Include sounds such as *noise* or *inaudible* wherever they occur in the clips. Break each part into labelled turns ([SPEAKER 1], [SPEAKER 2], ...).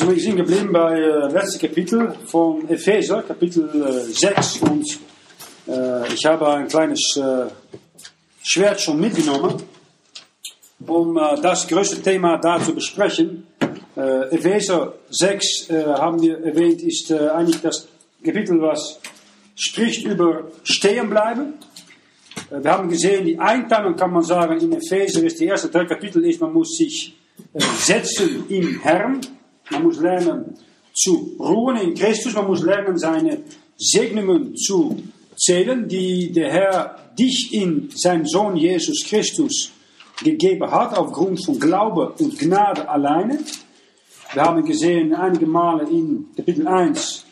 [SPEAKER 1] Also wir sind geblieben bei äh, letzten Kapitel von Epheser, Kapitel äh, 6 und äh, ich habe ein kleines äh, Schwert schon mitgenommen, um äh, das größte Thema da zu besprechen. Äh, Epheser 6 äh, haben wir erwähnt, ist eigentlich das Kapitel, was spricht über Stehenbleiben. Wir haben gesehen, die Einteilung kann man sagen, in Epheser ist die erste drei Kapitel ist, man muss sich setzen im Herrn. Man muss lernen zu ruhen in Christus. Man muss lernen, seine Segnungen zu zählen, die der Herr dich in seinen Sohn Jesus Christus gegeben hat, aufgrund von Glaube und Gnade alleine. Wir haben gesehen einige Male in Kapitel 1,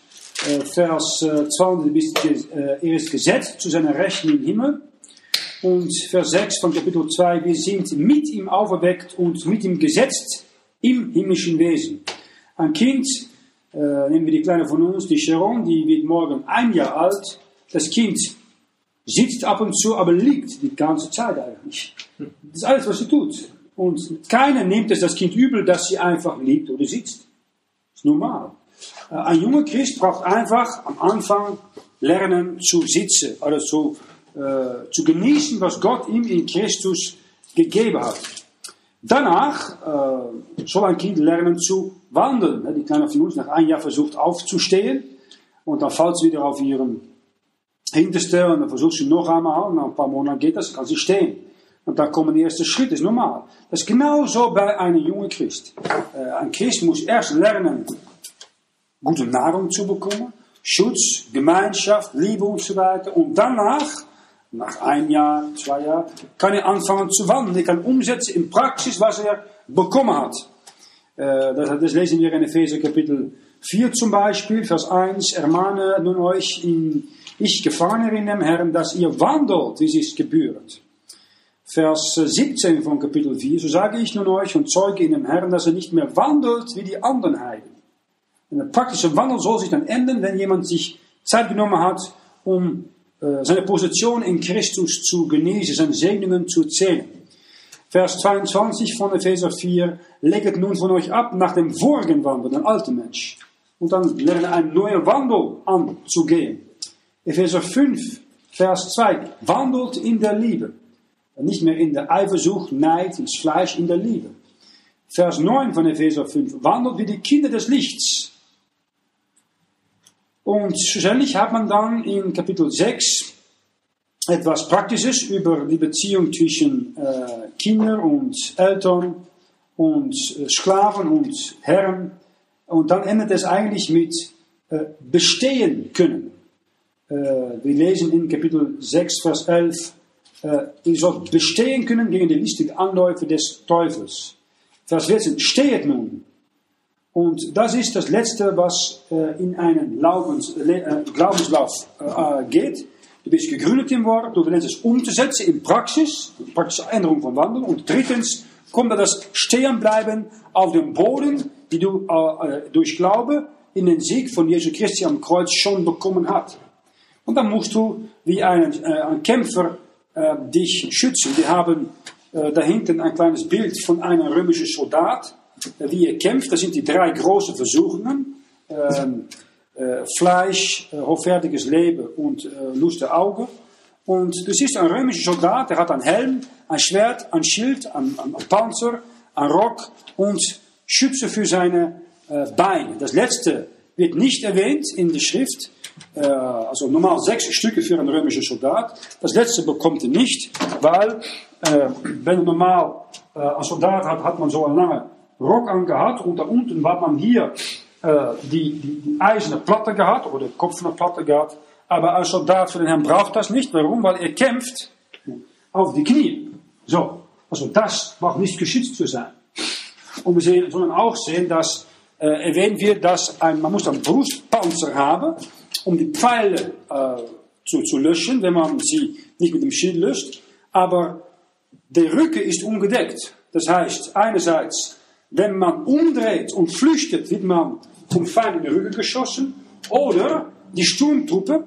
[SPEAKER 1] äh, Vers äh, 20, bis äh, er ist gesetzt zu seiner Rechten im Himmel. Und Vers 6 von Kapitel 2, wir sind mit ihm auferweckt und mit ihm gesetzt im himmlischen Wesen. Ein Kind, äh, nehmen wir die Kleine von uns, die Sharon, die wird morgen ein Jahr alt. Das Kind sitzt ab und zu, aber liegt die ganze Zeit eigentlich. Das ist alles, was sie tut. Und keiner nimmt es das Kind übel, dass sie einfach liegt oder sitzt. Das ist normal. Äh, ein junger Christ braucht einfach am Anfang lernen zu sitzen oder zu, äh, zu genießen, was Gott ihm in Christus gegeben hat. Danach äh, soll ein Kind lernen zu wandeln. Die Kleine von uns nach einem Jahr versucht aufzustehen und dann fällt sie wieder auf ihren Hinterste und dann versucht sie noch einmal und nach ein paar Monaten geht das, kann sie stehen. Und dann kommen die ersten Schritte, das ist normal. Das ist genauso bei einem jungen Christ. Äh, ein Christ muss erst lernen, gute Nahrung zu bekommen, Schutz, Gemeinschaft, Liebe und so weiter. Und danach nach ein Jahr, zwei Jahren, kann er anfangen zu wandeln. Er kann umsetzen in Praxis, was er bekommen hat. Äh, das, lesen wir in Epheser Kapitel 4 zum Beispiel, Vers 1. Ermahne nun euch, in, ich Gefangener in dem Herrn, dass ihr wandelt, wie es gebührt. Vers 17 von Kapitel 4. So sage ich nun euch und zeuge in dem Herrn, dass er nicht mehr wandelt wie die anderen Heiden. Und der praktische Wandel soll sich dann enden, wenn jemand sich Zeit genommen hat, um seine Position in Christus zu genießen, seine Segnungen zu zählen. Vers 22 von Epheser 4, legt nun von euch ab nach dem vorigen Wandel, den alten Mensch. Und dann lerne einen neuen Wandel anzugehen. Epheser 5, Vers 2, wandelt in der Liebe. Nicht mehr in der Eifersucht, Neid, ins Fleisch, in der Liebe. Vers 9 von Epheser 5, wandelt wie die Kinder des Lichts. Und schlussendlich hat man dann in Kapitel 6 etwas Praktisches über die Beziehung zwischen äh, Kindern und Eltern und äh, Sklaven und Herren. Und dann endet es eigentlich mit äh, bestehen können. Äh, wir lesen in Kapitel 6, Vers 11, äh, ihr sollt bestehen können gegen die listigen Anläufe des Teufels. Vers 14, stehet nun, und das ist das Letzte, was äh, in einen Glaubens, äh, Glaubenslauf äh, geht. Du bist gegründet Wort, du lernst es umzusetzen in Praxis, praktische Änderung von Wandel. Und drittens kommt da das Stehenbleiben auf dem Boden, die du äh, durch Glaube in den Sieg von Jesu Christi am Kreuz schon bekommen hast. Und dann musst du wie ein, äh, ein Kämpfer äh, dich schützen. Wir haben da hinten ein kleines Bild von einem römischen Soldat wie er kämpft. Das sind die drei großen Versuchungen. Ähm, äh, Fleisch, äh, hoffärtiges Leben und äh, Lust der Augen. Und du siehst ein römischer Soldat, der hat einen Helm, ein Schwert, ein Schild, ein, ein Panzer, ein Rock und Schütze für seine äh, Beine. Das letzte wird nicht erwähnt in der Schrift. Äh, also normal sechs Stücke für einen römischen Soldat. Das letzte bekommt er nicht, weil äh, wenn normal äh, ein Soldat hat, hat man so eine lange Rock angehabt und da unten hat man hier äh, die, die, die eiserne Platte gehabt oder kopfene Platte gehabt. Aber als Soldat für den Herrn braucht das nicht. Warum? Weil er kämpft auf die Knie. So, also das braucht nicht geschützt zu sein. Und wir sehen, sollen auch sehen, dass äh, erwähnt wird, dass ein, man muss einen Brustpanzer haben, um die Pfeile äh, zu, zu löschen, wenn man sie nicht mit dem Schild löscht. Aber der Rücken ist ungedeckt. Das heißt, einerseits wenn man umdreht und flüchtet, wird man vom Feind in den Rücken geschossen. Oder die Sturmtruppe,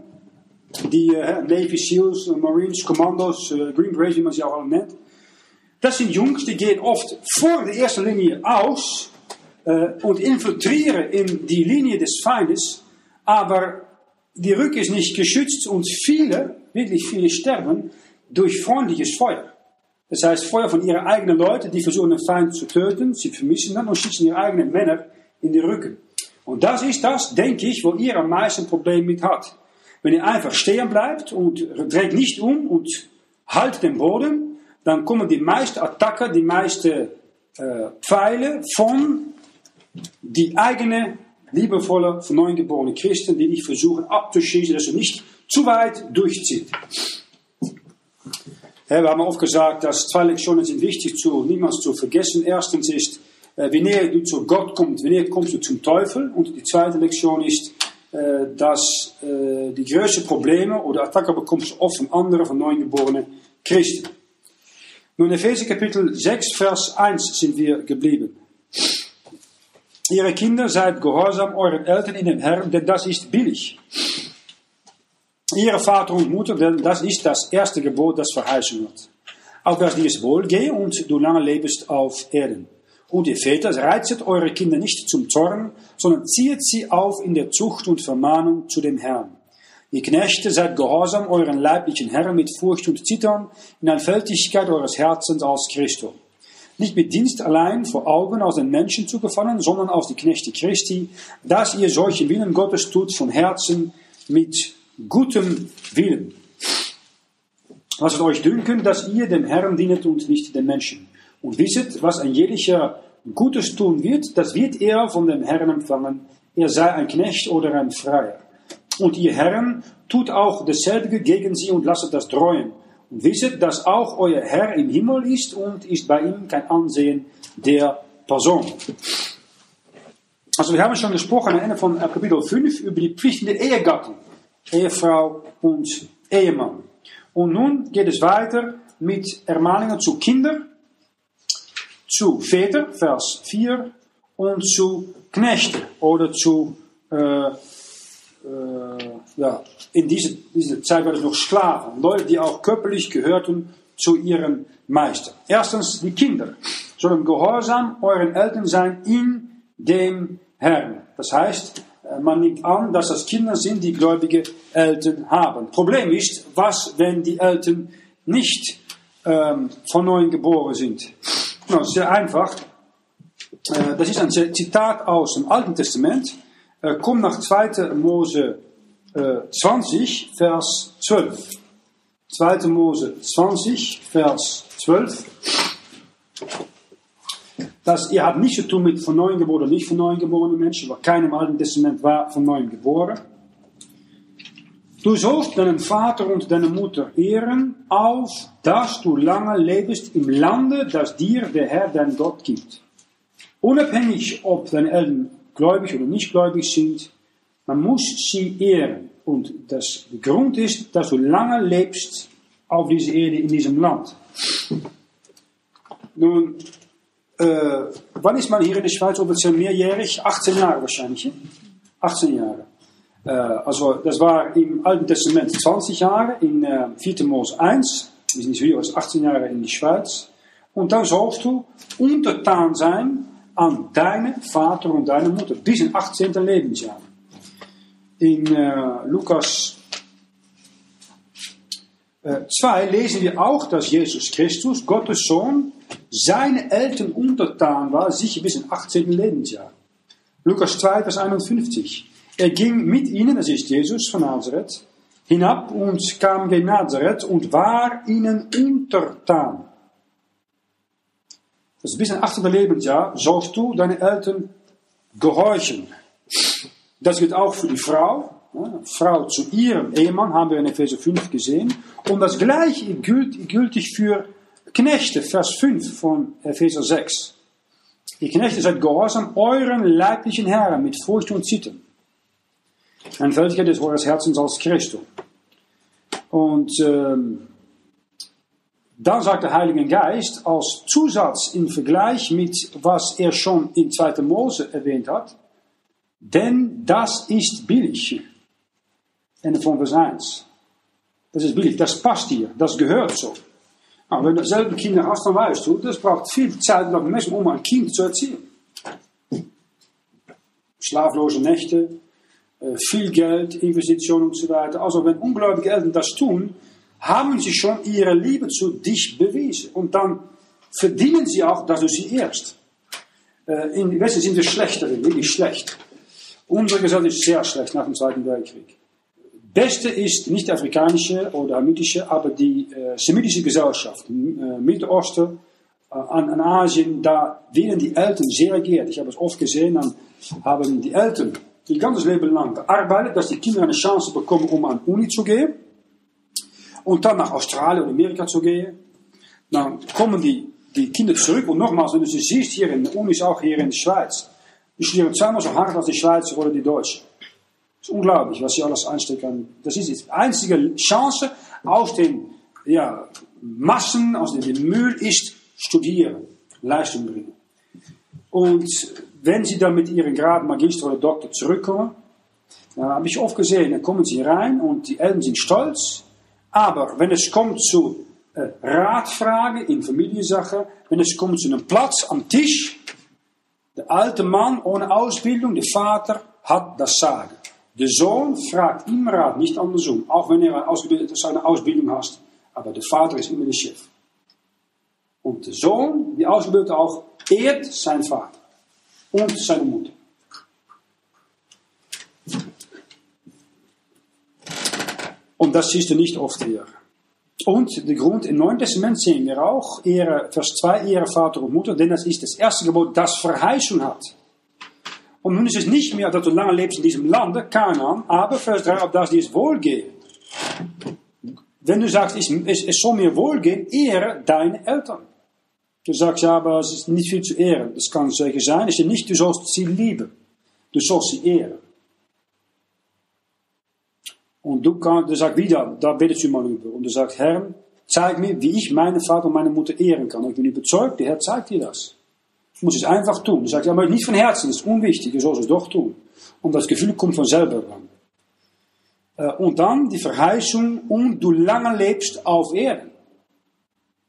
[SPEAKER 1] die äh, Navy SEALs, äh, Marines, Commandos, äh, Green Berets, wie man sie auch alle nennt. Das sind Jungs, die gehen oft vor der ersten Linie aus äh, und infiltrieren in die Linie des Feindes, aber die Rücke ist nicht geschützt und viele, wirklich viele sterben durch freundliches Feuer. Das heißt, Feuer von ihren eigenen Leuten, die versuchen den Feind zu töten, sie vermissen dann und schießen ihre eigenen Männer in die Rücken. Und das ist das, denke ich, wo ihr am meisten Problem mit hat. Wenn ihr einfach stehen bleibt und dreht nicht um und halt den Boden, dann kommen die meisten Attacken, die meisten äh, Pfeile von die eigene liebevolle, von neuem geborene Christen, die dich versuchen abzuschießen, dass du nicht zu weit durchzieht. Wir haben oft gesagt, dass zwei Lektionen sind wichtig, zu, niemals zu vergessen. Erstens ist, äh, wanneer du zu Gott kommst, wanneer kommst du zum Teufel? Und die zweite Lektion ist, äh, dass äh, die größten Probleme oder Attacken bekommst du oft von anderen, von neugeborenen Christen. Nun, Epheser Kapitel 6, Vers 1 sind wir geblieben. Ihre Kinder, seid gehorsam euren Eltern in dem Herrn, denn das ist billig. Ihre Vater und Mutter, denn das ist das erste Gebot, das verheißen wird. Auf dass dir es wohlgehe und du lange lebst auf Erden. Und ihr Väter, reizet eure Kinder nicht zum Zorn, sondern zieht sie auf in der Zucht und Vermahnung zu dem Herrn. Ihr Knechte, seid gehorsam euren leiblichen Herren mit Furcht und Zittern in Einfältigkeit eures Herzens als Christus nicht mit Dienst allein vor Augen aus den Menschen zu gefallen, sondern aus die Knechte Christi, dass ihr solchen Willen Gottes tut von Herzen mit gutem Willen. Was es euch dünken, dass ihr dem Herrn dienet und nicht den Menschen. Und wisset, was ein jeder Gutes tun wird, das wird er von dem Herrn empfangen, er sei ein Knecht oder ein Freier. Und ihr Herren tut auch dasselbe gegen sie und lasset das dreuen und wisset, dass auch euer Herr im Himmel ist und ist bei ihm kein Ansehen der Person. Also wir haben schon gesprochen am Ende von Kapitel 5 über die Pflichten der Ehegatten, Ehefrau und Ehemann. Und nun geht es weiter mit Ermahnungen zu Kindern, zu Väter, Vers 4, und zu Knechten oder zu äh, äh, ja, in dieser, dieser Zeit waren es noch Sklaven, Leute, die auch körperlich gehörten zu ihren Meister. Erstens, die Kinder sollen gehorsam euren Eltern sein in dem Herrn. Das heißt, man nimmt an, dass das Kinder sind, die gläubige Eltern haben. Problem ist, was, wenn die Eltern nicht ähm, von neuem geboren sind? No, sehr einfach. Äh, das ist ein Zitat aus dem Alten Testament. Äh, komm nach 2. Mose äh, 20, Vers 12. 2. Mose 20, Vers 12. Das, ihr habt nichts zu tun mit von neuem geborenen nicht von neuem geborenen Menschen, weil keiner im Alten Testament war von neuem geboren. Du sollst deinen Vater und deine Mutter ehren, auf dass du lange lebst im Lande, das dir der Herr dein Gott gibt. Unabhängig, ob deine Eltern gläubig oder nicht gläubig sind, man muss sie ehren. Und das, der Grund ist, dass du lange lebst auf dieser Erde, in diesem Land. Nun, äh, wann ist man hier in der Schweiz offiziell mehrjährig? 18 Jahre wahrscheinlich. 18 Jahre. Äh, also das war im Alten Testament 20 Jahre, in äh, 4. Mose 1. Wir sind hier als 18 Jahre in die Schweiz. Und dann sollst du untertan sein an deinen Vater und deine Mutter bis in 18. Lebensjahr. In äh, Lukas äh, 2 lesen wir auch, dass Jesus Christus, Gottes Sohn, seine Eltern untertan war, sicher bis in 18. Lebensjahr. Lukas 2, Vers 51. Er ging mit ihnen, das ist Jesus von Nazareth, hinab und kam gen Nazareth und war ihnen untertan. Das bis ein 18. Lebensjahr sollst du deine Eltern gehorchen. Das gilt auch für die Frau. Frau zu ihrem Ehemann haben wir in Epheser 5 gesehen. Und das gleiche gilt gültig für Knechte, Vers 5 von Epheser 6. Die Knechte seid gehorsam euren leiblichen Herren mit Furcht und Zittern. Ein Fältigkeit des eures Herzens als Christus. Und ähm, dann sagt der Heilige Geist als Zusatz im Vergleich mit was er schon in 2. Mose erwähnt hat, denn das ist billig. Ende von Vers 1. Das ist billig, das passt hier, das gehört so. Aber wenn du selber Kinder hast, dann weißt du, das braucht viel Zeit und Messen, um ein Kind zu erziehen. schlaflose Nächte, viel Geld, Investitionen und so weiter. Also wenn ungläubige Eltern das tun, haben sie schon ihre Liebe zu dich bewiesen. Und dann verdienen sie auch, dass du sie ehrst. Äh, in Westen sind wir schlechter, wirklich schlecht. Unsere Gesellschaft ist sehr schlecht nach dem Zweiten Weltkrieg. Beste ist nicht die afrikanische oder hamitische, aber die äh, semitische Gesellschaft. Äh, Mittelosten, äh, an, an Asien, da werden die Eltern sehr geehrt. Ich habe es oft gesehen, dann haben die Eltern ihr ganzes Leben lang gearbeitet, dass die Kinder eine Chance bekommen, um an Uni zu gehen. Und dann nach Australien oder Amerika zu gehen. Dann kommen die, die Kinder zurück. Und nochmals, wenn du sie siehst hier in der Uni, auch hier in der Schweiz. Die studieren zweimal so hart als die Schweizer oder die Deutschen. Ist unglaublich, was sie alles einstecken. Das ist die einzige Chance aus den ja, Massen, aus dem Müll, ist studieren, Leistung bringen. Und wenn sie dann mit ihrem Grad Magister oder Doktor zurückkommen, dann habe ich oft gesehen, dann kommen sie rein und die Eltern sind stolz. Aber wenn es kommt zu äh, Ratfragen in Familiensachen, wenn es kommt zu einem Platz am Tisch, der alte Mann ohne Ausbildung, der Vater hat das Sagen. Der Sohn fragt immer Rat, nicht andersrum, auch wenn er eine Ausbildung hat. Aber der Vater ist immer der Chef. Und der Sohn, die Ausgebildete auch, ehrt sein Vater und seine Mutter. Und das siehst du nicht oft hier. Und der Grund, im Neuen Testament sehen wir auch, Vers 2, Ehre Vater und Mutter, denn das ist das erste Gebot, das Verheißung hat. Und nun ist es nicht mehr, dass du lange lebst in diesem Lande, Kanaan, aber Vers 3, auf das dir es wohlgeht. Wenn du sagst, es, soll mir wohlgehen, ehre deine Eltern. Du sagst, ja, aber es ist nicht viel zu ehren. Das kann zeker sein. Es ist nicht, du sollst sie lieben. Du sollst sie ehren. Und du, kan, du sagst wieder, da betest du mal über. Und du sagst, Herr, zeig mir, wie ich meinen Vater und meine Mutter ehren kann. Und ich bin überzeugt, der Herr zeigt dir das. Du musst es einfach tun. Du sagst, ja, aber nicht von Herzen, das ist unwichtig. Du sollst es doch tun. Und das Gefühl kommt von selber ran. Äh, und dann die Verheißung, und du lange lebst auf Erden.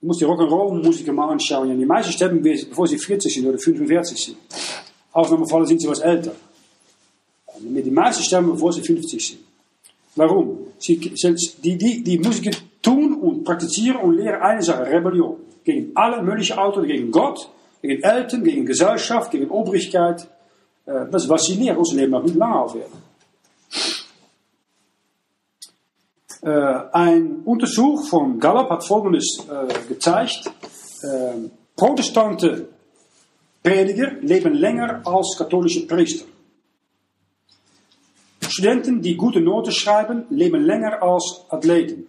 [SPEAKER 1] Du musst die Rock'n'Roll-Musiker mal anschauen. Ja, die meisten sterben, bevor sie 40 sind oder 45 sind. Ausnahmefallen sind sie was älter. Die meisten sterben, bevor sie 50 sind. Warum? Sie, die, die, die Musiker tun und praktizieren und lehren eine Sache, Rebellion. Gegen alle möglichen Autoren, gegen Gott, gegen Eltern, gegen Gesellschaft, gegen Obrigkeit. Äh, das was sie lehren. Unser Leben mag nicht lange aufhören. Äh, ein Untersuch von Gallup hat Folgendes äh, gezeigt. Äh, Protestante Prediger leben länger als katholische Priester. Studenten die gute Noten schreiben, leben länger als Athleten.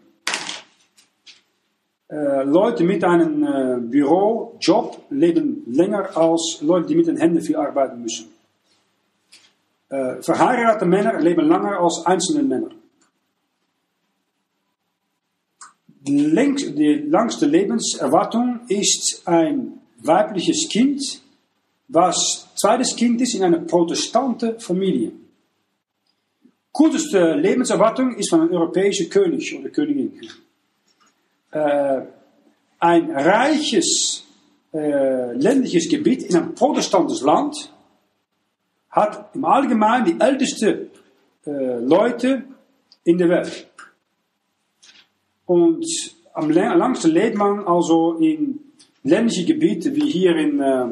[SPEAKER 1] Äh, Leute mit einem äh, Bürojob leben länger als Leute, die mit den Händen viel arbeiten müssen. Verheiratete Männer leben länger als einzelne Männer. Die, langste Lebenserwartung ist ein weibliches Kind, was zweites Kind ist in einer protestante Familie. Kurteste Lebenserwartung ist von einem europäischen König oder Königin. Äh, ein reiches äh, ländliches Gebiet in einem protestantes Land hat im Allgemeinen die ältesten äh, Leute in der Welt. Und am langsten lebt man also in ländliche Gebiete wie hier in äh,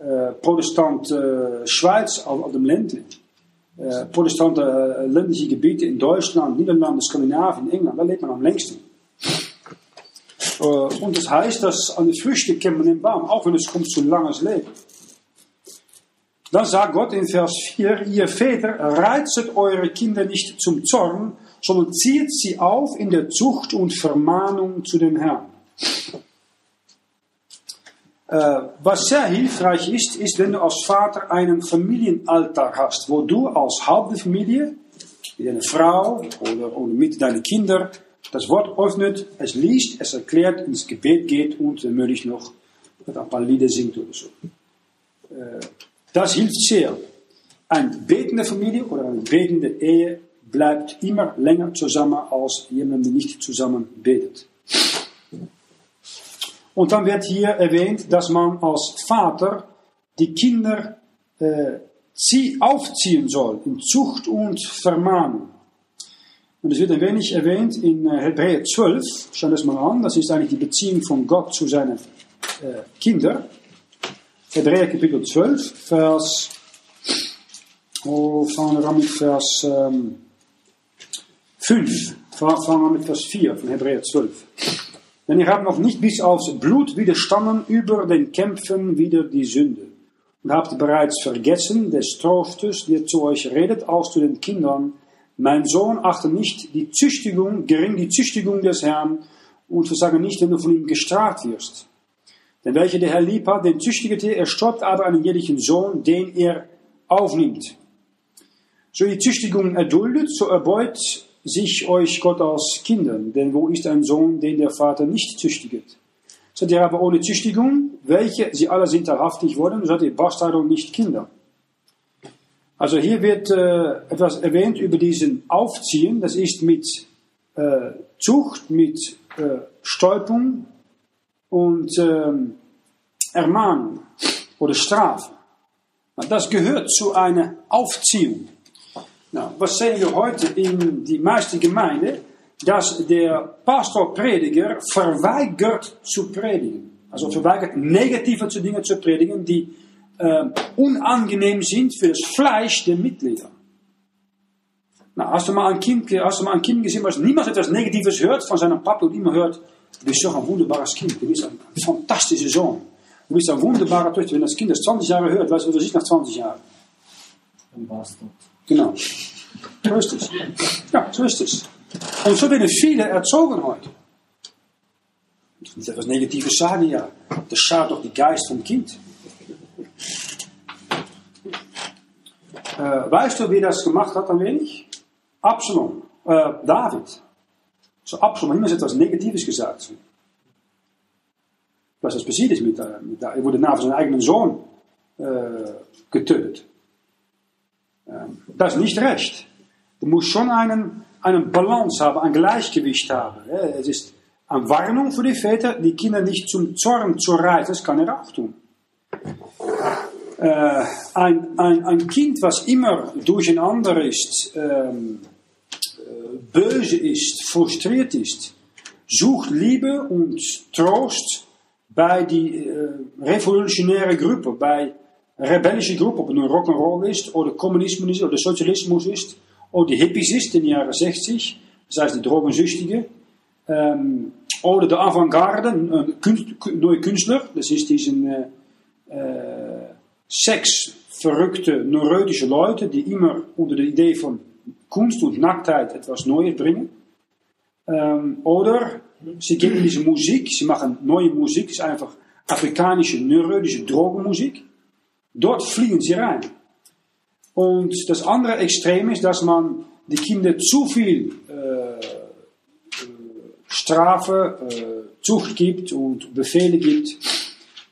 [SPEAKER 1] äh, Protestant äh, Schweiz auf, auf dem Ländle. Äh, protestante ländliche Gebiete in Deutschland, Niederlande, Skandinavien, England, da lebt man am längsten. Äh, und das heißt, dass an die Früchte kennt man den Baum, auch wenn es kommt zu langes Leben. Dann sagt Gott in Vers 4, ihr Väter, reizet eure Kinder nicht zum Zorn, sondern zieht sie auf in der Zucht und Vermahnung zu dem Herrn. Äh, was sehr hilfreich ist, ist, wenn du als Vater einen Familienalltag hast, wo du als Haupt der Familie, mit deiner Frau oder, oder mit deinen Kindern, das Wort öffnet, es liest, es erklärt, ins Gebet geht und dann möchte ich noch ein paar Lieder singt oder so. Äh, das hilft sehr. Eine betende Familie oder eine betende Ehe bleibt immer länger zusammen als jemand, der nicht zusammen betet. Und dann wird hier erwähnt, dass man als Vater die Kinder äh, aufziehen soll in Zucht und Vermahnung. Und es wird ein wenig erwähnt in äh, Hebräer 12, schauen wir das mal an, das ist eigentlich die Beziehung von Gott zu seinen äh, Kindern. Hebräer Kapitel 12, Vers, oh, fangen wir an mit Vers ähm, 5, fangen wir mit Vers 4 von Hebräer 12. Denn ihr habt noch nicht bis aufs Blut widerstanden über den Kämpfen wider die Sünde und habt bereits vergessen des Trostes, der zu euch redet, als zu den Kindern. Mein Sohn, achte nicht die Züchtigung, gering die Züchtigung des Herrn und versage nicht, wenn du von ihm gestraft wirst. Denn welcher der Herr lieb hat, den züchtiget er, er stoppt aber einen jährlichen Sohn, den er aufnimmt. So die Züchtigung erduldet, so erbeut sich euch Gott als Kinder. Denn wo ist ein Sohn, den der Vater nicht züchtiget? Seid ihr aber ohne Züchtigung, welche sie alle sind teilhaftig worden, seid ihr Bastarde und nicht Kinder. Also hier wird äh, etwas erwähnt über diesen Aufziehen, das ist mit äh, Zucht, mit äh, Stäubung und ähm, Ermahnung oder Strafe. Das gehört zu einer Aufziehung. Na, was sehen wir heute in die meisten Gemeinden? dass der Pastor-Prediger verweigert zu predigen. Also verweigert negative Dinge zu predigen, die äh, unangenehm sind für das Fleisch der Mitglieder. Na, hast du mal ein Kind, hast du mal ein Kind gesehen, was niemals etwas Negatives hört von seinem Papa und immer hört, du bist doch ein wunderbares Kind, du bist ein fantastischer Sohn, du bist ein wunderbarer Töchter. Wenn das Kind das 20 Jahre hört, weißt du, was er sieht nach 20 Jahren? Ein Bastard. Genau. So ist es. Ja, so ist es. Und so werden viele erzogen heute. Ich will nicht etwas Negatives sagen, ja. Das schadet doch die Geist vom Kind. Äh, weißt du, wie das gemacht hat ein wenig? Absalom, äh, David. So Absalom hat immer etwas Negatives gesagt. Was das passiert ist mit, äh, mit er wurde nach seinem eigenen Sohn äh, getötet. Ähm, das ist nicht recht. Du musst schon einen einen Balance haben, ein Gleichgewicht haben. Es ist eine Warnung für die Väter, die Kinder nicht zum Zorn zu reißen. Das kann er auch tun. Äh, ein, ein, ein Kind, was immer durcheinander ist, ähm, äh, böse ist, frustriert ist, sucht Liebe und Trost bei die äh, revolutionäre Gruppe, bei rebellische Gruppe, ob es nun Rock'n'Roll ist oder Kommunismus ist oder Sozialismus ist oder die Hippies ist in den Jahren 60, das heißt die Drogensüchtige, ähm, oder der Avantgarde, ein neue Künstler, das ist diesen äh, äh, sexverrückte, neurotische Leute, die immer unter der Idee von Kunst und Nacktheit etwas Neues bringen. Ähm, oder gehen in diese Musik, sie machen neue Musik, ist einfach afrikanische, neurotische Drogenmusik. Dort fliegen sie rein. Und das andere Extrem ist, dass man die Kinder zu viel äh, Strafe, äh, Zucht gibt und Befehle gibt.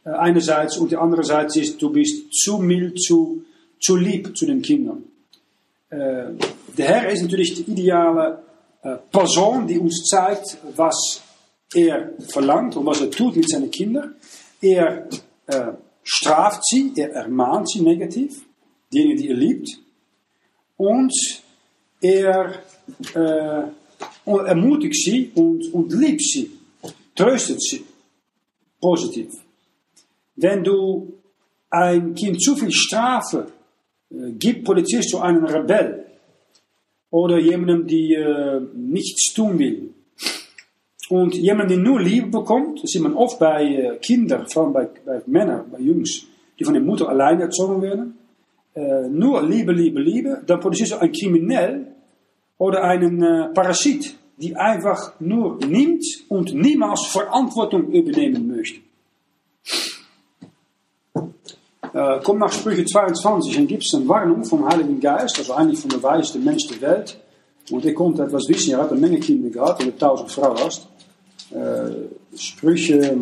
[SPEAKER 1] Äh, einerseits und die andere Seite ist, du bist zu mild, zu, zu lieb zu den Kindern. Äh, der Herr ist natürlich die ideale äh, Person, die uns zeigt, was er verlangt und was er tut mit seinen Kindern. Er äh, straft sie, er ermahnt sie negativ diejenigen, die er liebt. Und er äh, ermutigt sie und, und liebt sie, tröstet sie. Positiv. Wenn du ein Kind zu viel Strafe äh, gibt, produzierst du einen Rebell oder jemandem, die äh, nichts tun will. Und jemand, der nur Liebe bekommt, das sieht man oft bei äh, Kindern, vor allem bei, bei Männern, bei Jungs, die von der Mutter allein erzogen werden äh, nur Liebe, Liebe, Liebe, dann produzierst du einen Kriminell oder einen äh, Parasit, die einfach nur nimmt und niemals Verantwortung übernehmen möchte. Äh, komm nach Sprüche 22 und gibt es eine Warnung vom Heiligen Geist, also eigentlich von der weisste Mensch der Welt. Und er konnte etwas wissen, er hat eine Menge Kinder gehabt, weil er tausend Frauen hast. Äh, Sprüche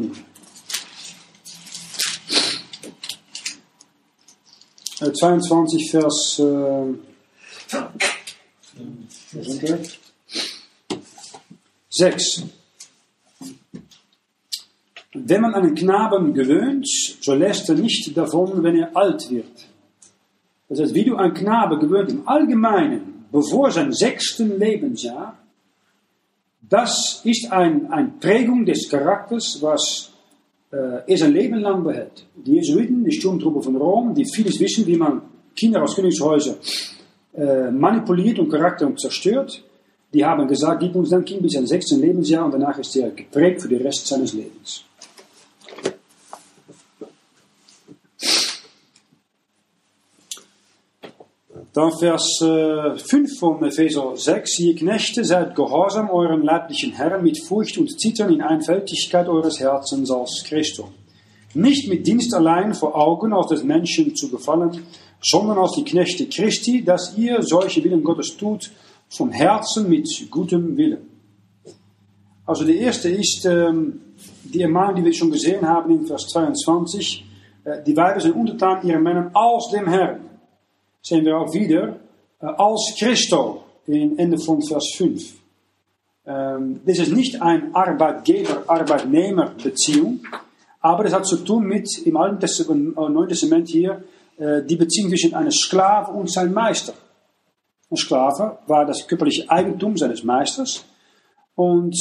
[SPEAKER 1] 22 Vers äh, 6. Wenn man einen Knaben gewöhnt, so lässt er nicht davon, wenn er alt wird. Das heißt, wie du ein Knabe gewöhnt im Allgemeinen, bevor sein sechsten Lebensjahr, das ist ein, ein Prägung des Charakters, was äh, er sein Leben lang behält. Die Jesuiten, die Sturmtruppe von Rom, die vieles wissen, wie man Kinder aus Königshäusern äh, manipuliert und Charakter und zerstört, die haben gesagt, gib uns dein Kind bis sein sechsten Lebensjahr und danach ist er geprägt für den Rest seines Lebens. Dann Vers äh, 5 von Epheser 6. Ihr Knechte, seid gehorsam euren leiblichen Herren mit Furcht und Zittern in Einfältigkeit eures Herzens als Christus. Nicht mit Dienst allein vor Augen aus des Menschen zu gefallen, sondern als die Knechte Christi, dass ihr solche Willen Gottes tut, vom Herzen mit gutem Willen. Also der erste ist ähm, die Ermahnung, die wir schon gesehen haben in Vers 22. Äh, die Weiber sind untertan ihren Männern als dem Herrn sehen wir auch wieder äh, als Christo in Ende von Vers 5. Ähm, das ist nicht eine Arbeitgeber-Arbeitnehmer-Beziehung, aber das hat zu tun mit im Alten Testament, äh, Neuen Testament hier äh, die Beziehung zwischen einem Sklave und seinem Meister. Ein Sklave war das körperliche Eigentum seines Meisters und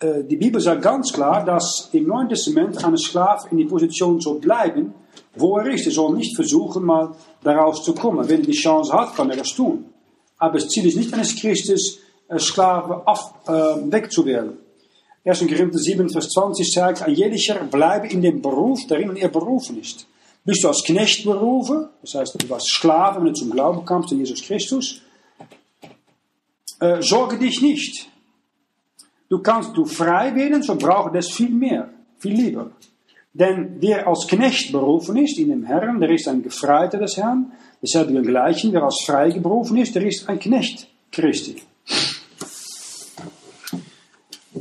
[SPEAKER 1] äh, die Bibel sagt ganz klar, dass im Neuen Testament ein Sklave in die Position soll bleiben, wo er ist. Er soll nicht versuchen, mal daraus zu kommen. Wenn er die Chance hat, kann er das tun. Aber das Ziel ist nicht eines Christus, Sklave af, äh, wegzuwerden. 1. Korinther 7, Vers 20 sagt, ein jeder bleibe in dem Beruf, darin er berufen ist. Bist du als Knecht berufen, das heißt, du warst Sklave, wenn du zum Glauben kamst an Jesus Christus, äh, sorge dich nicht. Du kannst du frei werden, so braucht das viel mehr, viel lieber. Denn wer als Knecht berufen ist in dem Herrn, der ist ein Gefreiter des Herrn. Dasselbe gleichen, wer als frei berufen ist, der ist ein Knecht Christi.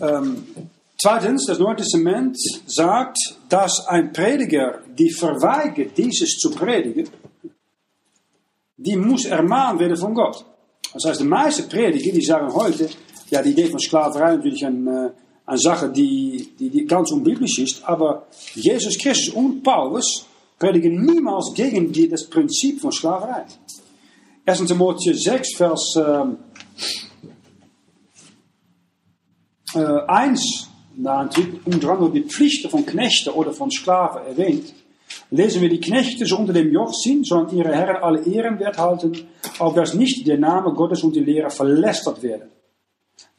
[SPEAKER 1] Ähm, zweitens, das Neue Testament sagt, dass ein Prediger, die verweigert, dieses zu predigen, die muss ermahnt werden von Gott. Das heißt, die meisten Prediger, die sagen heute, ja, die Idee von Sklaverei natürlich ein, eine Sache, die, die, die ganz unbiblisch ist, aber Jesus Christus und Paulus predigen niemals gegen die, das Prinzip von Sklaverei. 1. Timotheus 6, Vers äh, äh, 1, da unter anderem die Pflichten von Knechten oder von Sklaven erwähnt, lesen wir die Knechte unter dem Joch sind, sondern ihre Herren alle Ehrenwert halten, auf dass nicht der Name Gottes und die Lehre verlästert werden.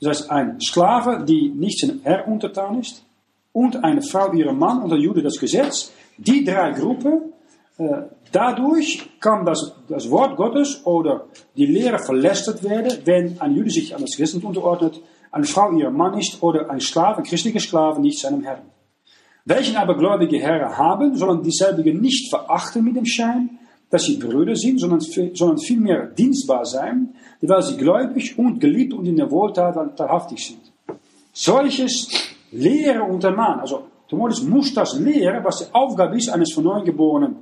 [SPEAKER 1] Das heißt, ein Sklave, die nicht zijn Herr untertan ist, und eine Frau, ihrem Mann unter Jude das Gesetz, die drei Gruppen, äh, dadurch kann das, das Wort Gottes oder die Lehre verlästert werden, wenn ein Jude sich an das Gesetz unterordnet, eine Frau ihrem Mann ist oder ein Sklave, ein christlicher Sklave nicht seinem Herrn. Welchen aber gläubige Herren haben, sollen dieselbigen nicht verachten mit dem Schein, dass sie Brüder sind, sondern, sondern vielmehr dienstbar sein, weil sie gläubig und geliebt und in der Wohltat wahrhaftig sind. Solches Lehre und ermahnen. Also Timotheus muss das lehren, was die Aufgabe ist eines von neuem geborenen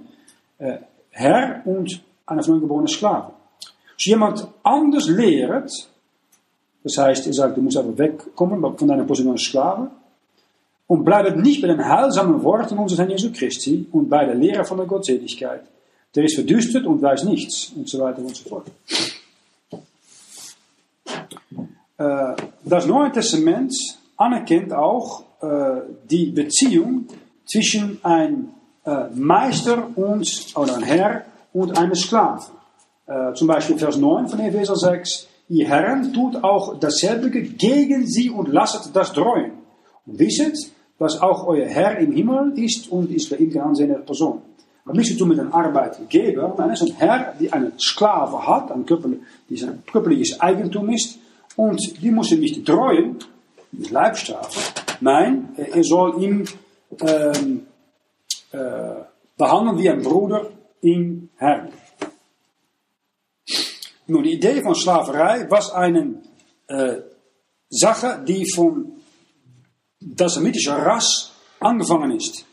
[SPEAKER 1] äh, Herr und eines von neuem geborenen Sklaven. Als jemand anders lehrt, das heißt, er sagt, du musst aber wegkommen von deiner Position als Sklave, und bleibt nicht bei den heilsamen Worten unseres Herrn Jesu Christi und bei der Lehre von der Gottseligkeit. Der ist verdüstert und weiß nichts und so weiter und so fort. Äh, das Neue Testament anerkennt auch äh, die Beziehung zwischen einem äh, Meister und, oder ein Herr und einem Sklaven. zum Beispiel Vers 9 von Epheser 6. Ihr Herren tut auch dasselbe gegen sie und lasset das dreuen. Und wisset, dass auch euer Herr im Himmel ist und ist bei ihm Ansehen der Person. Hat nichts zu tun mit einem Arbeitgeber, nein, ist ein Herr, die einen Sklave hat, ein Körper, die sein körperliches Eigentum ist, und die muss ihn nicht treuen, mit Leibstrafe. Nein, er soll ihn ähm, äh, behandeln wie ein Bruder im Herrn. Nun, die Idee von Sklaverei was eine äh, Sache, die von das semitische Ras angefangen ist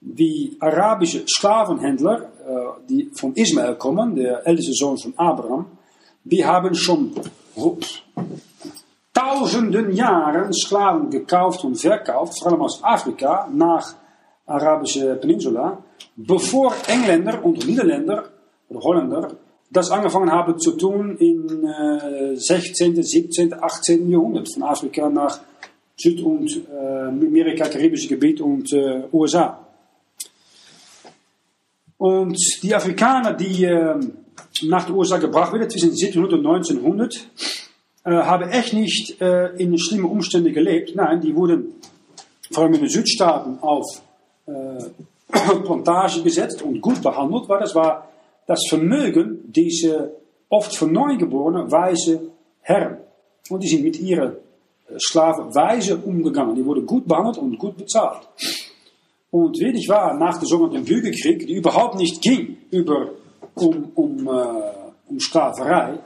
[SPEAKER 1] die arabische Sklavenhändler, äh, die von Ismael kommen, der älteste Sohn von Abraham, die haben schon tausenden Jahren Sklaven gekauft und verkauft, vor allem Afrika, nach arabische Peninsula, bevor Engländer und Niederländer oder Holländer, das angefangen haben zu tun im äh, 16., 17., 18. Jahrhundert, von Afrika nach Süd- und äh, Amerika, karibische Gebiet und äh, USA. Und die Afrikaner, die äh, nach den USA gebracht werden, zwischen 1700 und 1900, äh, haben echt nicht äh, in schlimmen Umständen gelebt. Nein, die wurden vor allem in den Südstaaten auf äh, *clears throat* Plantage gesetzt und gut behandelt, weil das war das Vermögen dieser oft von neugeborenen weiße Herren. Und die sind mit ihren Sklaven weise umgegangen. Die wurden gut behandelt und gut bezahlt. Und wirklich war, nach der sogenannten Bürgerkrieg, die überhaupt nicht ging über, um, um, äh, um Sklaverei,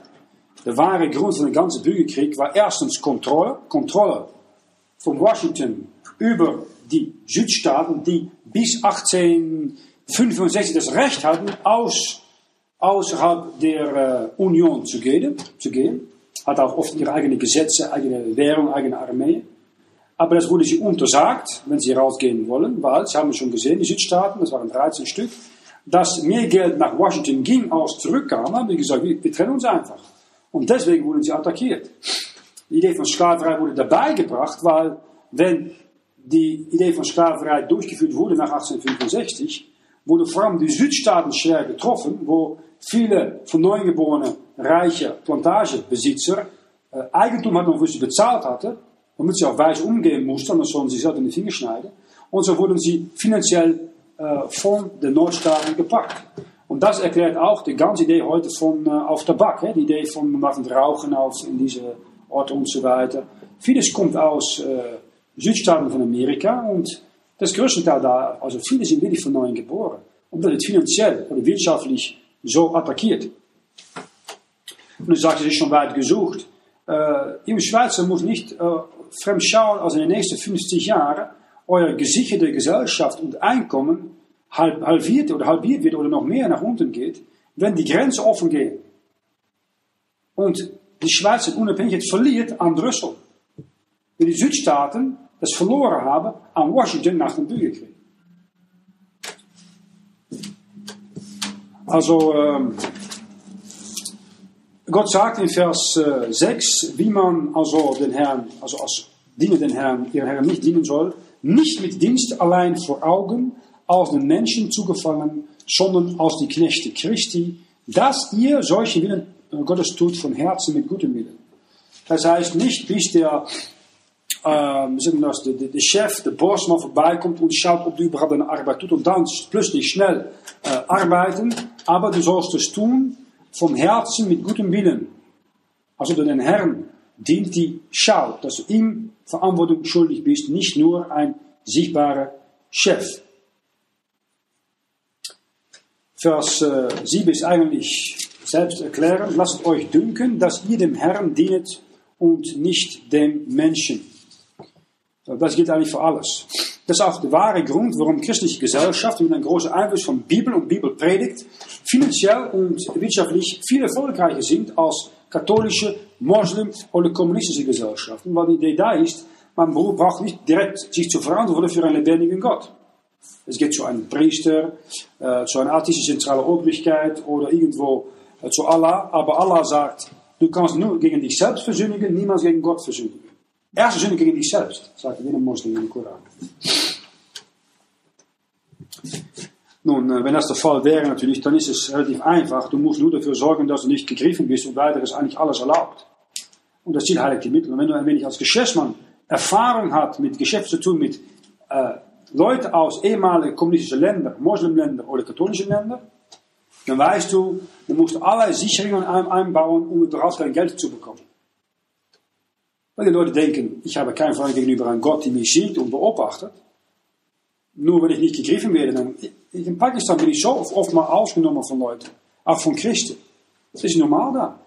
[SPEAKER 1] der wahre Grund von dem ganzen Bürgerkrieg war erstens Kontrolle, Kontrolle von Washington über die Südstaaten, die bis 1865 das Recht hatten, aus, außerhalb der äh, Union zu gehen, zu gehen. Hat auch oft ihre eigenen Gesetze, eigene Währung, eigene Armee. Aber das wurde sie untersagt, wenn sie rausgehen wollen, weil, Sie haben schon gesehen, die Südstaaten, das waren 13 Stück, dass mehr Geld nach Washington ging, als zurückkam, haben die gesagt, wir, wir trennen uns einfach. Und deswegen wurden sie attackiert. Die Idee von Sklaverei wurde dabei gebracht, weil wenn die Idee von Sklaverei durchgeführt wurde nach 1865, wurden vor allem die Südstaaten schwer getroffen, wo viele von Neugeborenen reiche Plantagebesitzer äh, Eigentum hatten, wofür sie bezahlt hatten, damit sie auch weise umgehen mussten, anders sollen sie selbst in die Finger schneiden. Und so wurden sie finanziell äh, von den Nordstaaten gepackt. Und das erklärt auch die ganze Idee heute von äh, auf Tabak, hè? die Idee von man Rauchen auf in diese Orte und so weiter. Vieles kommt aus äh, Südstaaten von Amerika und das größte Teil da, also viele sind wirklich von neuem geboren. Omdat het finanziell oder wirtschaftlich so attackiert. Und du sagst, es ist schon weit gesucht. Äh, Im Schweizer muss nicht äh, fremd schauen, als in den nächsten 50 Jahren euer gesicherte Gesellschaft und Einkommen halbiert oder halbiert wird oder noch mehr nach unten geht, wenn die Grenzen offen gehen. Und die Schweiz Unabhängigkeit verliert an Brüssel. Wenn die Südstaaten das verloren haben an Washington nach dem Bürgerkrieg. Also, ähm, Gott sagt in Vers äh, 6, wie man also den Herrn, also als Diener den Herrn, ihren Herrn nicht dienen soll, nicht mit Dienst allein vor Augen, als den Menschen zugefallen, sondern als die Knechte Christi, dass ihr solche Willen Gottes tut von Herzen mit gutem Willen. Das heißt nicht, bis der, äh, das, der, der Chef, der Boss mal vorbeikommt und schaut, ob du überhaupt eine Arbeit tut und dann plötzlich schnell äh, arbeiten, aber du sollst es tun vom Herzen mit gutem Willen. Also den Herrn dient, die schaut, dass du ihm Verantwortung schuldig bist, nicht nur ein sichtbarer Chef. Vers äh, 7 ist eigentlich selbst erklären. Lasst euch dünken, dass ihr dem Herrn dienet und nicht dem Menschen. Das gilt eigentlich für alles. Das ist auch der wahre Grund, warum christliche Gesellschaft mit einem großen Einfluss von Bibel und Bibelpredigt finanziell und wirtschaftlich viel erfolgreicher sind als katholische, Moslem oder kommunistische Gesellschaften. Weil die Idee da ist, man braucht nicht direkt sich zu verantworten für einen lebendigen Gott. Es geht zu einem Priester, äh, zu einer artistischen zentralen Obrigkeit oder irgendwo äh, zu Allah. Aber Allah sagt, du kannst nur gegen dich selbst versündigen, niemals gegen Gott versündigen. Erst versündigen gegen dich selbst, sagt jeder Moslem im Koran. Nun, äh, wenn das der Fall wäre natürlich, dann ist es relativ einfach. Du musst nur dafür sorgen, dass du nicht gegriffen bist und weiter ist eigentlich alles erlaubt. Und das sind heilige Mittel. Und wenn du ein wenig als Geschäftsmann Erfahrung hat mit Geschäft zu tun mit äh, Leute aus ehemaligen kommunistischen Ländern, Moslemländern oder katholischen Ländern, dann weißt du, du musst alle Sicherungen einbauen, um überhaupt kein Geld zu bekommen. Weil die Leute denken, ich habe keine Frage gegenüber einem Gott, der mich sieht und beobachtet. Nur wenn ich nicht gegriffen werde, dann, in Pakistan bin ich so oft mal ausgenommen von Leuten, auch von Christen. Das ist normal da.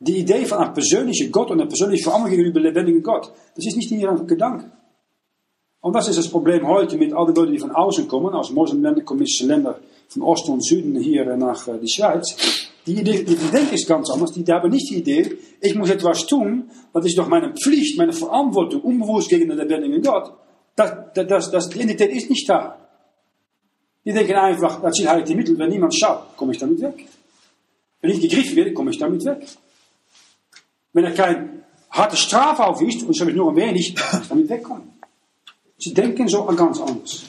[SPEAKER 1] Die Idee von einem persönlichen Gott und einer persönlichen Verantwortung gegenüber lebendigen Gott, das ist nicht in ihrem Gedanken. Und das ist das Problem heute mit all den Leuten, die von außen kommen, aus Moslemländern, kommunistische Länder, von Osten und Süden hier nach äh, die Schweiz. Die, Idee, die, die denken ist ganz anders. Die, die haben nicht die Idee, ich muss etwas tun, das ist doch meine Pflicht, meine Verantwortung, unbewusst gegen den lebendigen Gott. Das, das, das, die Identität ist nicht da. Die denken einfach, das sind halt die Mittel, wenn niemand schaut, komme ich damit weg. Wenn ich gegriffen werde, komme ich damit weg. Wenn er kein harte Strafe aufwiest, und ich habe nur ein wenig, kann ich damit wegkommen. Sie denken so ganz anders.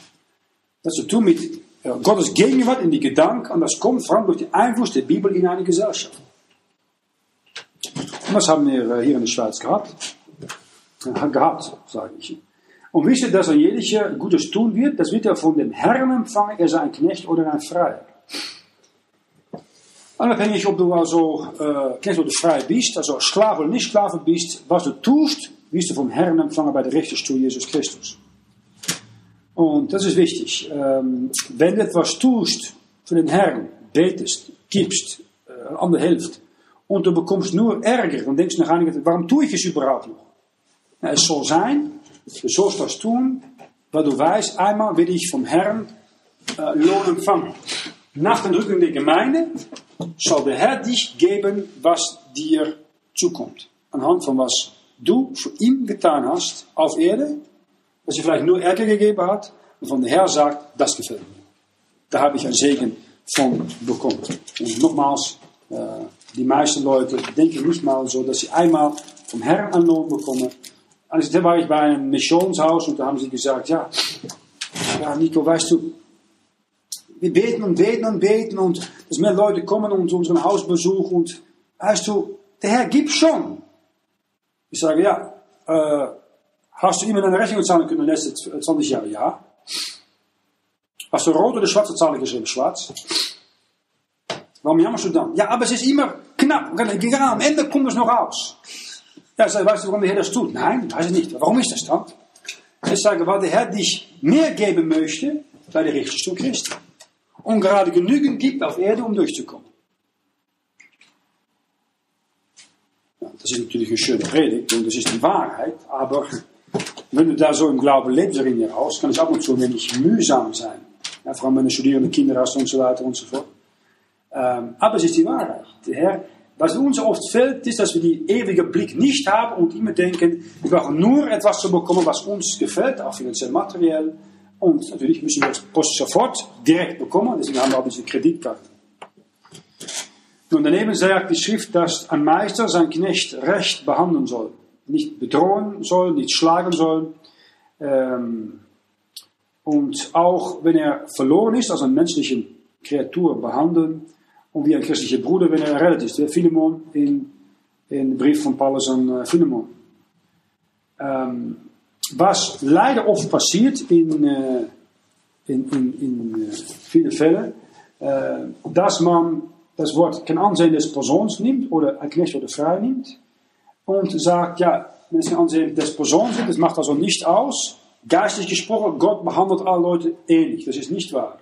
[SPEAKER 1] Dat ze tun mit äh, Gottes Gegenwart in die Gedanken und das kommt vor allem durch den Einfluss der Bibel in eine Gesellschaft. Und das haben wir äh, hier in der Schweiz gehabt. Gehabt, sage ich. Und wisst ihr, dass er jeder Gutes tun wird, das wird er von dem Herrn empfangen, er sei ein Knecht oder ein Freier. Unabhängig ob du also äh, Knecht oder Freier bist, also Sklave oder nicht Sklave bist, was du tust, wirst du vom Herrn empfangen bei der Richterstuhl Jesus Christus. Und das ist wichtig. Ähm, wenn du etwas tust für den Herrn, betest, gibst, äh, andere hilft, und du bekommst nur Ärger, dann denkst du nach einiger Zeit, warum tue ich es überhaupt noch? Na, es soll sein, du sollst das tun, weil du weißt, einmal will ich vom Herrn äh, Lohn empfangen. Nach den Rücken der Gemeinde soll der Herr dich geben, was dir zukommt. Anhand von was du für ihn getan hast auf Erde dass je vielleicht nur Ärger gegeben hat und von der Herr sagt, das gefällt mir. Da habe ich ein Segen von bekommen. Und nochmals, äh, die meisten Leute denken nicht mal so, dass sie einmal vom Herrn einen Lohn bekommen. Also da war ich bei einem Missionshaus und da haben sie gesagt, ja, ja Nico, weißt du, wir beten und beten und beten und dass mehr Leute kommen und unseren Haus besuchen und weißt du, der Herr gibt schon. Ich sage, ja, äh, Hast du ihm eine Rechnung zahlen können in den letzten 20 Jahren? Ja. Hast du rot oder schwarze Zahlen geschrieben? Schwarz. Warum jammerst du dann? Ja, aber es ist immer knapp. Gerade am Ende kommt es noch raus. Ja, ich sage, weißt du, warum der Herr das tut? Nein, weiß ich nicht. Warum ist das dann? Ich sage, weil der Herr dich mehr geben möchte bei der Richterstuhl Christi. Und gerade genügend gibt auf Erde, um durchzukommen. Ja, das ist natürlich eine schöne Predigt und das ist die Wahrheit, aber wenn du da so im Glauben lebst in je Haus, kann es ab und zu ein wenig mühsam sein. Ja, vor allem wenn du studierende Kinder hast und so weiter und so fort. Ähm, aber es ist die Wahrheit. Herr, was uns oft fehlt, ist, dass wir die ewige Blick nicht haben und immer denken, wir brauchen nur etwas zu bekommen, was uns gefällt, auch finanziell, materiell. Und natürlich müssen wir das sofort direkt bekommen, deswegen haben wir auch diese Kreditkarte. Nun, daneben sagt die Schrift, dass ein Meister sein Knecht recht behandeln soll nicht bedrohen soll, nicht schlagen soll. Ähm, und auch wenn er verloren ist, als eine menschliche Kreatur behandeln und wie ein christlicher Bruder, wenn er errettet ist. Der Philemon in, in Brief von Paulus an uh, Philemon. Ähm, was leider oft passiert in, uh, in, in, in uh, viele Fälle, dass man das Wort kein Ansehen des Persons nimmt oder ein Knecht oder frei nimmt und sagt, ja, wenn es ein Ansehen des Personen sind, das macht also nicht aus. Geistlich gesprochen, Gott behandelt alle Leute ähnlich. Das ist nicht wahr.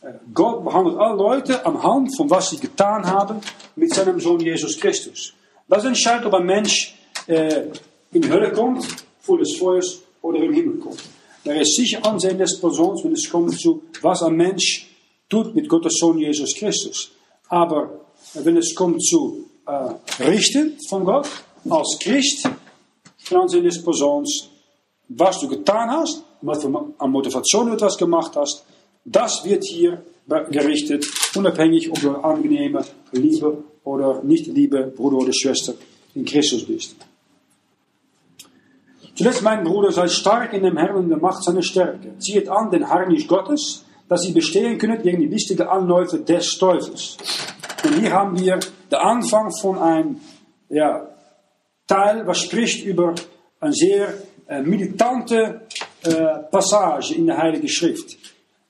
[SPEAKER 1] Äh, Gott behandelt alle Leute anhand von was sie getan haben mit seinem Sohn Jesus Christus. Das entscheidet, ob ein Mensch äh, in die Hölle kommt, vor des Feuers oder im Himmel kommt. Er ist sicher Ansehen des Persons, wenn es kommt zu, was ein Mensch tut mit Gottes Sohn Jesus Christus. Aber wenn es kommt zu äh, Richten von Gott, als Christ aanzien des Persons, was du getan hast, was du an Motivation etwas gemacht hast, das wird hier gerichtet, unabhängig ob du angenehme, liebe oder nicht liebe Bruder oder Schwester in Christus bist. Zuletzt, mein Bruder, sei stark in dem Herrn und der Macht seiner Stärke. Zieht an den Harnisch Gottes, dass sie bestehen können gegen die listige Anläufe des Teufels. Und hier haben wir den Anfang von einem ja, Teil, was spricht über eine sehr militante äh, Passage in der Heiligen Schrift.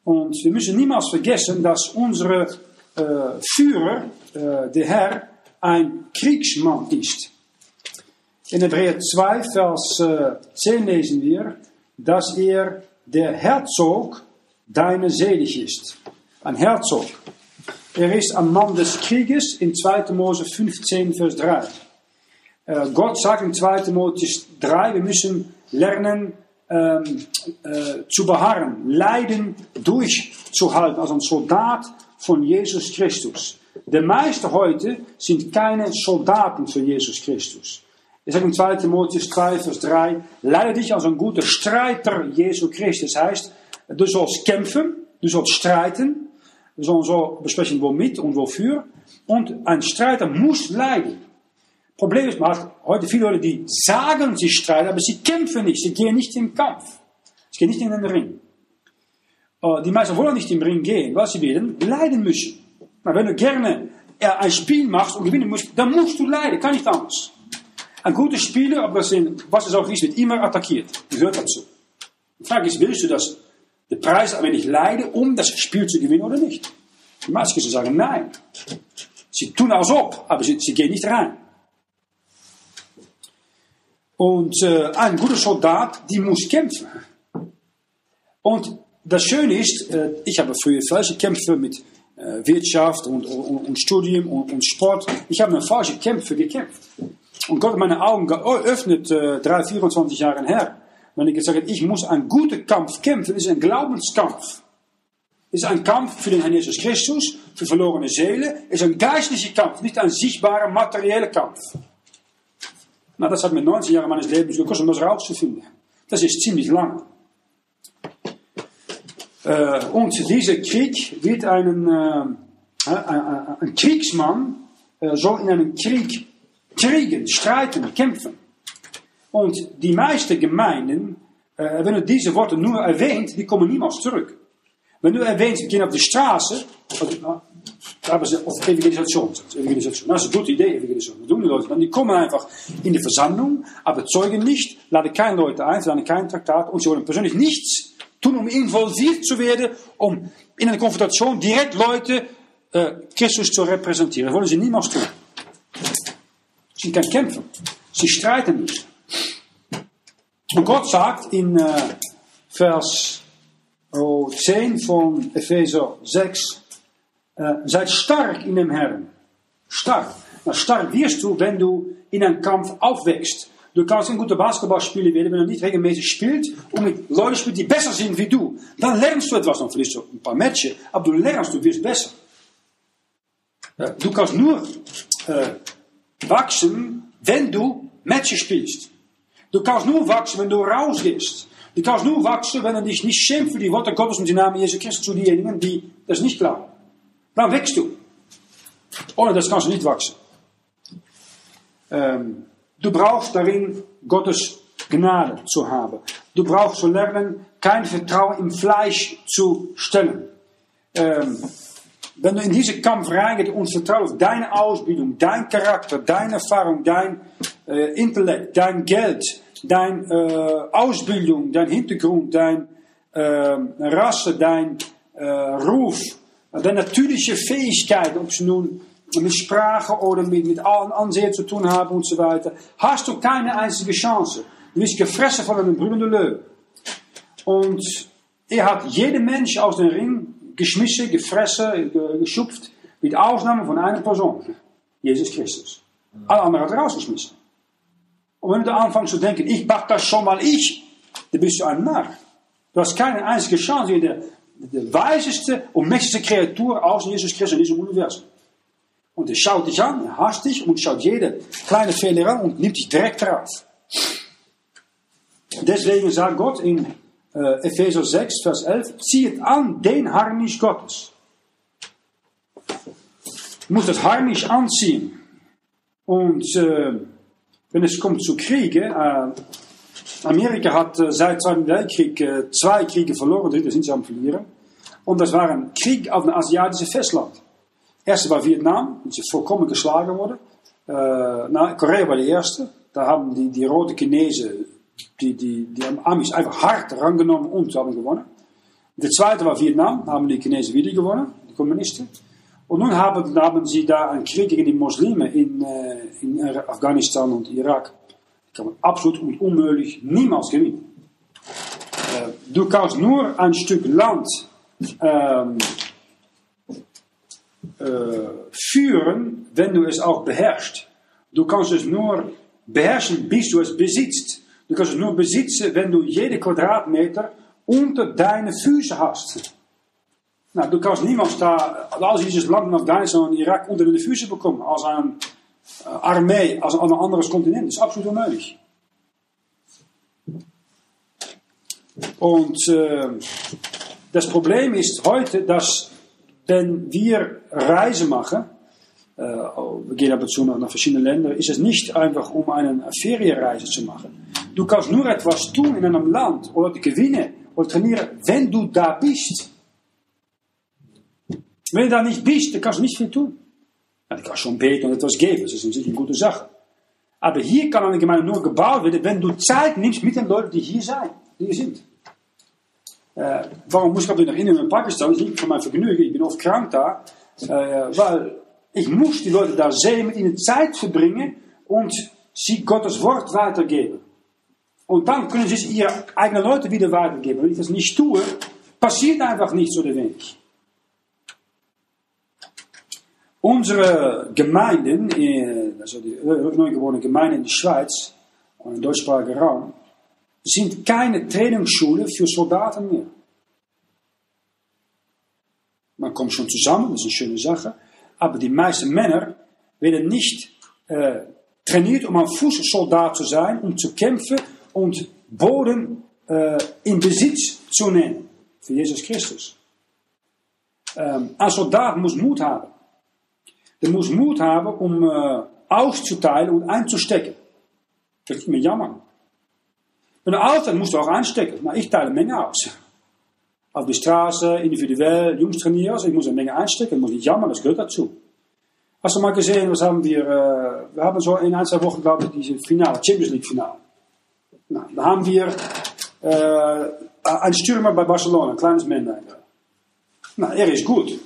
[SPEAKER 1] Und wir müssen niemals vergessen, dass unsere äh, Führer, äh, der Herr, ein Kriegsmann ist. In Hebräer 2, Vers 10 äh, lesen wir, dass er der Herzog deiner selig ist. Ein Herzog. Er ist ein Mann des Krieges in 2. Mose 15, Vers 3. Äh, Gott sagt in 2. Timotheus 3, wir müssen lernen ähm, äh, zu beharren, Leiden durchzuhalten, als ein Soldat von Jesus Christus. Die meisten heute sind keine Soldaten für Jesus Christus. Er sagt in 2. Timotheus 2, Vers 3, leide dich als ein guter Streiter Jesu Christus. Heißt, du sollst kämpfen, Du sollst streiten. Wir sollen so besprechen, womit und wofür. Und ein Streiter muss leiden. Problem ist, man hat heute viele Leute, die sagen, sie streiten, aber sie kämpfen nicht. Sie gehen nicht im Kampf. Sie gehen nicht in den Ring. Äh, Die meisten wollen nicht im Ring gehen, weil sie werden leiden müssen. Maar wenn du gerne äh, ein Spiel machst und gewinnen musst, dann musst du leiden. Kann nicht anders. Ein guter Spieler, ob das in was es auch ist, wird immer attackiert. Gehört dazu. Die Frage ist, willst du das, den Preis ein wenig leiden, um das Spiel zu gewinnen oder nicht? Die meisten sagen nein. Sie tun alles op, aber sie, sie gehen nicht rein. Und äh, ein guter Soldat, die muss kämpfen. Und das Schöne ist, äh, ich habe früher falsche Kämpfe mit äh, Wirtschaft und, und, und Studium und, und Sport. Ich habe eine falsche Kämpfe gekämpft. Und Gott hat meine Augen geöffnet, äh, drei, 24 Jahre her. Wenn ich gesagt habe, ich muss einen guten Kampf kämpfen, ist ein Glaubenskampf. Ist ein Kampf für den Herrn Jesus Christus, für verlorene Seelen. Ist ein geistlicher Kampf, nicht ein sichtbarer, materieller Kampf. Nou, das hat mir 19 Jahre meines Lebens gekostet, um das rauszufinden. Das ist ziemlich lang. Äh, und dieser Krieg wird einen, äh, ein, ein Kriegsmann äh, soll in einem Krieg kriegen, streiten, kämpfen. Und die meisten Gemeinden, wenn du diese Worte nur erwähnt, die kommen niemals zurück. Wenn du erwähnt, wir gehen auf die Straße, also, sie auf Evangelisation. Evangelisation. Das ist eine gute Idee, Evangelisation. Das tun die Leute dann. Die kommen einfach in die Versammlung, aber zeugen nicht, laden keine Leute ein, laden kein Traktat und sie wollen persönlich nichts tun, um involviert zu werden, um in einer Konfrontation direkt Leute äh, Christus zu repräsentieren. Das wollen sie niemals tun. Sie können kämpfen. Sie streiten nicht. Und Gott sagt in äh, Vers oh, 10 von Epheser 6, äh, seid stark in dem Herrn. Stark. Na, stark wirst du, wenn du in einen Kampf aufwächst. Du kannst ein guter Basketballspieler werden, wenn du nicht regelmäßig spielst und mit Leuten die besser sind wie du. Dann lernst du etwas. Dann verlierst du ein paar Matches, aber du lernst, du wirst besser. Du kannst nur äh, wachsen, wenn du Matches spielst. Du kannst nur wachsen, wenn du rausgehst. Du kannst nur wachsen, wenn du dich nicht schämst für die Worte Gottes und die Namen Jesus Christus zu diejenigen, die das nicht glauben. Dann wächst du. Ohne das kannst du nicht wachsen. Ähm, du brauchst darin Gottes Gnade zu haben. Du brauchst zu lernen, kein Vertrauen im Fleisch zu stellen. Ähm, wenn du in diesen Kampf reingehst und vertraust deine Ausbildung, dein Charakter, deine Erfahrung, dein äh, Intellekt, dein Geld, deine äh, Ausbildung, dein Hintergrund, dein äh, Rasse, dein äh, Ruf, deine natürliche Fähigkeiten, ob sie nun mit Sprache oder mit, mit Ansehen zu tun haben und so weiter, hast du keine einzige Chance. Du bist gefressen von einem brüllenden Löwe. Und er hat jeder Mensch aus dem Ring geschmissen, gefressen, geschupft, mit Ausnahme von einer Person. Jesus Christus. Alle anderen hat er rausgeschmissen. Und wenn du anfängst zu denken, ich mach das schon mal ich, dann bist du ein Narr. Du hast keine einzige Chance, der, der weiseste und mächtigste Kreatur aus Jesus Christus in diesem Universum. Und er schaut dich an, er hasst dich und schaut jede kleine Fehler an und nimmt dich direkt drauf. Deswegen sagt Gott in äh, Epheser 6, Vers 11, zieht an den Harnisch Gottes. Du musst das Harnisch anziehen. Und äh, wenn es kommt zu Kriegen, äh, Amerika hat äh, seit Zweiten Weltkrieg äh, zwei Kriege verloren, dritte sind sie am Verlieren. Und das war ein Krieg auf dem asiatischen Festland. Erste war Vietnam, dat ze volkomen geschlagen worden. Uh, nou, Korea war die erste. Da haben die, die rote Chinesen, die, die, die Amis einfach hart rangenommen und haben gewonnen. Der zweite war Vietnam, da haben die Chinesen wieder gewonnen, die Kommunisten. Und nun haben, haben sie da einen Krieg gegen die Muslimen in, äh, in Afghanistan und Irak. Kann man absolut und unmöglich niemals gewinnen. Äh, du kannst nur ein Stück Land ähm, äh, führen, wenn du es auch beherrschst. Du kannst es nur beherrschen, bis du es besitzt. Du kannst es nur besitzen, wenn du jede Quadratmeter unter deine Füße hast. Nou, kannst niemals da, als dieses Land in Afghanistan und Irak unter deine Füße bekommen, als een äh, Armee, als een anderes Kontinent. Das ist absolut unmöglich. Und äh, das Problem ist heute, dass wenn wir Reisen machen, äh, wir gehen ab und zu nach verschiedenen Ländern, ist es nicht einfach, um eine Ferienreise zu machen. Du kannst nur etwas tun in einem Land oder gewinnen oder trainieren, wenn du da bist. Wenn du da nicht bist, dann kannst du nicht viel tun. Ja, du kannst schon beten und etwas geben, das ist natürlich eine gute Sache. Aber hier kann eine Gemeinde nur gebaut werden, wenn du Zeit nimmst mit den Leuten, die hier zijn, die hier sind. Äh, warum muss ich natürlich nach Indien und Pakistan? Das ist nicht für mein Vergnügen, ich bin oft krank da, äh, weil ich muss die Leute da sehen, mit ihnen Zeit verbringen und sie Gottes Wort weitergeben. Und dann können sie ihre eigenen Leute wieder weitergeben. Wenn ich das nicht tue, passiert einfach nichts oder wenig. Unsere Gemeinden, also die neu geborene Gemeinden in der Schweiz und im deutschsprachigen Raum, sind keine Trainingsschule für Soldaten mehr. Man kommt schon zusammen, das ist eine schöne Sache, aber die meisten Männer werden nicht äh, trainiert, um ein Fußsoldat zu sein, um zu kämpfen und Boden äh, in Besitz zu nehmen für Jesus Christus. Ähm, ein Soldat muss Mut haben. Der muss Mut haben, um äh, auszuteilen und einzustecken. Das ist mir jammer. Wenn du Auto musst du auch einstecken. Maar ich teile eine Menge aus. Auf die Straße, individuell, Jungs trainieren. Also ich muss eine Menge einstecken. muss nicht jammern, das gehört dazu. Hast du mal gesehen, was haben wir, äh, wir haben so in ein, zwei Wochen, glaube diese Finale, Champions League Finale. Nou, da haben wir äh, einen Stürmer bei Barcelona, ein kleines Männlein. Na, er ist gut.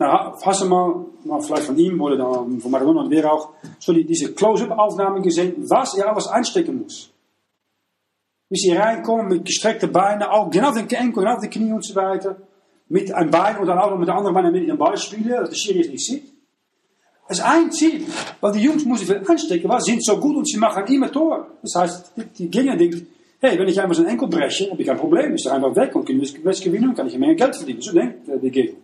[SPEAKER 1] Na, hast du mal, vielleicht von ihm oder von Maradona und wer auch, so die, diese Close-up-Aufnahmen gesehen, was er alles einstecken muss. Wie sie reinkommen mit gestreckten Beinen, auch genau den Enkel, genau den Knie und so weiter. Mit einem Bein dann auch mit den anderen Beinen mit dem Ball spielen, dass der Schiri nicht sieht. Das ist ein Ziel, weil die Jungs müssen viel anstecken, weil sie sind so gut und sie machen immer Tor. Das heißt, die, Gegner denken, hey, wenn ich einmal so einen Enkel breche, habe ich kein Problem, ist er einfach weg und kann ich best gewinnen und kann ich mehr Geld verdienen. So denkt die Gegner.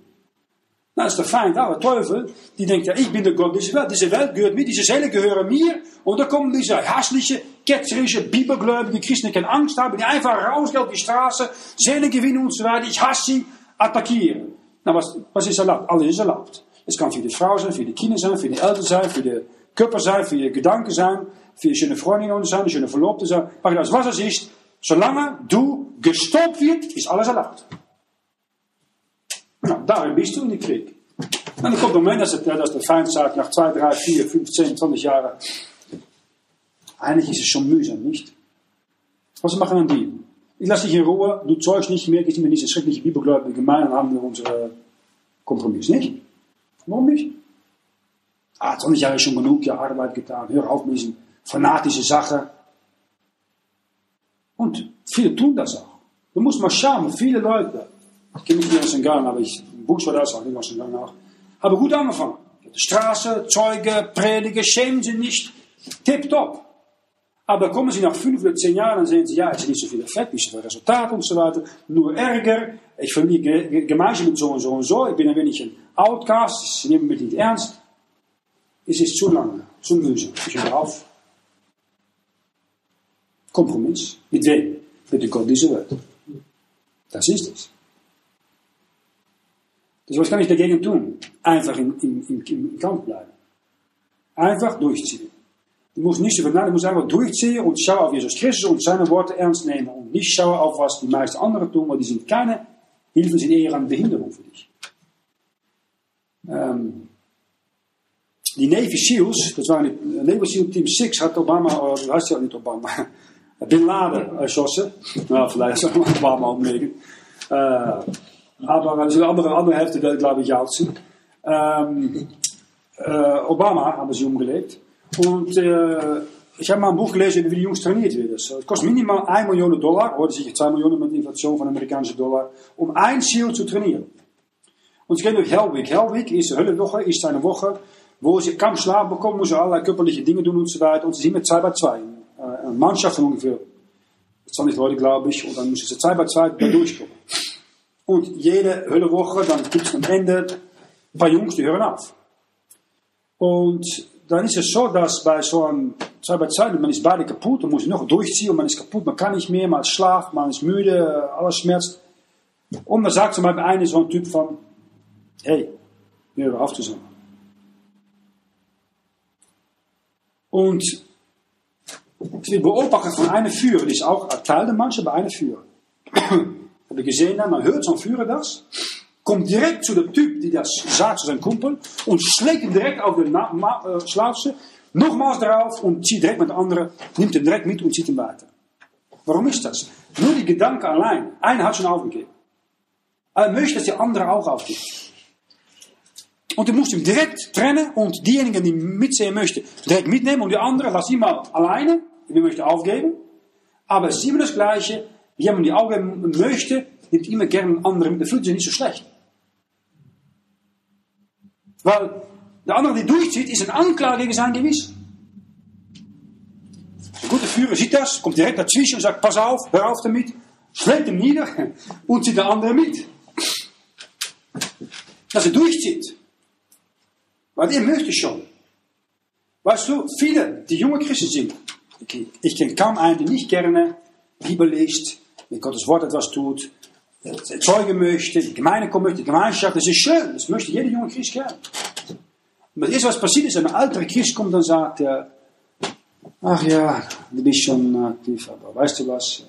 [SPEAKER 1] Nou, ist der Feind, aber Teufel, die denkt, ja, ich bin der Gott dieser Welt. Diese Welt gehört mir, diese Seele gehören mir. Und da kommen diese hässliche, ketzerische, bibelgläubige Christen, die Angst haben, die einfach rausgehen auf die Straße, Seele gewinnen und so weiter. Ich hasse sie, attackieren. Nou, was, was ist erlaubt? Alles ist erlaubt. Es kann für die Frau sein, für die Kinder sein, für die Eltern sein, für die Körper sein, für die Gedanken sein, für die schöne Freundinnen sein, schöne Verlobte sein. Maar das, was es ist, solange du gestoppt wird, ist alles erlaubt. Nou, bist du in die Krieg. En dan komt het moment dat, het, dat de Feind sagt, nach 2, 3, 4, 5, 10, 20 Jahren, eigentlich ist es schon mühsam, nicht? Was machen dann die? Ich lasse dich in Ruhe, du zeugst nicht mehr, gehst mir diese schreckliche bibelgläubige Gemeinde, dann haben wir unsere Kompromiss, nicht? Warum nicht? Ah, 20 Jahre ist schon genug, ja, Arbeit getan, hör auf mit diesen fanatische Sache. Und viele tun das auch. Du musst mal schauen, viele Leute, ich kenne nicht mehr aus Gang, aber ich, Buch war das auch, nicht aus Gang auch, haben gut angefangen. Straße, Zeuge, Prediger, schämen sie nicht, tipptopp. Aber kommen sie nach fünf oder zehn Jahren, dann sehen sie, ja, es ist nicht so viel Effekt, nicht so viel Resultat und so weiter, nur Ärger, ich verliere Gemeinschaft mit so und so und so, ich bin ein wenig ein Outcast, sie nehmen mich nicht ernst. Es ist zu lange, zu mühsam. Ich höre auf. Kompromiss. Mit wem? Mit dem Gott dieser Welt. Das ist es. Dus was kann ich dagegen tun? Einfach im, im, im, Kampf bleiben. Einfach durchziehen. Du musst nicht viel du musst einfach durchziehen und schauen auf Jesus Christus und seine Worte ernst nehmen und nicht schauen auf was die meisten anderen tun, weil die sind keine Hilfen, sind eher eine Behinderung für dich. Ähm, die Navy SEALs, das waren die Navy SEAL Team 6, hat Obama, oh, heißt ja nicht Obama, Bin Laden erschossen. Nou, vielleicht soll man Obama umlegen. Äh, aber die andere, andere Hälfte der, glaube ich, auch Obama haben sie umgelegt. Und äh, ich habe mal ein Buch gelesen, wie die Jungs trainiert werden. Es kostet minimal 1 Million Dollar, oder sicher 2 Millionen mit Inflation von amerikanischen Dollar, um ein Ziel zu trainieren. Und sie gehen durch Hell Week. Hell Week ist eine Woche, ist eine Woche, wo sie kaum Schlaf bekommen, müssen allerlei körperliche Dinge tun und so weiter. Und sie sind mit 2 bei 2. Eine Mannschaft von ungefähr 20 Leute, glaube ich. Und dann müssen sie 2 bei 2 da durchkommen. Und jede Höllewoche, dann gibt es am Ende ein paar Jungs, die hören auf. Und dann ist es so, dass bei so einem zwei bei zwei, man ist beide kaputt und muss noch durchziehen und man ist kaputt, man kann nicht mehr, man schlaft, man ist müde, alles schmerzt. Und dann sagt zum Beispiel eine so ein Typ von, hey, wir hören auf zusammen. Und es wird beobachtet von einer Führer, die ist auch Teil der Mannschaft bei einer Führer. Ich gesehen, dann hört so ein Führer das, kommt direkt zu Typ, die das sagt seinem Kumpel und schlägt ihn direkt auf den äh, Schlafse, nochmals drauf und zieht direkt anderen, nimmt ihn direkt mit und zieht ihn weiter. Warum ist das? Nur die Gedanke allein. Einer hat schon aufgegeben. Er möchte, dass der andere auch aufgibt. Und du musst ihn direkt trennen und diejenigen, die mitsehen möchten, direkt mitnehmen und die anderen lass ihn mal alleine, die möchte aufgeben. Aber es ist immer das Gleiche. Jemand, die aufgeben möchte, nimmt immer gerne einen anderen, der fühlt sich nicht so schlecht. Weil der andere, der durchzieht, ist ein Anklage gegen sein Gewissen. Der gute Führer sieht das, kommt direkt dazwischen und sagt, pass auf, hör auf damit, schlägt ihn nieder und zieht der andere mit. Dass er durchzieht. Weil er möchte schon. Weißt du, viele, die junge Christen sind, ich, ich kenne kaum einen, der nicht gerne Bibel liest, mit Gottes Wort etwas tut, zeugen möchte, die Gemeinde kommen möchte, die Gemeinschaft, das ist schön, das möchte jeder junge Christ gerne. Und das erste, was passiert ist, wenn ein älterer Christ kommt, dann sagt er, ach ja, du bist schon aktiv, aber weißt du was,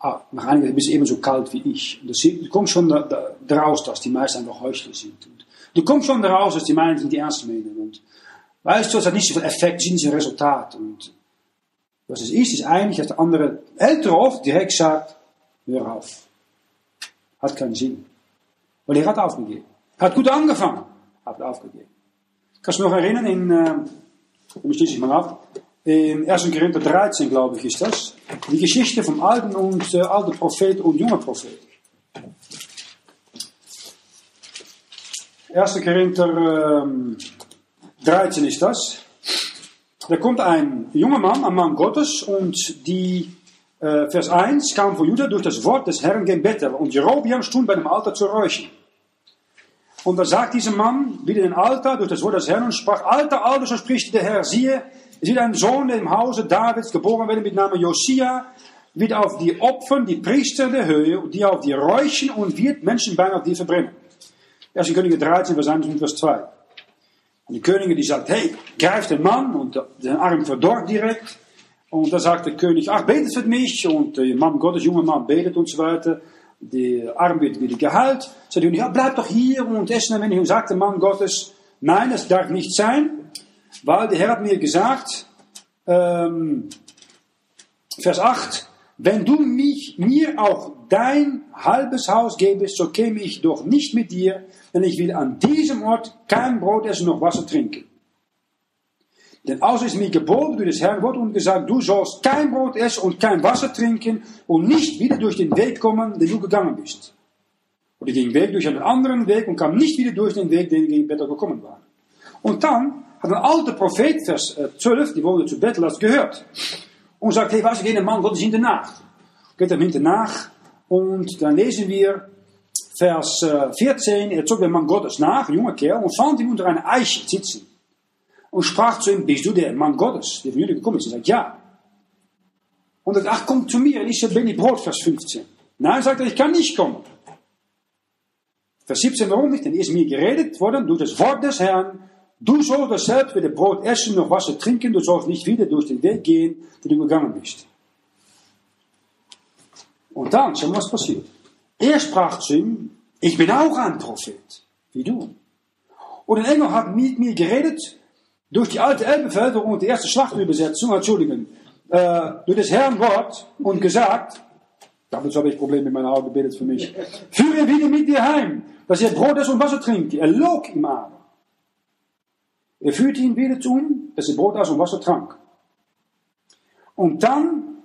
[SPEAKER 1] ah, nach einiger bist du eben so kalt wie ich. Und das kommt schon da, da, daraus, dass die meisten einfach Heuchler sind. Und du kommst schon daraus, dass die meisten die ernst meinen. Und weißt du, es hat nicht so viel Effekt, sind sie Resultat. Und es ist, ist eigentlich, dass der andere ältere oft direkt sagt, hör auf. Hat keinen Sinn. Weil er hat aufgegeben. Hat gut angefangen habt aufgegeben. Kannst du noch erinnern, in, äh, ich schließe ich mal ab, in 1. Korinther 13, glaube ich, ist das, die Geschichte vom alten und äh, alten Prophet und jungen Prophet. 1. Korinther ähm, 13 ist das. Da kommt ein junger Mann, ein Mann Gottes, und die, äh, Vers 1, kam von Judah durch das Wort des Herrn gen Bethel, und Jerobiam stund bei dem Alter zu räuchen. Und da sagt dieser Mann wieder den Alter durch das Wort des Herrn und sprach, Alter, Alter, so spricht der Herr, siehe, wird ein Sohn, der im Hause Davids geboren werden mit Namen Josia, wird auf die Opfern, die Priester der Höhe, die auf die räuchen und wird Menschenbeine auf die verbrennen. 1. Könige 13, Vers 1 und Vers 2. Und die Königin die sagt, hey, greift den Mann und den Arm verdorrt direkt. Und da sagt der König, ach, betet für mich. Und der Mann Gottes, junge Mann, betet und so weiter die Arm wird wieder geheilt. Sagt die, ja, bleib doch hier und essen. Und sagt der Mann Gottes, nein, das darf nicht sein, weil der Herr hat mir gesagt, ähm, Vers 8, wenn du mich, mir auch dein halbes Haus gebest, so käme ich doch nicht mit dir, denn ich will an diesem Ort kein Brot essen noch Wasser trinken. Denn aus ist mir geboten durch das Herrn Wort und gesagt, du sollst kein Brot essen und kein Wasser trinken und nicht wieder durch den Weg kommen, den du gegangen bist. Und er ging weg durch einen anderen Weg und kam nicht wieder durch den Weg, den er gegen Bethel gekommen war. Und dann hat ein alter Prophet, Vers 12, die wohnte zu Bethel, das gehört. Und sagt, hey, was, geht ein Mann Gottes hinternaach. Geht hem hinternaach und dann lesen wir Vers 14, er zog den Mann Gottes nach, ein junger Kerl, und fand ihn unter einer Eiche sitzen und sprach zu ihm, bist du der Mann Gottes, der von Jude gekommen ist? Er sagt, ja. Und er sagt, ach, komm zu mir. Ich bin die Brot, Vers 15. Nein, sagt er, ich kann nicht kommen. Vers 17, warum nicht? Denn ist mir geredet worden durch das Wort des Herrn. Du sollst selbst weder Brot essen noch Wasser trinken. Du sollst nicht wieder durch den Weg gehen, den du gegangen bist. Und dann, mal, was passiert. Er sprach zu ihm, ich bin auch ein Prophet, wie du. Und ein Engel hat mit mir geredet durch die alte Elbevölkerung und die erste Schlachtübersetzung, entschuldigen, äh, durch das Herrn Wort und gesagt, damit habe ich Probleme mit meiner Augen gebetet für mich, führe wieder mit dir heim, dass ihr Brot ist und Wasser trinkt. Er log ihm aber. Er führte ihn wieder zu ihm, dass er Brot aß und Wasser trank. Und dann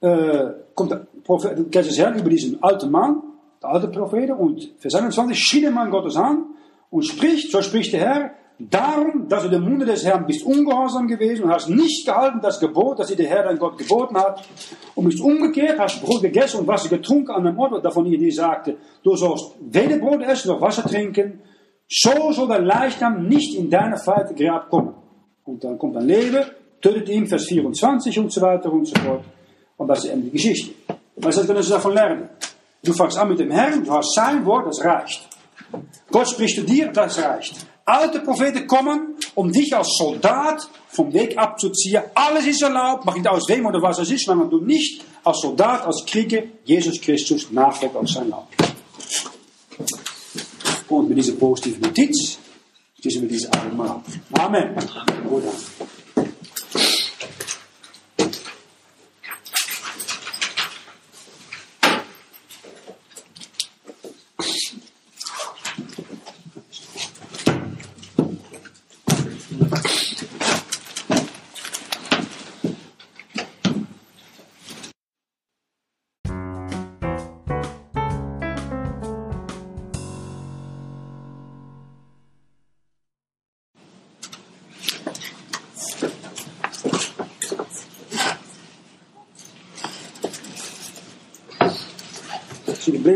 [SPEAKER 1] äh, kommt der Prophet, der Herrn über diesen alten Mann, der alte Prophet, und Vers 21 schied der Mann Gottes an und spricht, so spricht der Herr, Darum, dass du dem Munde des Herrn bist ungehorsam gewesen und hast nicht gehalten das Gebot, das dir der Herr dein Gott geboten hat, und bist umgekehrt, hast Brot gegessen und Wasser getrunken an dem Ort, davon ihr dir sagte, du sollst weder Brot essen noch Wasser trinken, so soll der Leichnam nicht in deine Grab kommen. Und dann kommt ein Leber, tötet ihn, Vers 24 und so weiter und so fort. Und das ist der Geschichte. Was können Sie davon lernen? Du fängst an mit dem Herrn, du hast sein Wort, das reicht. Gott spricht zu dir, das reicht. Alte Propheten kommen, um dich als Soldat vom Weg abzuziehen. Alles ist erlaubt, mag nicht aus wem oder was es ist, wenn du nicht als Soldat, als Krieger Jesus Christus nachfolgt auf sein Laub. Und mit dieser positiven Notiz schließen wir diese Abend mal ab. Amen. Amen.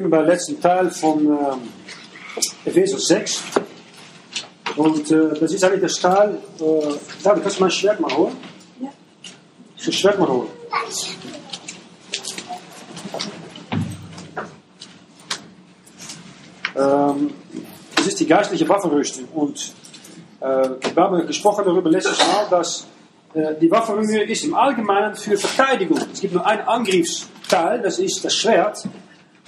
[SPEAKER 1] Geblieben beim letzten Teil von ähm, Epheser 6. Und äh, das ist eigentlich das Teil. Äh, David, kannst du mein Schwert mal holen? Ja. Das Schwert mal holen. Ähm, das ist die geistliche Waffenrüstung. Und äh, wir haben gesprochen darüber letztes Mal, dass äh, die Waffenrüstung ist im Allgemeinen für Verteidigung. Es gibt nur ein Angriffsteil, das ist das Schwert.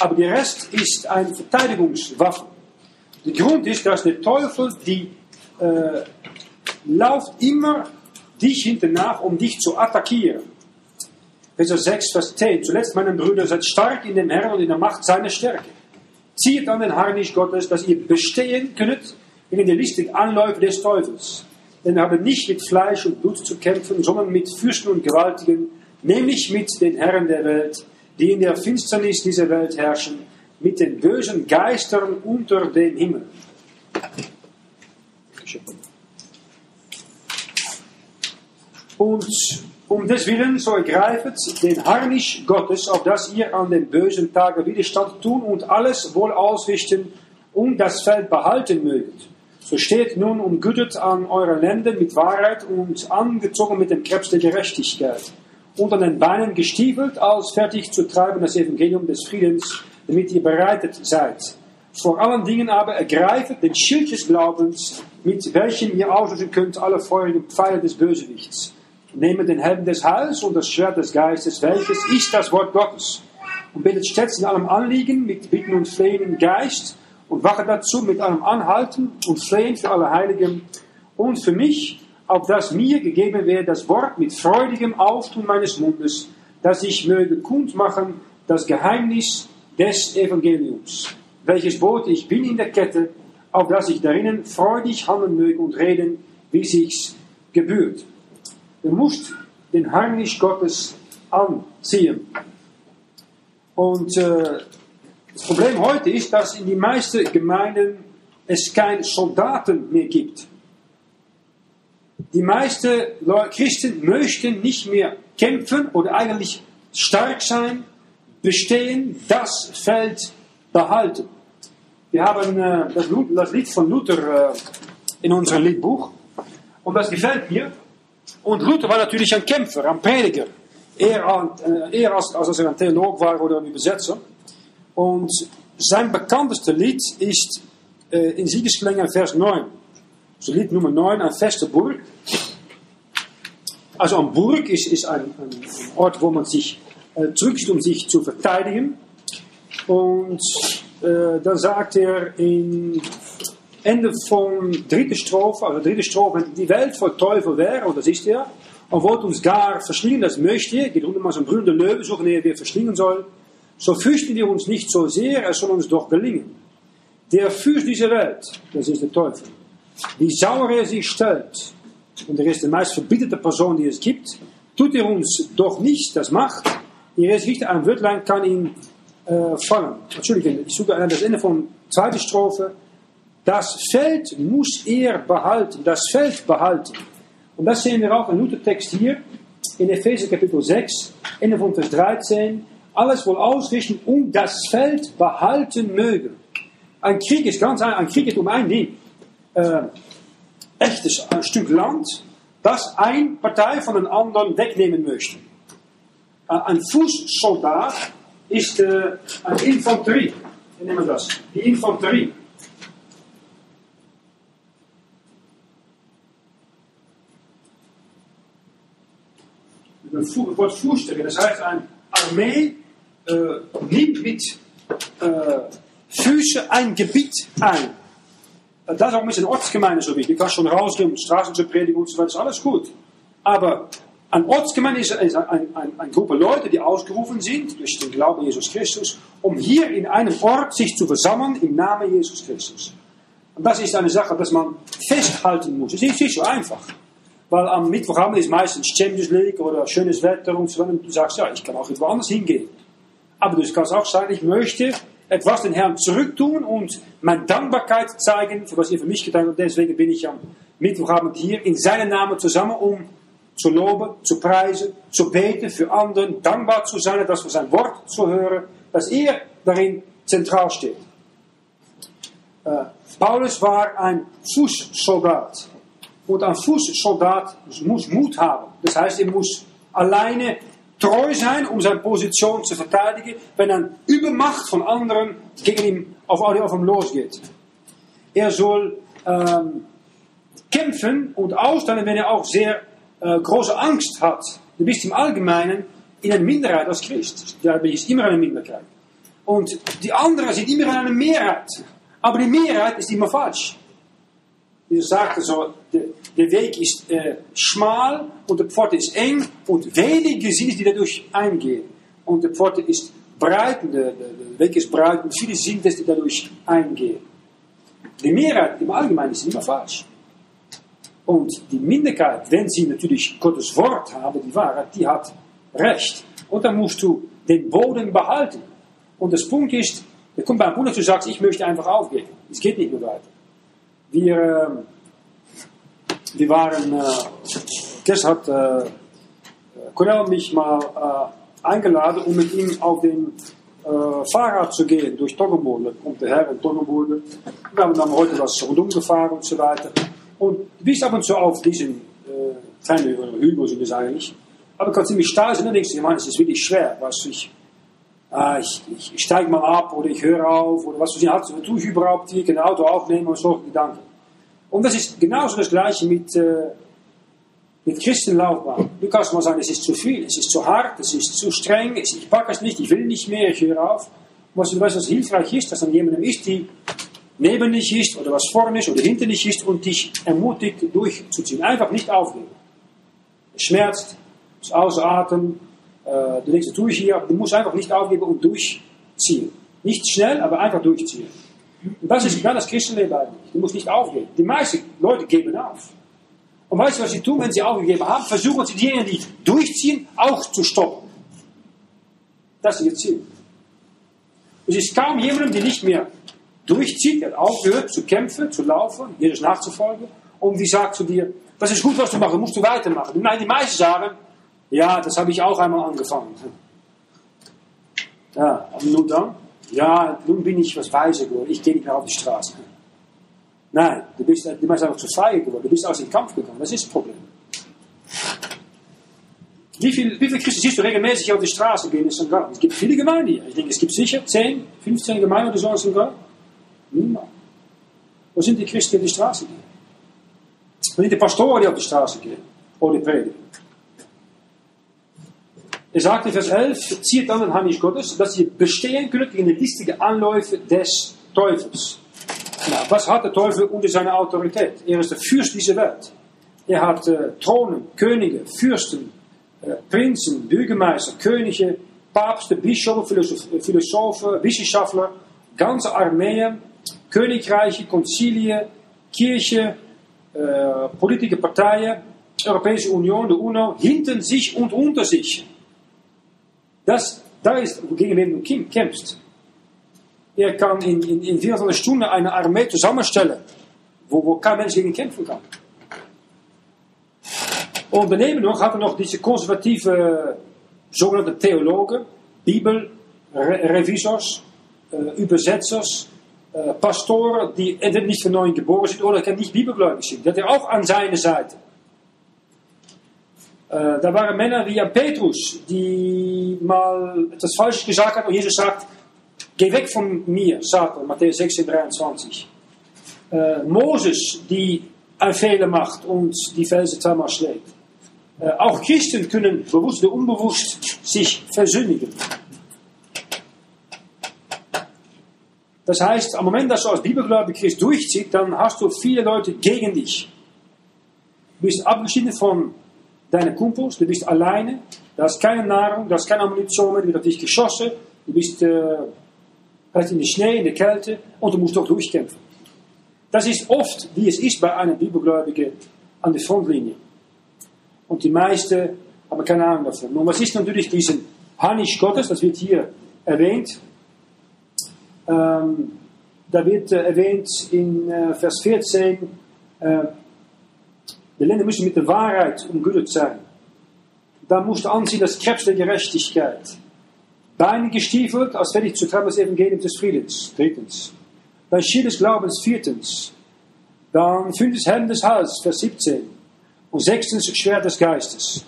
[SPEAKER 1] Aber der Rest ist eine Verteidigungswaffe. Der Grund ist, dass der Teufel, die äh, läuft immer dich hinternach, um dich zu attackieren. Vers 6, Vers 10. Zuletzt, meine Brüder, seid stark in dem Herrn und in der Macht seiner Stärke. Zieht an den Harnisch Gottes, dass ihr bestehen könnt in den listigen Anläufen des Teufels. Denn wir haben nicht mit Fleisch und Blut zu kämpfen, sondern mit Fürsten und Gewaltigen, nämlich mit den Herren der Welt, die in der Finsternis dieser Welt herrschen, mit den bösen Geistern unter dem Himmel. Und um des Willen so ergreifet den Harnisch Gottes, auf dass ihr an den bösen Tagen Widerstand tun und alles wohl ausrichten und das Feld behalten möget. So steht nun umgütet an euren Lenden mit Wahrheit und angezogen mit dem Krebs der Gerechtigkeit unter den Beinen gestiefelt, als fertig zu treiben das Evangelium des Friedens, damit ihr bereitet seid. Vor allen Dingen aber ergreifet den Schild des Glaubens, mit welchem ihr auslösen könnt alle feurigen Pfeile des Bösewichts. Nehmt den Helm des Heils und das Schwert des Geistes, welches ist das Wort Gottes. Und betet stets in allem Anliegen mit Bitten und Flehen im Geist und wache dazu mit allem Anhalten und Flehen für alle Heiligen und für mich, auf das mir gegeben wird das Wort mit freudigem Auftun meines Mundes, dass ich möge kundmachen das Geheimnis des Evangeliums, welches Boot ich bin in der Kette, auf das ich darinnen freudig handeln möge und reden, wie sich's gebührt. Du musst den Heimlich Gottes anziehen. Und äh, das Problem heute ist, dass in die meisten Gemeinden es keine Soldaten mehr gibt. Die meisten Christen möchten nicht mehr kämpfen oder eigentlich stark sein, bestehen, das Feld behalten. Wir haben äh, das, das, Lied von Luther äh, in unserem Liedbuch und das gefällt mir. Und Luther war natürlich ein Kämpfer, ein Prediger, eher, äh, eher als, als er ein Theolog war oder ein Übersetzer. Und sein bekannteste Lied ist äh, in Siegesklänge Vers 9. So Lied Nummer 9, eine feste Burg. Also eine Burg ist, ist ein, ein Ort, wo man sich äh, drückt, um sich zu verteidigen. Und äh, dann sagt er in Ende von dritte Strophe, also dritte Strophe, wenn die Welt voll Teufel wäre, und das ist er, und wollte uns gar verschlingen, das möchte er, geht unter mal so ein brüllender Löwe suchen, den wir verschlingen soll, so fürchten wir uns nicht so sehr, es soll uns doch gelingen. Der fürcht diese Welt, das ist der Teufel wie sauer er sich stellt, und er ist die meist verbitterte Person, die es gibt, tut er uns doch nichts, das macht, ist nicht ein Wörtlein kann ihn äh, fallen. Entschuldigung, ich suche an das Ende von zweiter Strophe. Das Feld muss er behalten, das Feld behalten. Und das sehen wir auch im Luthertext hier, in Epheser Kapitel 6, Ende von Vers 13. Alles wohl ausrichten und das Feld behalten mögen. Ein Krieg ist ganz ein, ein Krieg geht um ein Ding. Äh, echtes ein Stück Land, das eine Partei von den anderen wegnehmen möchte. Ein Fußsoldat ist äh, eine Infanterie. Wir das? Die Infanterie. Het woord voerstellen, das heißt, eine Armee äh, nimmt mit äh, Füßen ein Gebiet ein. Das auch ein bisschen Ortsgemeinde so wichtig. Du kannst schon rausgehen, Straßen zu predigen und so weiter, ist alles gut. Aber ein Ortsgemeinde ist eine ein, ein, Gruppe Leute, die ausgerufen sind durch den Glauben an Jesus Christus, um hier in einem Ort sich zu versammeln im Namen Jesus Christus. Und das ist eine Sache, dass man festhalten muss. Es ist nicht so einfach. Weil am Mittwochabend ist meistens Champions League oder schönes Wetter und so. Und du sagst, ja, ich kann auch irgendwo anders hingehen. Aber du kannst auch sagen, ich möchte etwas den Herrn zurücktun und meine Dankbarkeit zeigen, für was ihr für mich getan habt. Deswegen bin ich am Mittwochabend hier in seinem Namen zusammen, um zu loben, zu preisen, zu beten für anderen, dankbar zu sein, das für sein Wort zu hören, dass er darin zentral steht. Äh, Paulus war ein Fußsoldat. Und ein Fußsoldat muss Mut haben. Das heißt, er muss alleine treu sein, um seine Position zu verteidigen, wenn eine Übermacht von anderen gegen ihn auf, auf ihn losgeht. Er soll ähm, kämpfen und ausstellen, wenn er auch sehr äh, große Angst hat. Du bist im Allgemeinen in einer Minderheit als Christ. Da ist immer eine Minderheit. Und die anderen sind immer in einer Mehrheit. Aber die Mehrheit ist immer falsch. Wie sagte so, der, der Weg ist äh, schmal und die Pforte ist eng und wenige sind es, die dadurch eingehen. Und die Pforte ist breit und der, der Weg ist breit und viele sind es, die dadurch eingehen. Die Mehrheit im Allgemeinen ist immer falsch. Und die Minderheit, wenn sie natürlich Gottes Wort haben, die Wahrheit, die hat Recht. Und dann musst du den Boden behalten. Und das Punkt ist, da kommt bei einem Bruder, du sagst, ich möchte einfach aufgeben. Es geht nicht mehr weiter. Wir, wir waren, äh, gestern hat äh, Cornel mich mal äh, eingeladen, um mit ihm auf dem äh, Fahrrad zu gehen durch Toggenburg. Kommt der Herr in Toggenburg. Wir haben dann heute was rundum gefahren und so weiter. Und du bist ab und zu auf diesen äh, kleinen Hügel, sind das eigentlich. Aber du kannst ziemlich steil sein und denkst, ich meine, es ist wirklich schwer. Was ich, ah, ich, ich, ich steige mal ab oder ich höre auf oder was du tue ich überhaupt hier, ich kann ein Auto aufnehmen und solche Gedanken. Und das ist genauso das Gleiche mit, äh, mit Christenlaufbahn. Du kannst mal sagen, es ist zu viel, es ist zu hart, es ist zu streng, ich packe es nicht, ich will nicht mehr, ich höre auf. Was du was hilfreich ist, dass dann jemandem ist, die neben dich ist oder was vorne ist oder hinter dich ist und dich ermutigt durchzuziehen. Einfach nicht aufgeben. Es schmerzt, es außer Atem, äh, du denkst, das tue ich hier, du musst einfach nicht aufgeben und durchziehen. Nicht schnell, aber einfach durchziehen. Und das ist genau das Christenleben eigentlich. Du musst nicht aufgeben. Die meisten Leute geben auf. Und weißt du, was sie tun, wenn sie aufgegeben haben? Versuchen sie diejenigen, die durchziehen, auch zu stoppen. Das ist ihr Ziel. Es ist kaum jemandem, der nicht mehr durchzieht, der aufgehört zu kämpfen, zu laufen, Jesus nachzufolgen, und die sagt zu dir, das ist gut, was du machst, musst du weitermachen. Nein, die meisten sagen, ja, das habe ich auch einmal angefangen. Ja, aber nun dann? Ja, nun bin ich was weiser geworden, ich gehe nicht mehr auf die Straße. Nein, du bist, du bist einfach zu feige geworden, du bist aus dem Kampf gegangen, das ist das Problem. Wie viele, wie viele Christen siehst du regelmäßig auf die Straße gehen in St. Gallen? Es gibt viele Gemeinden hier. Ich denke, es gibt sicher 10, 15 Gemeinden oder so in St. Gallen. Niemand. Wo sind die Christen, die auf die Straße gehen? Wo sind die Pastoren, die auf die Straße gehen? Oder die predigen? Er sagt in Vers 11, zieht an den Heimisch Gottes, dass ihr bestehen könnt gegen die listige Anläufe des Teufels. Nou, was hat der Teufel unter seiner Autorität? Er ist der Fürst dieser Welt. Er hat äh, Thronen, Könige, Fürsten, äh, Prinzen, Bürgermeister, Könige, Papste, Bischöfe, Philosophen, Wissenschaftler, ganze Armeen, Königreiche, Konzilien, Kirche, äh, politische Parteien, Europäische Union, der UNO, hinter sich und unter sich. Das, da ist, gegen wen du kämpfst. Er kann in, in, in 24 Stunden eine Armee zusammenstellen, wo, wo kein Mensch gegen kämpfen kann. Und daneben noch hat er noch diese konservative sogenannte Theologen, Bibelrevisors, äh, Übersetzers, äh, äh, Pastoren, die entweder nicht von neuem geboren sind oder nicht bibelgläubig sind. Dat er auch an seiner Seite. Äh, da waren Männer wie Petrus, die mal etwas Falsches gesagt hat und Jesus sagt, geh weg von mir, Satan, Matthäus 16, 23. Äh, Moses, die einen Fehler macht und die Felsen zweimal schlägt. Äh, auch Christen können bewusst oder unbewusst sich versündigen. Das heißt, am Moment, dass du als Bibelgläubig Christ durchzieht, dann hast du viele Leute gegen dich. Du bist abgeschieden von deinen Kumpels, du bist alleine, du hast keine Nahrung, du hast keine Ammunition mehr, du wird dich geschossen, du bist äh, in der Schnee, in der Kälte und du musst doch durchkämpfen. Das ist oft, wie es ist bei einem Bibelgläubigen an der Frontlinie. Und die meisten haben keine Ahnung davon. Nun, was ist natürlich diesen Panisch Gottes, das wird hier erwähnt. Ähm, da wird äh, erwähnt in äh, Vers 14, äh, die Länder müssen mit der Wahrheit umgürtet sein. Da musst du ansehen das Krebs der Gerechtigkeit. Beine gestiefelt, als fertig zu tragen das Evangelium des Friedens. Drittens. Dann Schild des Glaubens. Viertens. Dann fünftens Helm des Hals, Vers 17. Und sechstens Schwert des Geistes.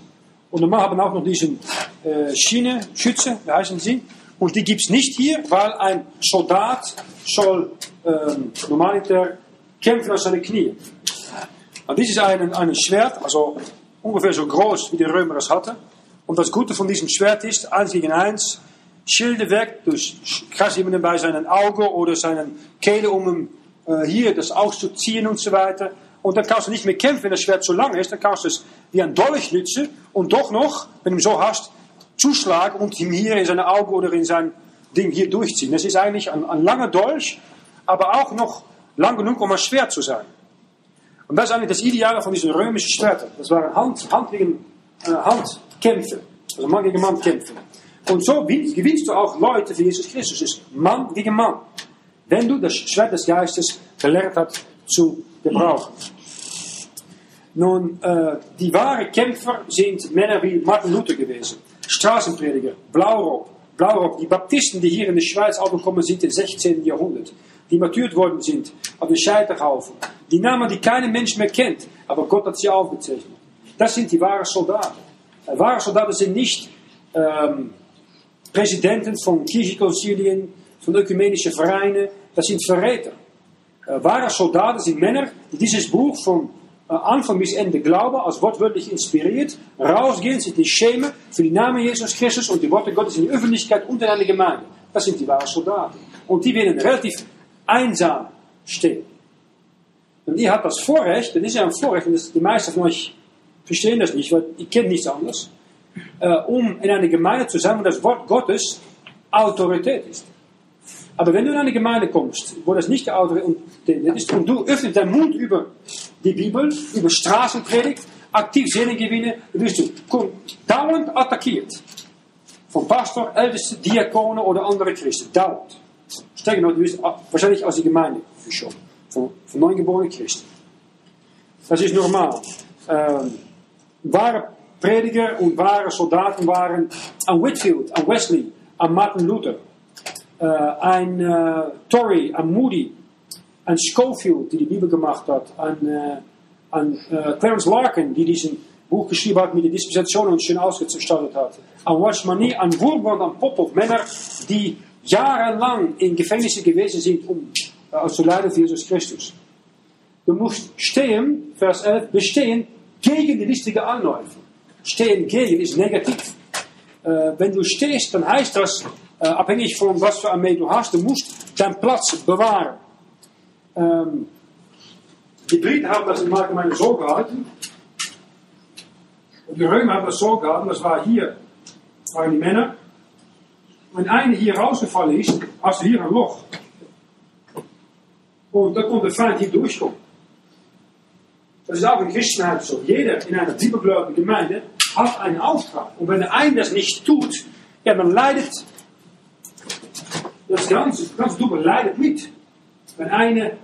[SPEAKER 1] Und normal haben wir auch noch diesen äh, Schiene, Schütze, wie heißen sie? Und die gibt es nicht hier, weil ein Soldat soll ähm, normaliter kämpfen aus seinen Knie. Und dies ist ein, ein Schwert, also ungefähr so groß wie die Römer es hatten. Und das Gute von diesem Schwert ist, eins gegen eins, Schilde weg, dus kras jemanden bei seinen Augen oder seinen Kehle, um ihm äh, hier das auszuziehen und so weiter. Und dann kannst du nicht mehr kämpfen, wenn das Schwert so lang ist. Dann kannst du es wie ein Dolch nutzen und doch noch, wenn du ihn so hast, zuschlagen und ihm hier in seine Augen oder in sein Ding hier durchziehen. Das ist eigentlich ein, ein langer Dolch, aber auch noch lang genug, um ein Schwert zu sein. Und das ist eigentlich das Ideale von diesen römischen Schwertern. Das waren Hand, Hand gegen äh, Handkämpfe. Also Mann gegen Mann kämpfen. Und so gewinnst du auch Leute für Jesus Christus. Dus Mann gegen Mann. Wenn du das Schwert des Geistes gelernt hast zu gebrauchen. Nun, äh, die wahren Kämpfer sind Männer wie Martin Luther gewesen. Straßenprediger, Blaurock, Blaurock, die Baptisten, die hier in der Schweiz aufgekommen sind im 16. Jahrhundert, die martyrt worden sind auf den Scheiterhaufen, die Namen, die kein Mensch mehr kennt, aber Gott hat sie aufgezeichnet. Das sind die wahren Soldaten. Wahre Soldaten sind nicht ähm, Präsidenten von Kirchenkonzilien, von ökumenischen Vereinen, das sind Verräter. Äh, wahre Soldaten sind Männer, die dieses Buch von äh, Anfang bis Ende glauben, als wortwörtlich inspiriert, rausgehen, sich nicht schämen für die Namen Jesus Christus und die Worte Gottes in der Öffentlichkeit und in Gemeinde. Das sind die wahren Soldaten. Und die werden relativ einsam stehen. Und ihr habt das Vorrecht, das ist ja ein Vorrecht, und das, die meisten von euch verstehen das nicht, weil ich kenne nichts anderes, äh, um in einer Gemeinde zu sein, wo das Wort Gottes Autorität ist. Aber wenn du in eine Gemeinde kommst, wo das nicht die Autorität ist, und du öffnest deinen Mund über die Bibel, über Straßenpredigt, aktiv Seelengewinne, dann wirst du dauernd attackiert. Von Pastor, Älteste, Diakonen oder andere Christen. Dauernd. Noch, du wirst wahrscheinlich aus der Gemeinde geschoben. Von, von neugeborenen Christen. Das ist normal. Ähm, wahre Prediger und wahre Soldaten waren an Whitfield, an Wesley, an Martin Luther, äh, ein äh, Torrey, an Moody, an Schofield, die die Bibel gemacht hat, an, äh, an äh, Clarence Larkin, die diesen Buch geschrieben hat mit der Dispensation und schön ausgestattet hat, an Watchmani, an Wurmbrand, an Popov, Männer, die jahrelang in Gefängnissen gewesen sind, um äh, zu leiden für Jesus Christus. Du musst stehen, Vers 11, bestehen gegen die listige Anläufe. Stehen gegen ist negativ. Äh, wenn du stehst, dann heißt das, äh, abhängig von was für Armee du hast, du musst deinen Platz bewahren. Ähm, die Briten haben das im Allgemeinen so gehalten. Und die Römer haben das so gehalten, das war hier, waren die Männer. Wenn eine hier rausgefallen ist, hast du hier ein Loch. Und dann kommt der Feind hier durchkommen. Das ist auch in Christenheit so. Jeder in einer bibelgläubigen Gemeinde hat einen Auftrag. Und wenn der eine das nicht tut, ja, dann leidet das ganze, das ganze leidet mit. Wenn einer äh,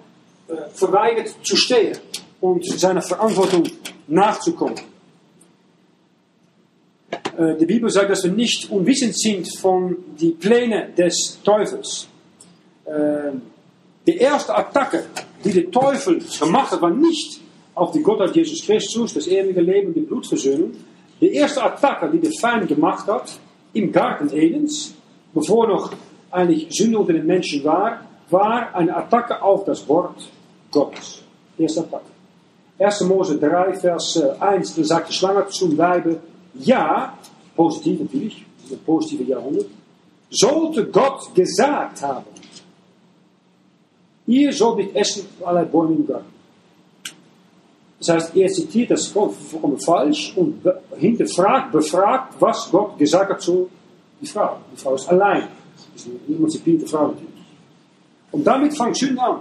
[SPEAKER 1] verweigert zu stehen und seiner Verantwortung nachzukommen. Äh, die Bibel sagt, dass wir nicht unwissend sind von den Plänen des Teufels. Äh, Die erste Attacke, die der Teufel gemacht hat, war nicht auf die Gottheit Jesus Christus, das ewige Leben, die Blutversöhnung. Die erste Attacke, die der Feind gemacht hat, im Garten Edens, bevor noch eigentlich Sünde unter den Menschen war, war eine Attacke auf das Wort Gottes. Erste Attacke. 1. Mose 3, Vers 1, da sagt die Schlange zum Weibe, ja, positiv natürlich, ein positiver Jahrhundert, sollte Gott gesagt haben, ihr sollt nicht essen von allerlei Bäume im Garten. Das heißt, er zitiert das vollkommen falsch und hinterfragt, befragt, was Gott gesagt hat zu die Frau. Die Frau ist allein. Das ist eine emanzipierte Frau natürlich. Und damit fängt Sünde an.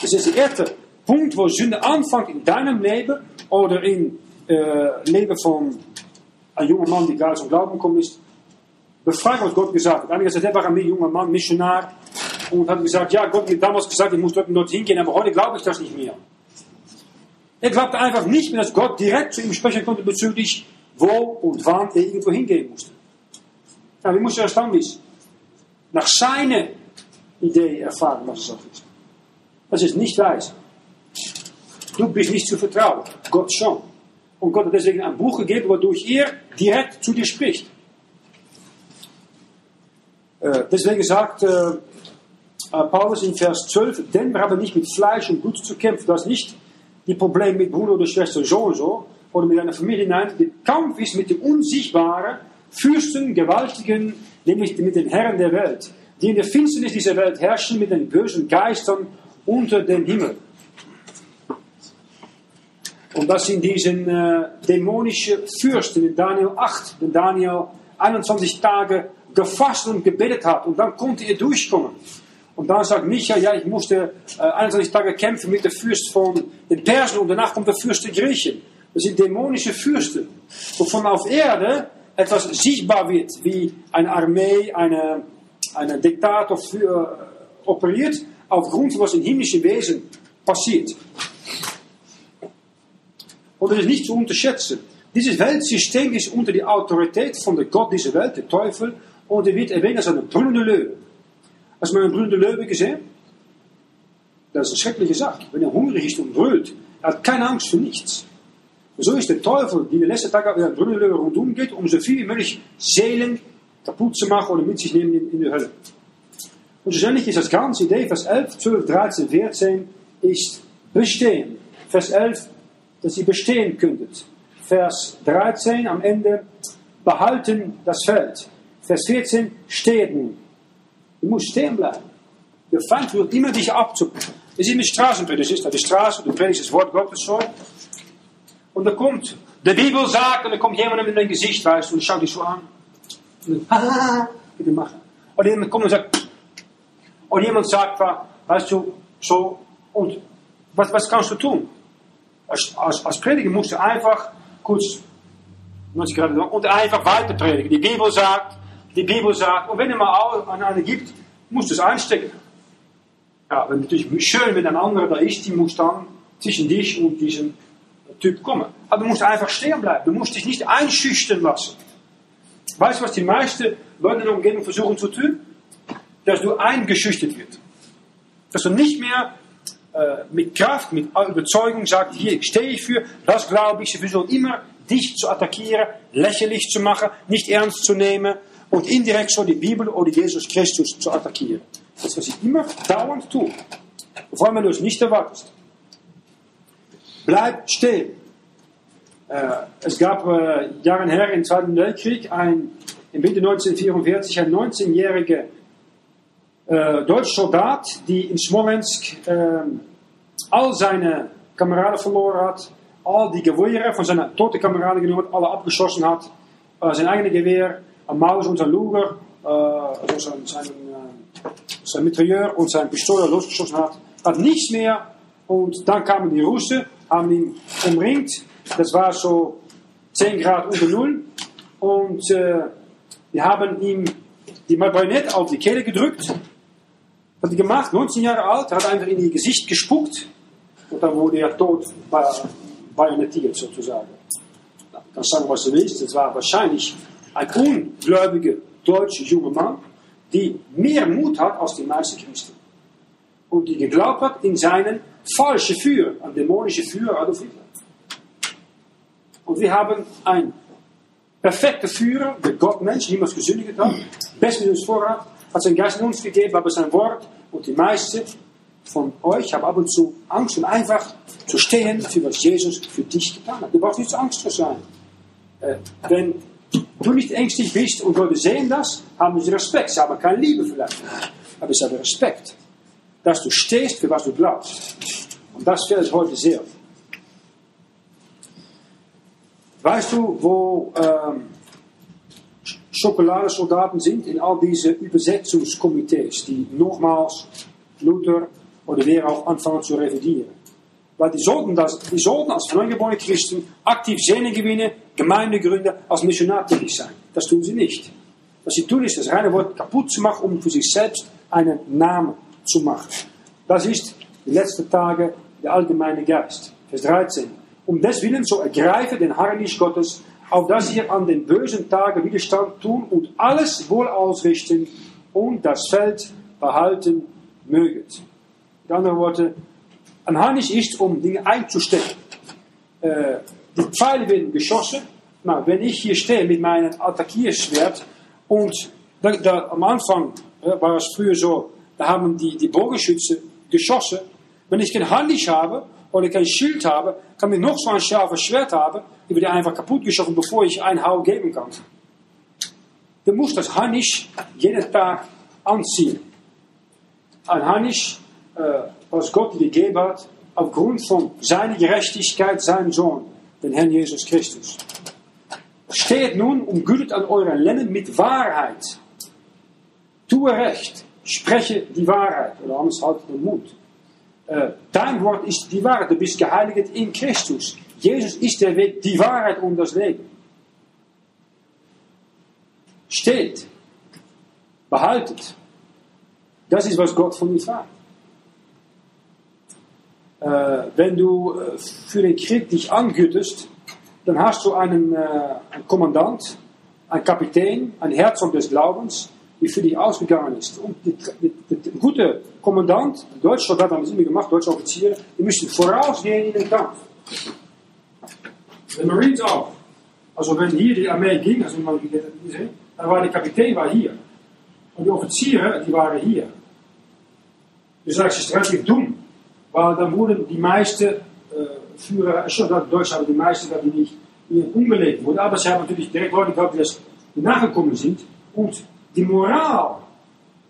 [SPEAKER 1] Das ist der erste Punkt, wo Sünde anfängt in deinem Leben oder in äh, Leben von einem jungen Mann, die gerade zum Glauben gekommen ist. Befragt, was Gott gesagt hat. Einige gesagt, er war ein junger Mann, Missionar, und hat gesagt, ja, Gott hat damals gesagt, ich muss dort, dort hingehen, aber heute glaube ich das nicht mehr. Er glaubte einfach nicht mehr, dass Gott direkt zu ihm sprechen konnte bezüglich, wo und wann er irgendwo hingehen musste. Ja, wie muss er das dann wissen? Nach seiner Idee erfahren, was es auch ist. Das ist nicht weise. Du bist nicht zu vertrauen. Gott schon. Und Gott hat deswegen ein Buch gegeben, wodurch er direkt zu dir spricht. Äh, deswegen sagt äh, Paulus in Vers 12, denn wir haben nicht mit Fleisch und Blut zu kämpfen. Das ist nicht die Probleme mit Bruder oder Schwester so und so oder mit einer Familie. Nein, der Kampf ist mit den unsichtbaren Fürsten, Gewaltigen, nämlich mit den Herren der Welt, die in der Finsternis dieser Welt herrschen mit den bösen Geistern unter den Himmel. Und das sind diese äh, dämonischen Fürsten in Daniel 8, wenn Daniel 21 Tage gefasst und gebetet hat und dann konnte er durchkommen. Und dann sagt Micha, ja, ich musste äh, 21 Tage kämpfen mit der Fürst von den Persen und danach kommt der Fürst der Griechen. Das sind dämonische Fürsten, wovon auf Erde etwas sichtbar wird, wie eine Armee, eine, eine Diktator für, äh, operiert, aufgrund von was in himmlischen Wesen passiert. Und das ist nicht zu unterschätzen. Dieses Weltsystem ist unter die Autorität von der Gott dieser Welt, der Teufel, und er wird erwähnt als eine brüllende Löwe. Hast du mal einen brüllende Löwe gesehen? Das ist eine schreckliche Sache. Wenn er hungrig ist und brüllt, er hat keine Angst für nichts. Und so ist der Teufel, die den letzten Tag auf der brüllende Löwe rundum geht, um so viel wie möglich Seelen kaputt zu machen oder mit sich nehmen in, in die Hölle. Und schlussendlich ist das ganze Idee, Vers 11, 12, 13, 14, ist bestehen. Vers 11, dass ihr bestehen könntet. Vers 13 am Ende, behalten das Feld. Vers 14, steht nun. Du musst stehen bleiben. Der Feind will immer dich abzupacken. Es ist mit Straßenpredigt, ist die Straße, du predigst das Wort Gottes so. Und da kommt, die Bibel sagt, und dann kommt jemand mit dein Gesicht, weißt du, und schaut dich so an. Und dann, haha, bitte machen. Oder jemand kommt und sagt, oder jemand sagt, weißt du, so, und was, was kannst du tun? Als, als, als Prediger musst du einfach kurz 90 Grad und einfach weiter predigen. Die Bibel sagt, die Bibel sagt, und wenn er mal an eine gibt, musst du es einstecken. Ja, wenn natürlich schön, wenn ein anderer da ist, die muss dann zwischen dich und diesem Typ kommen. Aber du musst einfach stehen bleiben. Du musst dich nicht einschüchtern lassen. Weißt du, was die meisten Leute in der Umgebung versuchen zu tun? Dass du eingeschüchtert wirst. Dass du nicht mehr äh, mit Kraft, mit Überzeugung sagst, hier stehe ich für, das glaube ich, sie versuchen immer dich zu attackieren, lächerlich zu machen, nicht ernst zu nehmen und indirekt so die Bibel oder Jesus Christus zu attackieren. Das was ich immer dauernd allem, wenn du es nicht erwartest. Bleib stehen. Äh, es gab äh, Jahre her im Zweiten Weltkrieg ein, im Winter 1944 ein 19-jähriger äh, Soldat, die in Smolensk äh, all seine Kameraden verloren hat, all die Gewehre von seinen toten Kameraden genommen alle abgeschossen hat, sein eigenes Gewehr, ein Maus und sein Luger, also sein, sein, äh, sein Mitrailleur und sein Pistole losgeschossen hat, hat nichts mehr und dann kamen die Russen, haben ihn umringt, das war so 10 Grad unter Null und äh, die haben ihm die Bajonett auf die Kehle gedrückt hat er gemacht, 19 Jahre alt, hat einfach in ihr Gesicht gespuckt und dann wurde er tot bajonettiert sozusagen. Du kannst sagen, was du willst, es war wahrscheinlich ein ungläubiger deutscher junger Mann, die mehr Mut hat als die meisten Christen. und die geglaubt hat in seinen falschen Führer, an dämonische Führer Adolf Hitler. Und wir haben einen perfekten Führer, der Gott Mensch, niemals gesündigt hat, best mit uns vorhat, hat sein Geist in uns gegeben, aber sein Wort und die meisten von euch haben ab und zu Angst, um einfach zu stehen für was Jesus für dich getan hat. Du brauchst nicht Angst zu sein. Äh, wenn du nicht ängstlich bist und Leute sehen das, haben sie Respekt. Sie haben keine Liebe vielleicht, aber sie haben Respekt, dass du stehst für was du glaubst. Und das fehlt heute sehr. Weißt du, wo ähm, Schokoladesoldaten sind in all diese Übersetzungskomitees, die nochmals Luther oder wer auch anfangen zu revidieren? Weil die sollten, das, die sollten als neugeborene Christen aktiv Seelen gewinnen, Gemeinde gründen, als Missionar tätig sein. Das tun sie nicht. Was sie tun, ist das reine Wort kaputt zu machen, um für sich selbst einen Namen zu machen. Das ist die letzten Tage der allgemeine Geist. Vers 13. Um deswillen so ergreife den Harnisch Gottes, auf dass ihr an den bösen Tagen Widerstand tun und alles wohl ausrichten und das Feld behalten möget. Mit anderen Worten, ein Harnisch ist, um Dinge einzustecken. Äh, die Pfeile werden geschossen. Na, wenn ich hier stehe mit meinem Attackierschwert und da, da, am Anfang äh, war es früher so, da haben die, die Bogenschütze geschossen. Wenn ich kein Harnisch habe oder kein Schild habe, kann ich noch so ein scharfes Schwert haben, die wird einfach kaputt geschossen, bevor ich einen Hau geben kann. Du musst das Harnisch jeden Tag anziehen. Ein Harnisch, äh, was Gott gegeben hat, aufgrund von seiner Gerechtigkeit, seinem Sohn, den Herrn Jesus Christus. Steht nun umgürtet an euren Lenden mit Wahrheit. Tue Recht, spreche die Wahrheit, oder anders halt den Mund. Äh, dein Wort ist die Wahrheit, du bist geheiligt in Christus. Jesus ist der Weg, die Wahrheit und das Leben. Steht, behaltet. Das ist, was Gott von uns sagt. Äh, wenn du äh, für den Krieg dich angütest, dann hast du einen, einen Kommandant, einen Kapitän, einen Herzog des Glaubens, die für dich ausgegangen ist. Und der gute Kommandant, deutsche Soldaten haben das immer gemacht, deutsche Offiziere, die müssen vorausgehen in den Kampf. De Marines auch. Also wenn hier die Armee ging, also man gesehen, dann war der Kapitän war hier. Und die Offiziere, die waren hier. Dus dat is relativ dumm, weil dann wurden die meisten äh, Führer, schon Deutsch haben die meisten, die nicht umgelegt wurden. Aber sie haben natürlich direkt Leute gehabt, die nachgekommen sind. Die Moral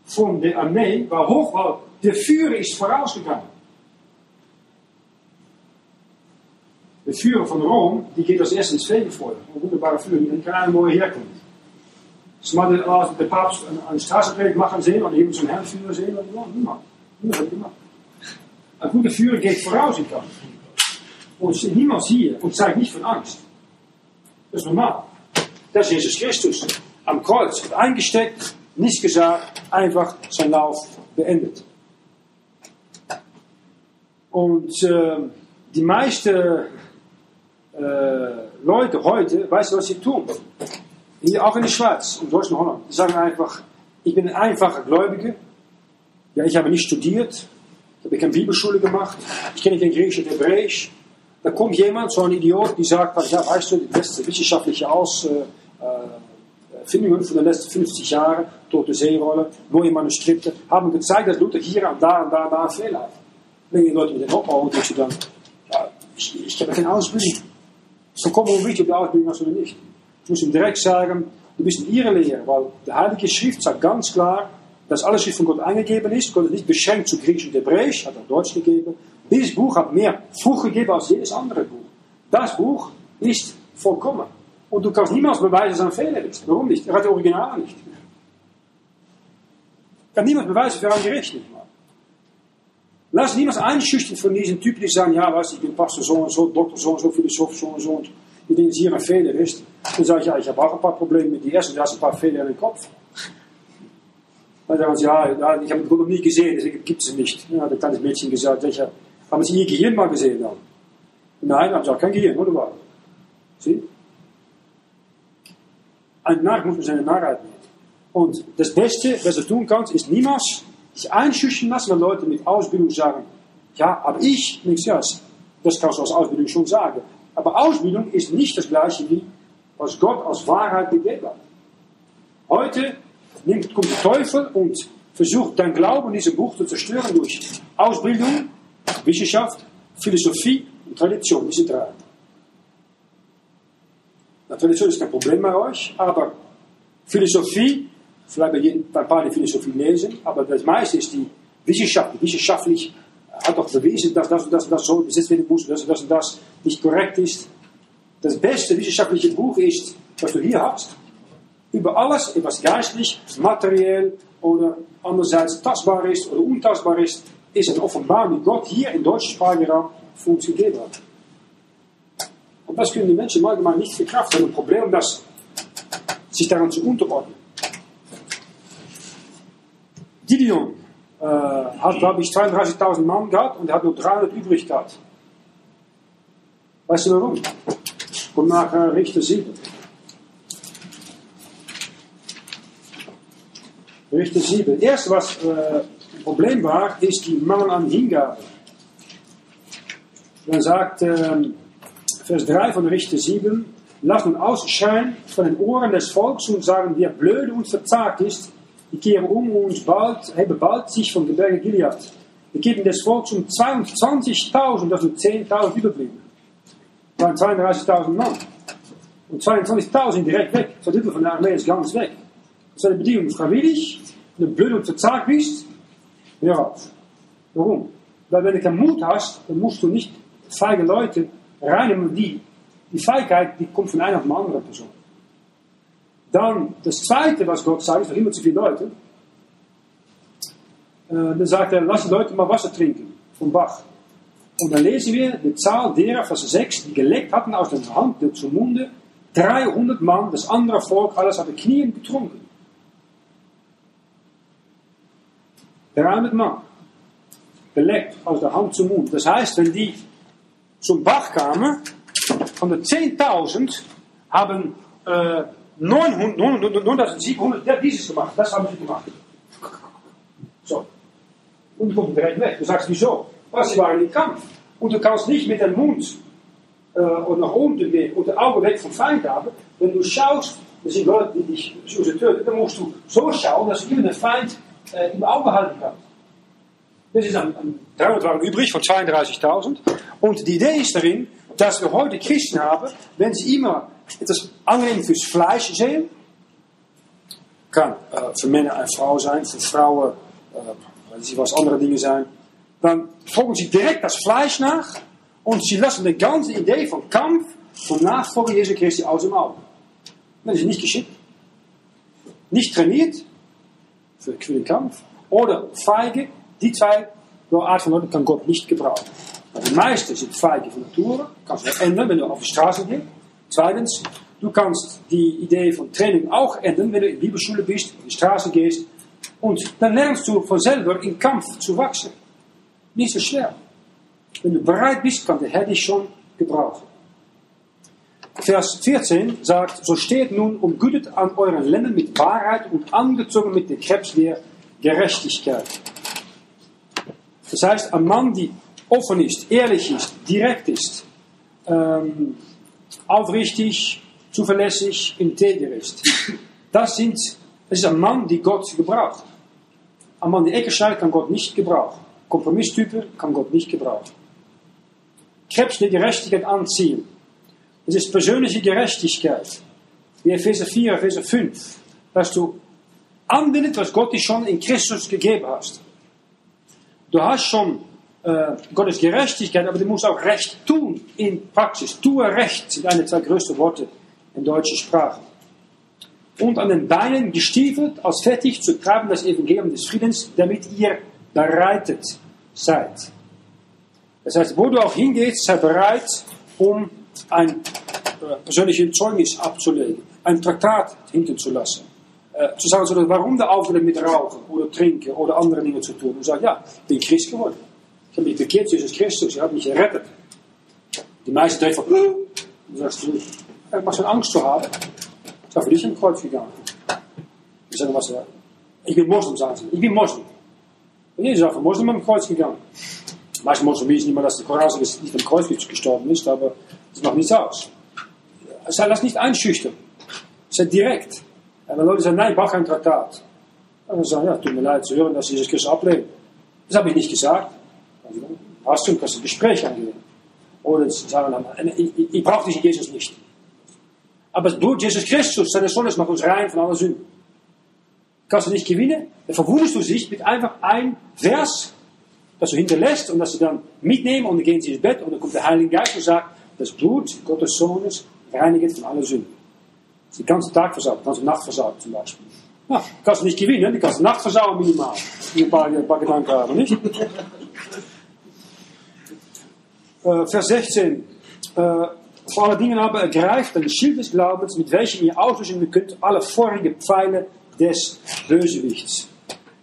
[SPEAKER 1] von der Armee war hoch, weil der Führer ist vorausgegangen. Der Führer von Rom, die geht als erstes ins Fegefeuer. Een wunderbare Führer, die keine Ahnung, wo er herkommt. Ze hadden als de paus een, een staatspreek machen sehen oder irgendein Herrnführer sehen, oder ja, niemand. Niemand hat gemacht. Ein guter Führer geht voraus in Kampf. Und niemand hier und zeigt nicht von Angst. Das ist normal. Das ist Jesus Christus. Am Kreuz eingesteckt, nichts gesagt, einfach sein Lauf beendet. Und äh, die meisten äh, Leute heute, weißt du, was sie tun? Hier auch in der Schweiz und Deutschland Holland. Die sagen einfach, ich bin ein einfacher Gläubiger. Ja, ich habe nicht studiert. Ich habe keine Bibelschule gemacht. Ich kenne kein Griechisch und Hebräisch. Da kommt jemand, so ein Idiot, die sagt, ja, weißt du, die beste wissenschaftliche Ausfindungen von den letzten 50 Jahren, tote Seerolle, neue Manuskripte, haben gezeigt, dass Luther hier und da und da und da Fehler hat. Wenn die Leute mit dem Opbau und dann, ja, ich, ich habe keine Ausbildung. So kommen wir nicht, ob die Ausbildung hast oder nicht. Ich muss ihm direkt sagen, du bist in ihrer Lehre, weil die Heilige Schrift sagt ganz klar, dass alles Schrift von Gott eingegeben ist. Gott ist nicht beschränkt zu Griechisch und Hebräisch, hat auch Deutsch gegeben. Dieses Buch hat mehr Frucht gegeben als jedes andere Buch. Das Buch ist vollkommen. Und du kannst niemals beweisen, dass er ein Fehler ist. Warum nicht? Er hat das Original nicht. Kann niemand beweisen für ein Gericht nicht mal. Lass niemals einschüchtern von diesen Typen, die sagen, ja, was, ich bin Pastor so und so, Doktor so und so, Philosoph so und so. Und die denken, hier ein Fehler ist. Dann sage ich, ja, ich habe auch ein paar Probleme mit dir. Erstens, du hast ein paar Fehler den Kopf. Dann sagen sie, ja, ich habe Gott noch nie gesehen, deswegen gibt es nicht. Ja, hat ein kleines Mädchen gesagt, ich, haben Sie Ihr Gehirn mal gesehen? Dann? Nein, haben Sie auch kein Gehirn, oder was? Sie? Ein Narr muss man seine Narrheit nehmen. Und das Beste, was du tun kannst, ist niemals sich einschüchtern lassen, wenn Leute mit Ausbildung sagen, ja, aber ich, nichts, ja, das kannst du als Ausbildung schon sagen. Aber Ausbildung ist nicht das gleiche wie, was Gott als Wahrheit gegeben hat. Heute nimmt, kommt der Teufel und versucht dein Glauben in diesem Buch zu zerstören durch Ausbildung, Wissenschaft, Philosophie und Tradition, diese drei. Na, Tradition ist kein Problem bei euch, aber Philosophie, vielleicht ein paar die Philosophie lesen, aber das meiste ist die Wissenschaft, wissenschaftlich hat doch bewiesen, dass das und das, das so besetzt werden muss, dass das und das nicht korrekt ist. Das beste wissenschaftliche Buch ist, was du hier hast. Über alles, was geistlich, materiell oder andererseits tastbar ist oder untastbar ist, ist het Offenbarung, die Gott hier in deutschsprachigen Raum für uns gegeben hat. Und das können die Menschen manchmal nicht verkraften. Ein Problem, das sich daran zu unterordnen. Gideon äh, hat, glaube ich, 32.000 Mann gehabt und er hat nur 300 übrig gehabt. Weißt du warum? Kommt nach äh, Richter 7. Richter 7. Erst was äh, Problem war, ist die Mangel an Hingabe. Dann sagt ähm, Vers 3 von Richter 7, lass nun ausscheinen von den Ohren des Volks und sagen, wer blöde und verzagt ist, die kehren um und bald, hebben bald sich vom Gebirge Gilead. Wir geben des Volks um 22.000, das sind 10.000 überblieben. Waren 32.000 Mann. Und 22.000 direkt weg. Zwei Drittel von der Armee ist ganz weg. Das ist eine Bedingung. Freiwillig, wenn du blöd und verzagt bist, hör auf. Warum? Weil wenn du keinen Mut hast, dann musst du nicht feige Leute reinnehmen, die, die Feigheit, die kommt von einer auf eine andere Person. Dann das Zweite, was Gott sagt, ist noch immer zu viele Leute. Äh, dann sagt er, lass die Leute mal Wasser trinken vom Bach. Und dann lesen wir die Zahl derer, Vers 6, die geleckt hatten aus der Hand zum Munde. 300 Mann, das andere Volk, alles hatte Knien getrunken. 300 Mann. Geleckt aus der Hand zum Mund. Das heißt, wenn die zum Bach kamen, von den 10.000 haben äh, 9700 ja, dieses gemacht. Das haben sie gemacht. So. Und die kommen direkt weg. Du sagst, wieso? Weil sie waren im Kampf. Und du kannst nicht mit dem Mund äh, und nach unten gehen und die Augen weg vom Feind haben. Wenn du schaust, das sind Leute, die dich so töten, dann musst du so schauen, dass du immer den Feind äh, im Auge halten kannst. Das ist ein 300 waren übrig von 32.000. Und die Idee ist darin, dass wir heute Christen haben, wenn sie immer etwas angenehm fürs Fleisch sehen, kann äh, für Männer eine Frau sein, für Frauen, äh, was andere Dinge sein, dann folgen sie direkt das Fleisch nach und sie lassen die ganze Idee von Kampf, von Nachfolge Jesu Christi aus dem Auge. Das ist nicht geschickt. Nicht trainiert für den Kampf oder feige, die zwei Art von Leuten kann Gott nicht gebrauchen. Maar die meisten sind feige von Natur, kannst du ändern, wenn du auf die Straße gehst. Zweitens, du kannst die Idee von Training auch ändern, wenn du in Bibelschule bist, auf die Straße gehst. Und dann lernst du von selber in Kampf zu wachsen. Nicht so schwer. Wenn du bereit bist, kann der Herr dich schon gebrauchen. Vers 14 sagt, so steht nun umgütet an euren Ländern mit Wahrheit und angezogen mit dem Krebs der Gerechtigkeit. Das heißt, ein Mann, die offen ist, ehrlich ist, direkt ist, ähm, aufrichtig, zuverlässig, integer ist. Das, sind, das ist ein Mann, die Gott gebraucht. Ein Mann, der Ecke schneidet, kann Gott nicht gebrauchen. Kompromisstypen kann Gott nicht gebrauchen. Krebs der Gerechtigkeit anziehen. Das ist persönliche Gerechtigkeit. Wie Epheser 4, Epheser 5. Dass du anbindet, was Gott dir schon in Christus gegeben hast. Du hast schon äh, Gottes Gerechtigkeit, aber du musst auch Recht tun in Praxis. Tue Recht sind eine zwei größten Worte in deutscher Sprache. Und an den Beinen gestiefelt, als fertig zu treiben das Evangelium des Friedens, damit ihr bereitet seid. Das heißt, wo du auch hingehst, sei bereit, um ein äh, persönliches Zeugnis abzulegen, ein Traktat hinten zu lassen. Äh, zu sagen, so, warum der aufhören mit Rauchen oder Trinken oder andere Dinge zu tun. Und sagen, ja, ich bin Christ geworden. Ich habe mich bekehrt, Jesus Christus, er hat mich gerettet. Die meisten denken von, äh, dann sagst du, was für Angst zu haben. Ich war für dich ein Kreuz gegangen. Die sagen, was, ich bin Moslem, sagen sie. Ich bin Moslem. Und Jesus ist von Moslem am Kreuz gegangen. Manche Moslem wissen nicht mal, dass der Koran nicht am Kreuz gestorben ist, aber das macht nichts aus. Sei das nicht einschüchtern. Sei direkt. En wenn Leute sagen, nein, ich brauche kein Traktat. Dann sagen, ja, tut mir leid zu hören, dass Jesus Christus ablehnen. Das habe ich nicht gesagt. Also, hast du, kannst du ein Gespräch angehen. Oder sagen dann, ich, ich, ich brauche diesen Jesus nicht. Aber durch Jesus Christus, seine Sohn, macht uns rein von aller Sünden. Kannst du nicht gewinnen, dann verwunderst du dich mit einfach ein Vers, das du hinterlässt und das sie dann mitnehmen und dann gehen sie ins Bett und dann kommt der Heilige Geist und sagt, das Blut Gottes Sohnes reinigt von aller Sünden. Den ganzen Tag versaut, die ganze Nacht versaut zum Beispiel. Ja, kannst du nicht gewinnen, die ganze Nacht versauen minimal. Die ein paar, ein paar Gedanken haben, nicht? *laughs* Äh, Vers 16. Äh, vor alle Dingen aber ergreift ein Schild des Glaubens, mit welchem ihr auslösen könnt alle vorige Pfeile des Bösewichts.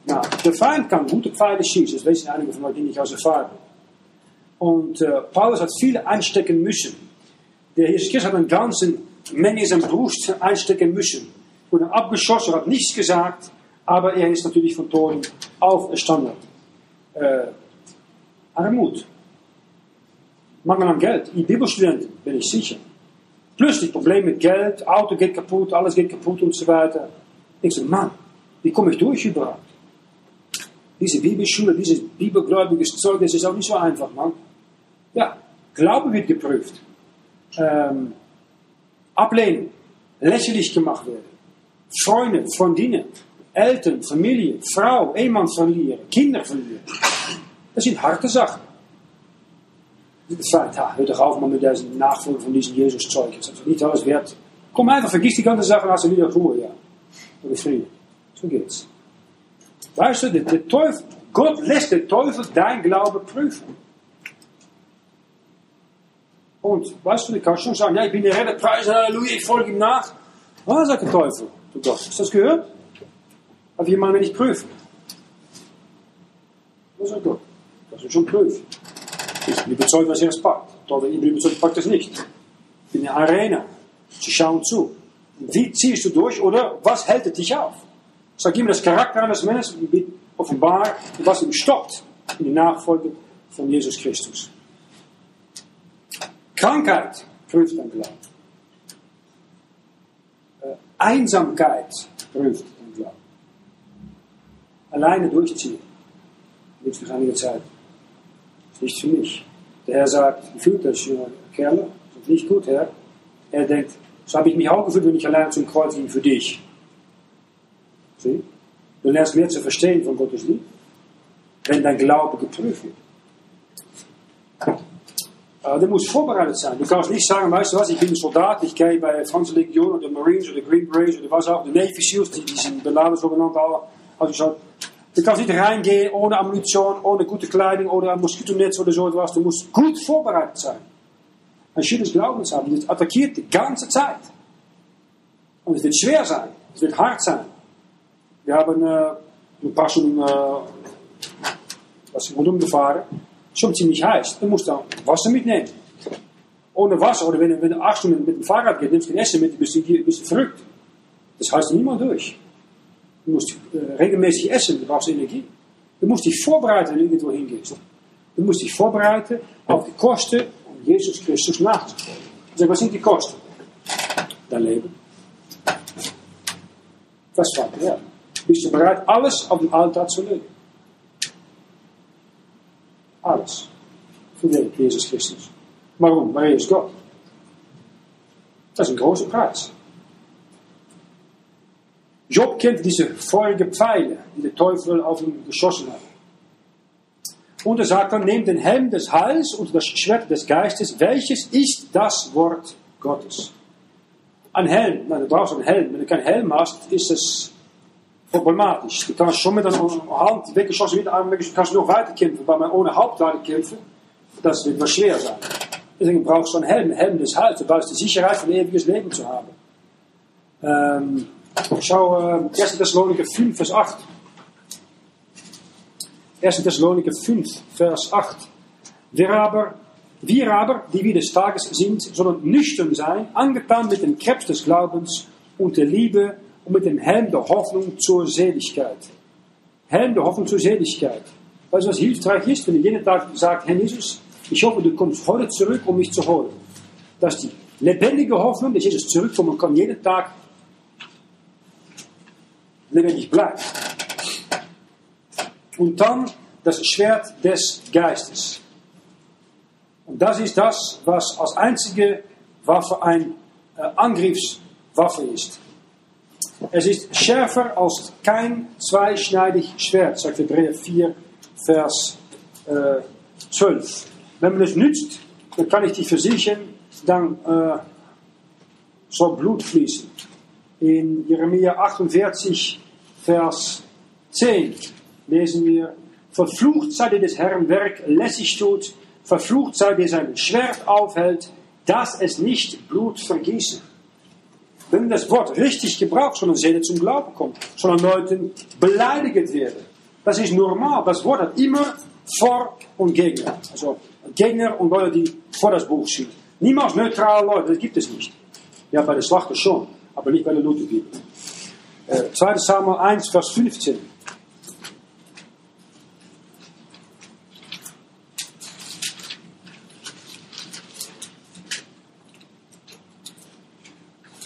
[SPEAKER 1] Nou, der Feind kann gute Pfeile schießen, das wissen einige von euch nicht aus Erfahrung. Und äh, Paulus hat viele einstecken müssen. Der Jesus Christus hat eine ganze Menge seinem Brust einstecken müssen. Wurde abgeschossen, hat nichts gesagt, aber er ist natürlich von Toten auferstanden. Äh, Armut. Mangel an Geld. Ich Bibelstudent, bin ich sicher. Plötzlich Problem mit Geld, Auto geht kaputt, alles geht kaputt und so weiter. Ich so, Mann, wie komme ich durch überhaupt? Diese Bibelschule, dieses bibelgläubiges Zeug, das ist auch nicht so einfach, Mann. Ja, Glaube wird geprüft. Ähm, ablehnen, lächerlich gemacht werden. Freunde, Freundinnen, Eltern, Familie, Frau, Ehemann verlieren, Kinder verlieren. Das sind harte Sachen. Ja, hör doch auf mal mit diesem Nachfolger von diesem Jesus-Zeug. Das ist nicht alles wert. Komm einfach, vergiss die ganze Sache hast du wieder Ruhe, ja. Oder Frieden. So geht's. Du, der, der Teufel, Gott lässt den Teufel dein Glaube prüfen. Und, weißt du, ich kann schon sagen, ja, ich bin der Retter, preis, Halleluja, ich folge ihm nach. Ah, sagt der Teufel. Du Gott, hast du das gehört? Hat jemand nicht prüfen? Was sagt Gott? Das ist schon prüfen. Ich bin überzeugt, was er es packt. Teufel, ich bin überzeugt, packt es nicht. Ich bin eine Arena. Sie schauen zu. Wie ziehst du durch oder was hält dich auf? Sag ihm das Charakter eines Menschen offenbar, was ihm stoppt in die Nachfolge von Jesus Christus. Krankheit prüft. Äh, Einsamkeit prüft den Glauben. Alleine durchziehen. Nichts für einige Zeit. Ist nicht für mich. Der Herr sagt, wie fühlt das, junge Kerle? Das ist nicht gut, Herr. Er denkt, so habe ich mich auch gefühlt, wenn ich allein zum Kreuz ging für dich. Sieh? Du lernst mehr zu verstehen von Gottes Liebe, wenn dein Glaube geprüft wird. Uh, der muss vorbereitet sein. Du kannst nicht sagen, weißt du was, ich bin ein Soldat, ich gehe bei der Franse Legion oder Marines oder Green Berets oder was auch, die Navy Seals, die, die sind beladen so genannt. Also, du kannst nicht reingehen ohne Ammunition, ohne gute Kleidung oder ein Moskitonetz oder so etwas. Du musst gut vorbereitet sein. Ein schönes Glaubens haben, das attackiert die ganze Zeit. Und es wird schwer sein, es wird hart sein. Wir haben äh, ein paar schon, äh, was rundum gefahren schon ziemlich heiß. Dann musst du Wasser mitnehmen. Ohne Wasser, oder wenn, wenn du acht Stunden mit dem Fahrrad gehst, nimmst du kein Essen mit, bist du, bist verrückt. Das heißt niemand durch. Du musst regelmäßig essen, du brauchst Energie. Du musst dich vorbereiten, wenn du irgendwo hingehst. Du musst dich vorbereiten auf die Kosten, um Jesus Christus nachzufolgen. Sag, was sind die Kosten? Dein Leben. Das war ja. Bist du bereit, alles auf dem Altar zu legen? Alles. Für Jesus Christus. Warum? Weil er ist Gott. Das ist ein großer Preis. Job kennt diese feurigen Pfeile, die der Teufel auf ihn geschossen hat. Und er sagt dann, nehmt den Helm des Heils und das Schwert des Geistes, welches ist das Wort Gottes. Ein Helm, na, du brauchst einen Helm. Wenn du keinen Helm hast, ist es problematisch. Du kannst schon mit einer Hand weggeschossen, mit einem weggeschossen, kannst du noch weiter kämpfen. Aber man ohne Hauptware kämpfen, das wird was schwer sein. Deswegen brauchst du einen Helm, Helm des Heils. Du brauchst die Sicherheit von ewiges Leben zu haben. Ähm, schau äh, 1. Thessaloniker 5, Vers 8. 1. Thessaloniker 5, Vers 8. Wir aber, wir aber, die wir des Tages sind, sollen nüchtern sein, angetan mit dem Krebs des Glaubens und der Liebe und mit dem Helm der Hoffnung zur Seligkeit. Helm der Hoffnung zur Seligkeit. Weißt du, was hilfreich ist, wenn du jeden Tag sagst, Herr Jesus, ich hoffe, du kommst heute zurück, um mich zu holen. Das ist die lebendige Hoffnung, dass Jesus zurückkommen kann, jeden Tag lebendig bleibt. Und dann das Schwert des Geistes. Und das ist das, was als einzige Waffe ein äh, Angriffswaffe ist. Es ist schärfer als kein zweischneidig Schwert, sagt Hebräer 4, Vers äh, 12. Wenn man es nützt, dann kann ich dich versichern, dann äh, soll Blut fließen. In Jeremia 48, Vers 10 lesen wir, Verflucht sei der des Herrn Werk lässig tut, verflucht sei der sein Schwert aufhält, dass es nicht Blut vergieße. Wenn das Wort richtig gebraucht, sondern Seele zum Glauben kommt, sondern Leute beleidigt werden. Das ist normal. Das Wort hat immer Vor- und Gegner. Also Gegner und Leute, die vor das Buch sind. Niemals neutrale Leute, das gibt es nicht. Ja, bei der Schlachter schon, aber nicht bei der Lutherbibel. Äh, 2. Samuel 1, Vers 15.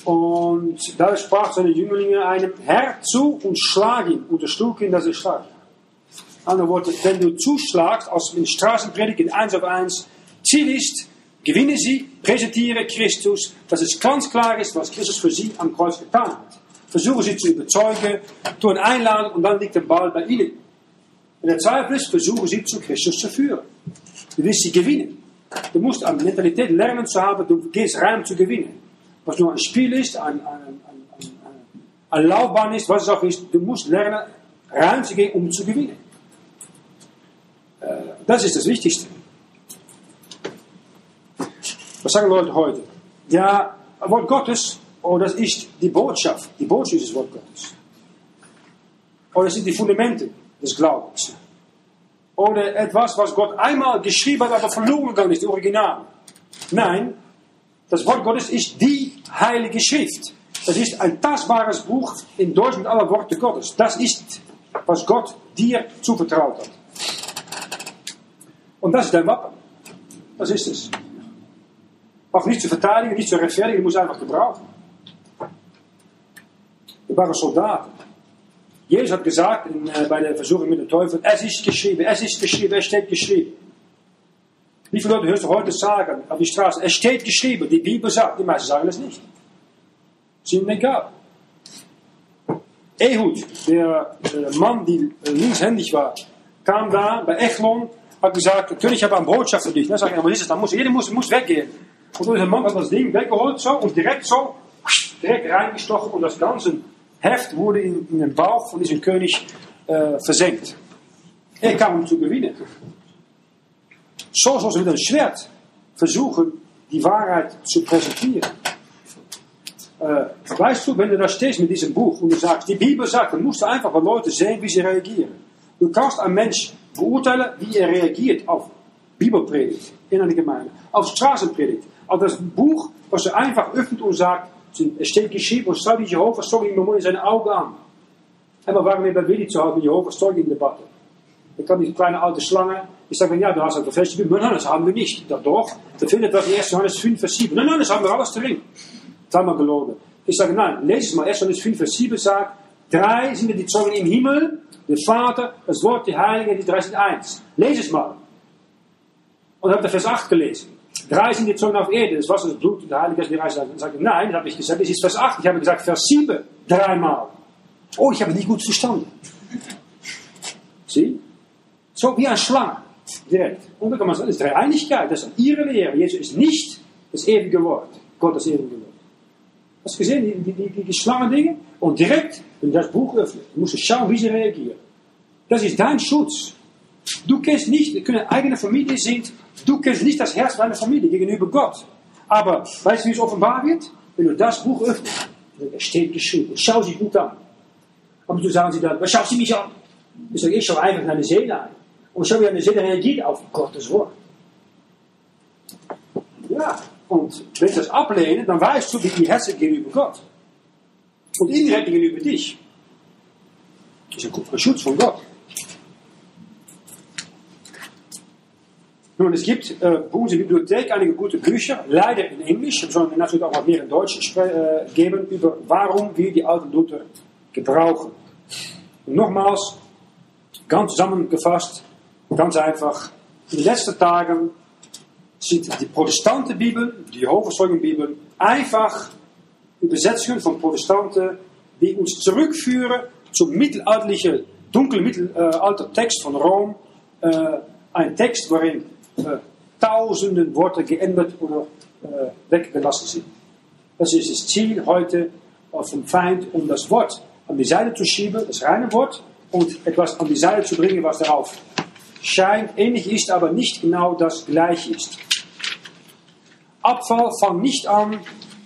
[SPEAKER 1] Und da sprach seine Jünglinge einem Herr zu und schlag ihn und er schlug ihn, dass er starb. Andere Worte, wenn du zuschlagst, als in Straßenpredigt in 1 auf 1, Ziel ist, gewinnen sie, präsentiere Christus, dass es ganz klar ist, was Christus für sie am Kreuz getan hat. Versuchen sie zu überzeugen, tun einladen und dann liegt der Ball bei ihnen. Wenn der Zweifel ist, versuchen sie zu Christus zu führen. Du willst sie gewinnen. Du musst eine Mentalität lernen zu haben, du gehst rein zu gewinnen. Was nur ein Spiel ist, ein, ein, ein, ein, Laufbahn ist, was es auch ist, du musst lernen, reinzugehen, um zu gewinnen. Äh, das ist das Wichtigste. Was sagen Leute heute? Ja, Wort Gottes, oh, das ist die Botschaft. Die Botschaft ist das Wort Gottes. Oder das sind die Fundamente des Glaubens. Oder etwas, was Gott einmal geschrieben hat, aber verloren gegangen ist, das Original. Nein, das Wort Gottes ist die Heilige Schrift. Das ist ein tastbares Buch in Deutsch mit aller Worte Gottes. Das ist, was Gott dir zuvertraut hat. Und das ist dein Wappen. Das ist es. Auch nicht zu verteidigen, nicht zu rechtfertigen, du musst einfach gebrauchen. Wir waren Soldaten. Jesus hat gesagt in, äh, bei der Versuchung mit dem Teufel, es ist geschrieben, es ist geschrieben, es steht geschrieben. Wie viele Leute hörst du heute sagen auf die Straße, es steht geschrieben, die Bibel sagt, die meisten sagen es nicht. Das ihnen egal. Ehud, der äh, Mann, die äh, linkshändig war, kam da bei Echlon, hat gesagt, König, ich habe eine Botschaft für dich. Dann sage ich, was ist es? Dann muss, jeder muss, muss weggehen. Und der Mann hat das Ding weggeholt so und direkt so, direkt reingestochen und das ganze Heft wurde in, in den Bauch von diesem König äh, versenkt. Er kam um zu gewinnen. Soll sie mit einem Schwert versuchen, die Wahrheit zu präsentieren. Äh, weißt du, wenn du da stehst mit diesem Buch und die Bibel sagt, dann musst du einfach mal Leute sehen, wie sie reagieren. Du kannst einen Mensch beurteilen, wie er reagiert auf Bibelpredigt in einer Gemeinde, auf Straßenpredigt, auf das Buch, was er einfach öffnet und sagt, es steht geschrieben, und Jehovah's Zeugen im Moment in seine Augen waren wir bei Willi zu Hause mit Jehovah's Zeugen in Debatte. Da kam die kleine alte Schlange. Ich sage, ja, du hast ein befestigte Bibel. Nein, das haben wir nicht. Ja, doch. Da findet das 1. Johannes 5, Vers 7. Nein, nein, das haben wir alles drin. Das haben wir gelogen. Ich sage, nein, lese es mal. 1. Johannes 5, Vers 7 sagt, drei sind die Zeugen im Himmel, der Vater, das Wort, die Heilige, die drei sind eins. Lese es mal. Und habe Vers 8 gelesen. Drei sind die Zeugen auf Erde, das Wasser, das Blut und der Heilige Geist, die drei sind. Dann sage ich, nein, das habe ich gesagt, das ist Vers 8. Ich habe gesagt, Vers 7, dreimal. Oh, ich habe nicht gut verstanden. Sieh? So wie ein Schlange. Direkt. Und dann kann man sagen, das ist Dreieinigkeit, das ist ihre Lehre. Jesus ist nicht das ewige Wort. Gott das ewige Wort. Hast du gesehen, die, die, die, die Schlangendinge? Und direkt, wenn du das Buch öffnet, musst du schauen, wie sie reagieren. Das ist dein Schutz. Du kennst nicht, können eigene Familie sind, du kennst nicht das Herz deiner Familie gegenüber Gott. Aber weißt du, wie es offenbar wird? Wenn du das Buch öffnest, es steht geschrieben, schau sie gut an. Aber du sagen sie dann, was schaust du mich an? Ich sage, ich schaue einfach deine Seele an. Und schau, wie deine Seele reagiert auf Gottes Wort. Ja, und wenn sie das ablehnen, dann weißt du, wie die Herzen gegenüber Gott. Und indirekt gegenüber dich. Das ist ein Schutz von Gott. Nun, es gibt äh, bei uns in der Bibliothek einige gute Bücher, leider in Englisch, es sollen natürlich auch mehr in Deutsch äh, geben, über warum wir die alten Luther gebrauchen. Und nochmals, ganz zusammengefasst, ganz einfach, in den letzten Tagen sind die Protestantenbibel, die Jehovah's-Zeugenbibel, einfach Übersetzungen von Protestanten, die uns zurückführen zum mittelalterlichen, dunklen Mittelalter-Text von Rom. Äh, ein Text, waarin äh, tausenden Worte geändert oder äh, weggelassen sind. Das ist das Ziel heute vom Feind, um das Wort an die Seite zu schieben, das reine Wort, und etwas an die Seite zu bringen, was darauf scheint, ähnlich ist, aber nicht genau das gleiche ist. Abfall fängt nicht an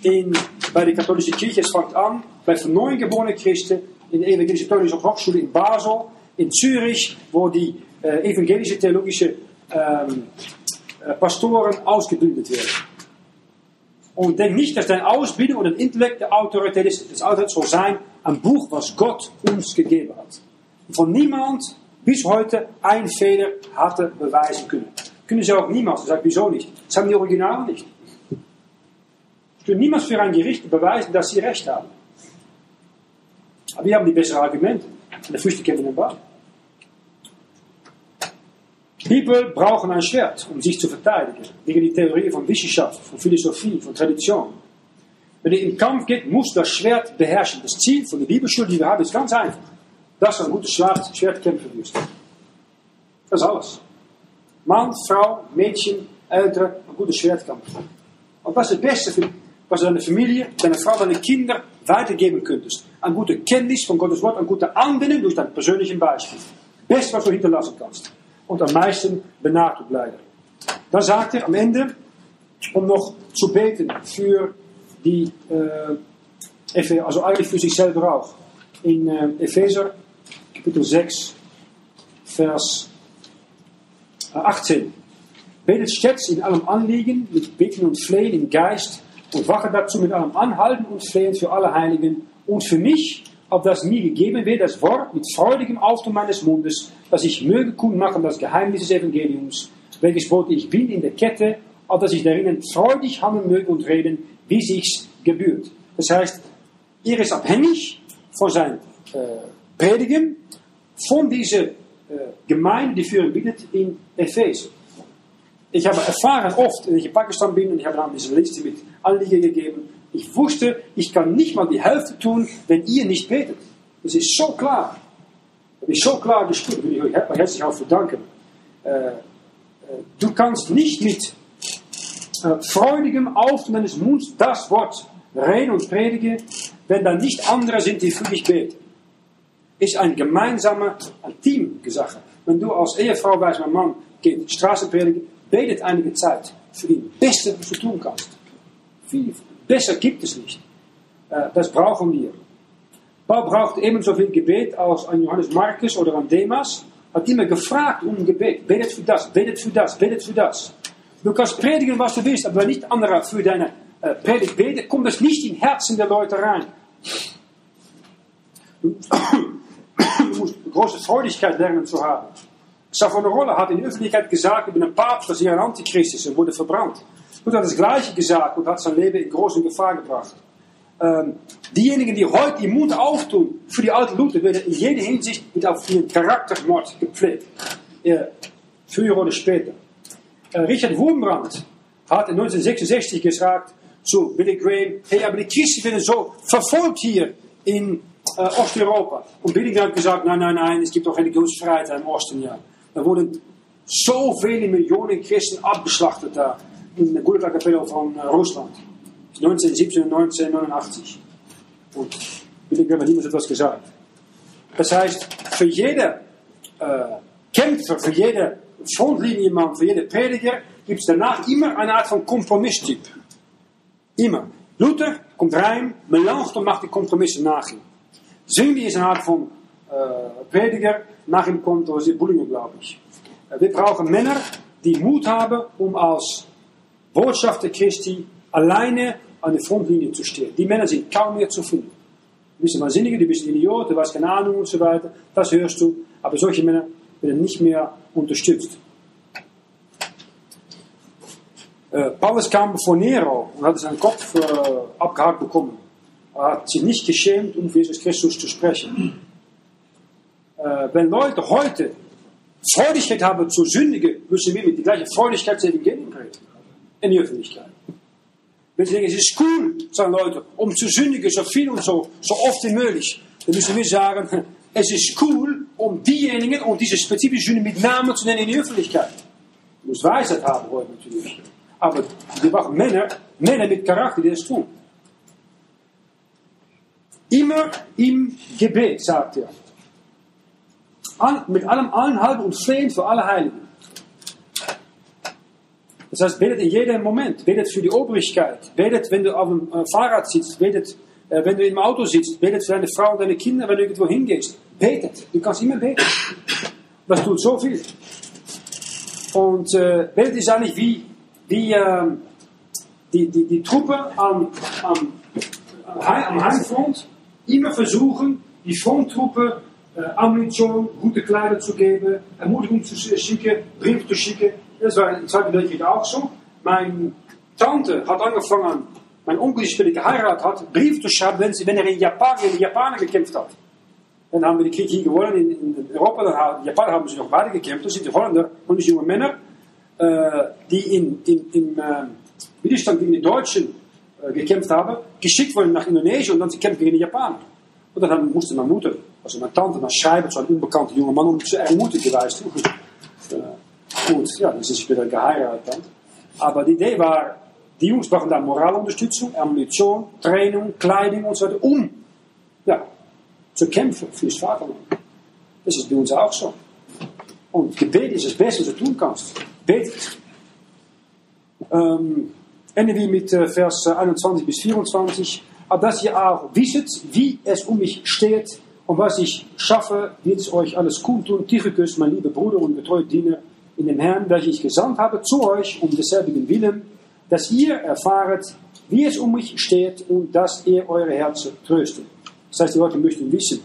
[SPEAKER 1] in, bei der katholischen Kirche, es fängt an bei von neuen geborenen Christen in der evangelischen theologischen Hochschule in Basel, in Zürich, wo die äh, evangelische theologische ähm, äh, Pastoren ausgebildet werden. Und denk nicht, dass deine Ausbildung oder Intellekt der Autorität ist. Das Autorität soll sein, ein Buch, was Gott uns gegeben hat. Von niemand bis heute ein Fehler hatte beweisen können. Können sie auch niemals. Ich sage, wieso nicht? Das haben die Originalen nicht. Sie können niemals für ein Gericht beweisen, dass sie Recht haben. Aber wir haben die besseren Argumente. Und der Fürste kennen den Ball. People brauchen ein Schwert, um sich zu verteidigen, gegen die Theorie von Wissenschaft, von Philosophie, von Tradition. Wenn ihr im Kampf geht, muss das Schwert beherrschen. Das Ziel von der Bibelschule, die wir haben, ist ganz einfach. Dass du ein gutes Schwert, Schwertkämpfer wirst. Das ist alles. Mann, Frau, Mädchen, Ältere, ein guter Schwertkämpfer. Und das ist das Beste, für, was du deine Familie, deine Frau, deine Kinder weitergeben könntest. Eine gute Kenntnis von Gottes Wort, eine gute Anwendung durch dein persönlichen Beispiel. Best, was du hinterlassen kannst. Und am meisten benadruckt leider. Dann sagt er am Ende, um noch zu beten für die, äh, also eigentlich für sich selber auch. In äh, Epheser, Kapitel 6, Vers 18. Betet stets in allem Anliegen, mit Bitten und Flehen im Geist und wache dazu mit allem Anhalten und Flehen für alle Heiligen und für mich, auf das mir gegeben wird, das Wort mit freudigem Auftun meines Mundes, dass ich möge kundmachen das Geheimnis des Evangeliums, welches Bote ich bin in der Kette, auf dass ich darin freudig handeln möge und reden, wie sich's gebührt. Das heißt, er ist abhängig von sein äh, Predigen, von dieser äh, Gemeinde, die für ihn bietet in Epheser. Ich habe erfahren oft, wenn ich in Pakistan bin und ich habe dann diese Liste mit Anliegen gegeben, ich wusste, ich kann nicht mal die Hälfte tun, wenn ihr nicht betet. Das ist so klar. Das ist so klar gespürt. Ich will euch herzlich auch verdanken. Äh, äh, du kannst nicht mit freudigem Auftun deines Munds das Wort reden und predigen, wenn da nicht andere sind, die für dich beten. Ist eine gemeinsame, ein Teamsache. Wenn du als Ehefrau weißt, mein Mann geht Straßen predigen, betet einige Zeit für ihn. Beste, was du tun kannst. Viel, besser gibt es nicht. Das brauchen wir. Paul braucht ebenso viel Gebet als ein Johannes Markus oder ein Demas. Hat immer gefragt um Gebet. Betet für das, betet für das, betet für das. Du kannst predigen, was du willst, aber wenn nicht andere für deine äh, Predigt beten, kommt es nicht in Herzen der Leute rein. Große Freudigkeit lernen zu haben. Savonarola hat in der Öffentlichkeit gesagt über den Papst, dass er ein Antichrist ist und wurde verbrannt. Und hat das Gleiche gesagt und hat sein Leben in große Gefahr gebracht. Ähm, diejenigen, die heute den Mund auftun für die alte Luther, werden in jeder Hinsicht mit auf ihren Charaktermord gepflegt. Äh, früher oder später. Äh, Richard Wurmbrand hat in 1966 gesagt zu Billy Graham, hey, aber die Christen werden so verfolgt hier in äh, Osteuropa. Und Graham hat gesagt, nein, nein, nein, es gibt doch Religionsfreiheit im Osten, ja. Da wurden so viele Millionen Christen abgeschlachtet da in der Gulag-Kapelle von äh, Russland. 1917 und 1989. Und Graham hat niemals etwas gesagt. Das heißt, für jede äh, Kämpfer, für jede Frontliniemann, für jede Prediger gibt es danach immer eine Art von Kompromisstyp. Immer. Luther kommt rein, Melanchthon macht die Kompromisse nach Zwingli ist eine Art von äh, Prediger, nach ihm kommt Rosi Bullinger, glaube ich. Äh, wir brauchen Männer, die Mut haben, um als Botschafter Christi alleine an der Frontlinie zu stehen. Die Männer sind kaum mehr zu finden. Du bist ein Wahnsinniger, du bist ein Idiot, du hast keine Ahnung und so weiter. Das hörst du. Aber solche Männer werden nicht mehr unterstützt. Äh, Paulus kam vor Nero und hatte seinen Kopf äh, abgehakt bekommen. Hat sich nicht geschämt, um Jesus Christus zu sprechen. Äh, wenn Leute heute Freudigkeit haben zu sündigen, müssen wir mit der gleichen Freudigkeit zu Evangelium reden. In die Öffentlichkeit. Sie denken, es ist cool, sagen Leute, um zu sündigen, so viel und so, so oft wie möglich, dann müssen wir sagen, *laughs* es ist cool, um diejenigen und diese spezifische Sünde mit Namen zu nennen in die Öffentlichkeit. Du musst Weisheit haben heute natürlich. Aber wir brauchen Männer, Männer mit Charakter, die das tun. Immer im Gebet, sagt er. An, mit allem Anhalten und Flehen für alle Heiligen. Das heißt, betet in jedem Moment. Betet für die Obrigkeit. Betet, wenn du auf dem äh, Fahrrad sitzt. Betet, äh, wenn du im Auto sitzt. Betet für deine Frau und deine Kinder, wenn du irgendwo hingehst. Betet. Du kannst immer beten. Das tut so viel. Und äh, betet ist eigentlich wie, wie äh, die, die, die Truppe am, am, am Heimfront. Immer versuchen, die Fronttruppe äh, Ammunition, gute Kleider zu geben, Ermutigung zu schicken, Brief zu schicken. Das war im Zweiten Weltkrieg auch so. Meine Tante hat angefangen, mein Onkel, die später geheiratet hat, Brief zu schreiben, wenn, sie, wenn er in Japan gegen die Japaner gekämpft hat. Dann haben wir die Krieg hier gewonnen in, in Europa. Dann haben, die Japaner haben sie noch weiter gekämpft. Dann sind die Holländer und die junge Männer, äh, die in, in, in äh, Widerstand gegen die Deutschen äh, gekämpft haben, geschickt worden nach Indonesien und dann sie kämpfen gegen die Japaner. Und dann haben, musste meine Mutter, also meine Tante, naar schreiben zu einem unbekannten jungen Mann, um zu du. Äh, gut, ja, dann sind sie später geheiratet. Dann. Aber die Idee war, die Jungs brauchen da Moralunterstützung, Ammunition, Training, Kleidung und weiter, um ja, zu kämpfen fürs Vaterland. Das ist bei uns auch so. Und Gebet ist das Beste, was du tun kannst. Betet. Ähm, enden wir mit äh, Vers 21 bis 24. Aber dass ihr auch wisset, wie es um mich steht und was ich schaffe, wird es euch alles kundtun. Tychicus, mein lieber Bruder und getreuer Diener in dem Herrn, welchen ich gesandt habe zu euch um desselbigen Willen, dass ihr erfahret, wie es um mich steht und dass ihr eure Herzen tröstet. Das heißt, die Leute möchten wissen,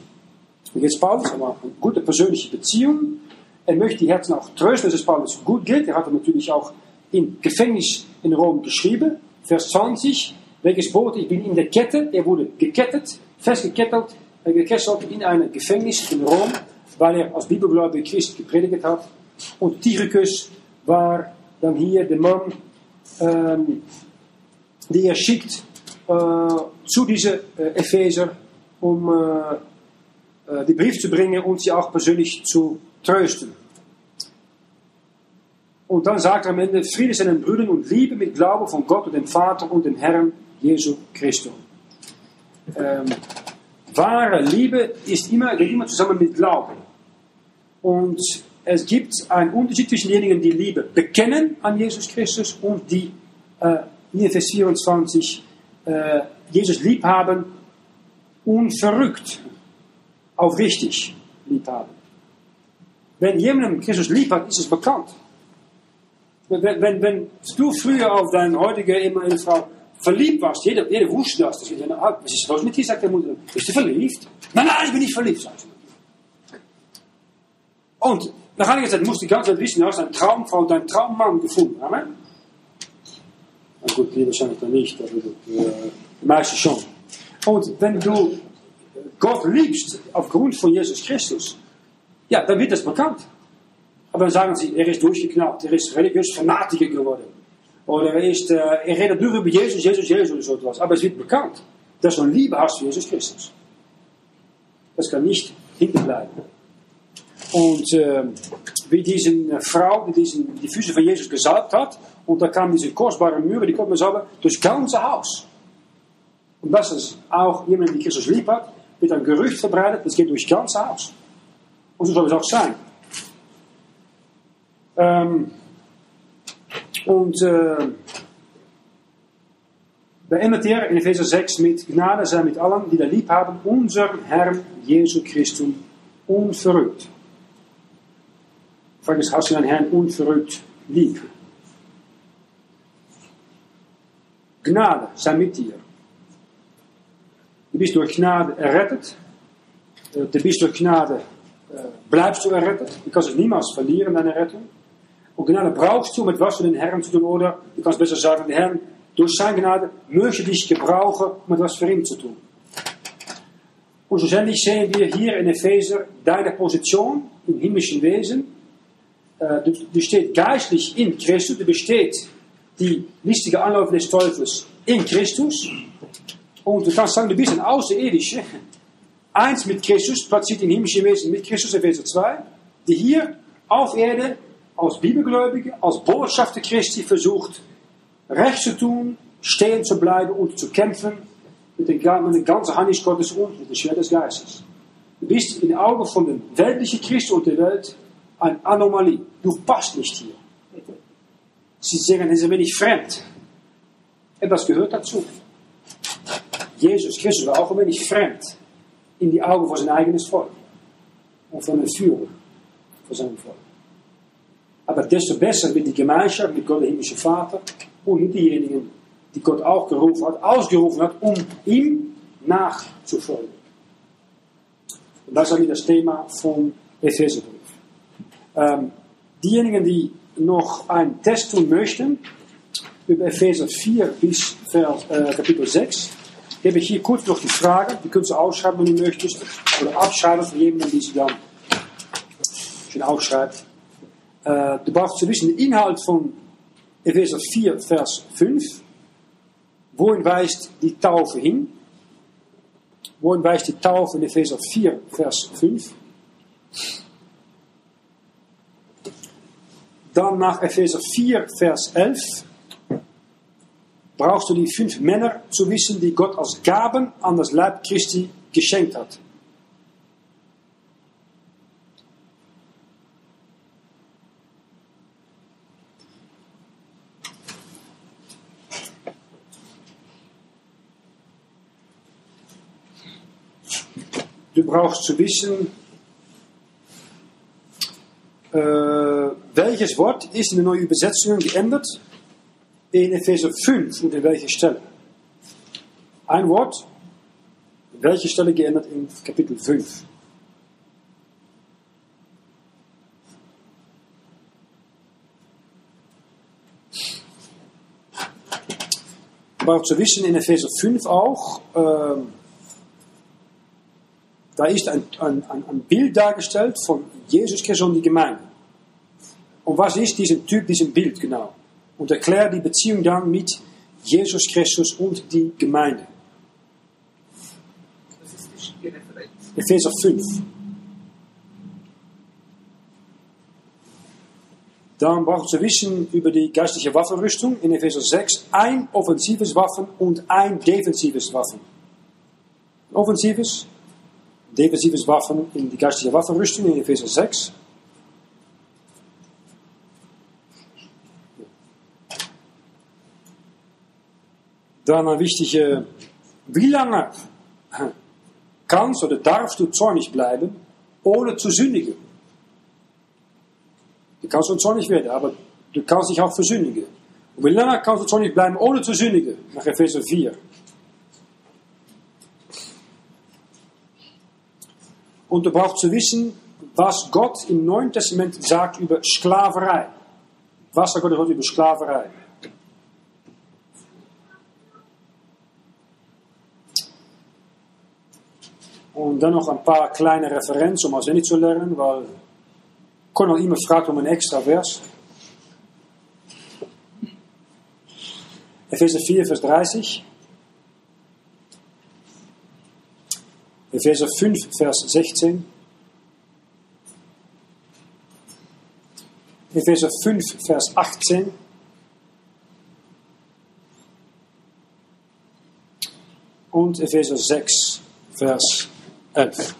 [SPEAKER 1] jetzt Paulus, aber eine gute persönliche Beziehung. Er möchte die Herzen auch trösten, dass es Paulus gut geht. Er hat er natürlich auch im Gefängnis in Rom geschrieben. Vers 20, welches Boot, ich bin in der Kette, er wurde gekettet, festgekettet, äh, gekesselt in einem Gefängnis in Rom, weil er als bibelgläubiger Christ gepredigt hat. Und Tychicus war dann hier der Mann, ähm, die er schickt äh, zu diesen äh, Epheser, um äh, äh, die Brief zu bringen und sie auch persönlich zu trösten. Und dann sagt er am Ende, Friede seinen Brüdern und Liebe mit Glaube von Gott und dem Vater und dem Herrn Jesu Christus. Ähm, wahre Liebe ist immer, geht immer zusammen mit Glauben. Und es gibt einen Unterschied zwischen denjenigen, die Liebe bekennen an Jesus Christus und die äh, in Vers 24 äh, Jesus lieb haben unverrückt, aufrichtig lieb haben. Wenn jemand Christus lieb hat, ist es bekannt. Wenn, wenn, wenn du früher auf deine heutige Ehefrau verliebt warst, jeder, jeder wusste das. das ah, was ist los mit dir, sagt der Mutter. Bist du verliebt? Nein, nein, ich bin nicht verliebt, sagt sie. Und nach einiger Zeit musst du die ganze Zeit wissen, du hast eine Traumfrau, deinen Traummann gefunden. Amen? Na gut, die wahrscheinlich dann nicht, aber äh, die meisten schon. Und wenn du Gott liebst aufgrund von Jesus Christus, ja, dann wird das bekannt. Aber dann sagen sie, er ist durchgeknallt, er ist religiös Fanatiker geworden. Oder er, ist, äh, er redet nur über Jesus, Jesus, Jesus oder so etwas. Aber es wird bekannt, dass du eine Liebe hast für Jesus Christus. Das kann nicht hinterbleiben. Und äh, wie diese Frau, die diesen, die Füße von Jesus gesalbt hat, und da kamen diese kostbaren Müren, die konnte man salben, durchs ganze Haus. Und das ist auch jemand, die Christus lieb hat, wird ein Gerücht verbreitet, das geht durchs ganze Haus. Und so soll es auch sein. Ähm, und äh, da endet er in Epheser 6 mit Gnade sei mit allen, die da lieb haben, unserem Herrn Jesu Christus unverrückt. Frag ist, hast du deinen Herrn unverrückt lieb? Gnade sei mit dir. Du bist durch Gnade errettet. Du bist durch Gnade, bleibst du errettet. Du kannst niemals verlieren, deine Rettung. Und Gnade brauchst du, um etwas für den Herrn zu tun. Oder du kannst besser sagen, der Herr, durch seine Gnade möchte dich gebrauchen, um etwas für ihn zu tun. Und schlussendlich sehen wir hier in Epheser deine Position im himmlischen Wesen. Äh, du besteht geistlich in Christus, du besteht die listige Anläufe des Teufels in Christus. Und du kannst sagen, du bist ein Außerirdischer. Eins mit Christus, platziert im himmlischen Wesen mit Christus, Epheser 2, die hier auf Erde als Bibelgläubige, als Botschafter Christi versucht, recht zu tun, stehen zu bleiben und zu kämpfen mit den ganzen Hand Gottes und mit dem Schwert des Geistes. Du bist in den Augen von den weltlichen Christen und der Welt eine Anomalie. Du passt nicht hier. Sie sagen, ist ein wenig fremd. Etwas gehört dazu. Jesus Christus war auch ein wenig fremd in die Augen von sein eigenes Volk und von den Führer von seinem Volk. Aber desto besser mit die Gemeinschaft, mit Gott, der himmlische Vater und mit die Gott auch gerufen hat, ausgerufen hat, um ihm nachzufolgen. Und das ist eigentlich das Thema vom Epheserbrief. Ähm, diejenigen, die noch einen Test tun möchten, über Epheser 4 bis äh, Kapitel 6, gebe ich hier kurz noch die Frage, die könnt ihr aufschreiben, wenn ihr möchtet, oder abschreiben für jemanden, die sie dann schön aufschreibt. Äh, du brauchst zu wissen, der Inhalt von Epheser 4, Vers 5. Wohin weist die Taufe hin? Wohin weist die Taufe in Epheser 4, Vers 5? Dann nach Epheser 4, Vers 11 brauchst du die fünf Männer zu wissen, die Gott als Gaben an das Leib Christi geschenkt hat. Brauchst zu wissen, äh, welches Wort ist in der neuen Übersetzung geändert in Epheser 5 und in welcher Stelle. Ein Wort, in welcher Stelle geändert in Kapitel 5. Aber zu wissen in Epheser 5 auch, äh, da ist ein, ein, ein Bild dargestellt von Jesus Christus und die Gemeinde. Und was ist diesen Typ, diesen Bild genau? Und erklärt die Beziehung dann mit Jesus Christus und die Gemeinde.
[SPEAKER 2] Das ist die Referenz.
[SPEAKER 1] Epheser 5. Dann braucht zu wissen über die geistliche Waffenrüstung in Epheser 6 ein offensives Waffen und ein defensives Waffen. Offensives, defensives Waffen in die geistliche Waffenrüstung in Epheser 6. Dann ein wichtige, wie lange kannst oder darfst du zornig bleiben, ohne zu sündigen? Du kannst schon zornig werden, aber du kannst dich auch versündigen. Und wie lange kannst du zornig bleiben, ohne zu sündigen? Nach Epheser 4. Und du brauchst zu wissen, was Gott im Neuen Testament sagt über Sklaverei. Was sagt Gott über Sklaverei? Und dann noch ein paar kleine Referenzen, um auswendig zu lernen, weil Conor immer fragt um ein extra Vers. Epheser 4, Vers 30. Epheser 5, Vers 16. Epheser 5, Vers 18. Und Epheser 6, Vers 11.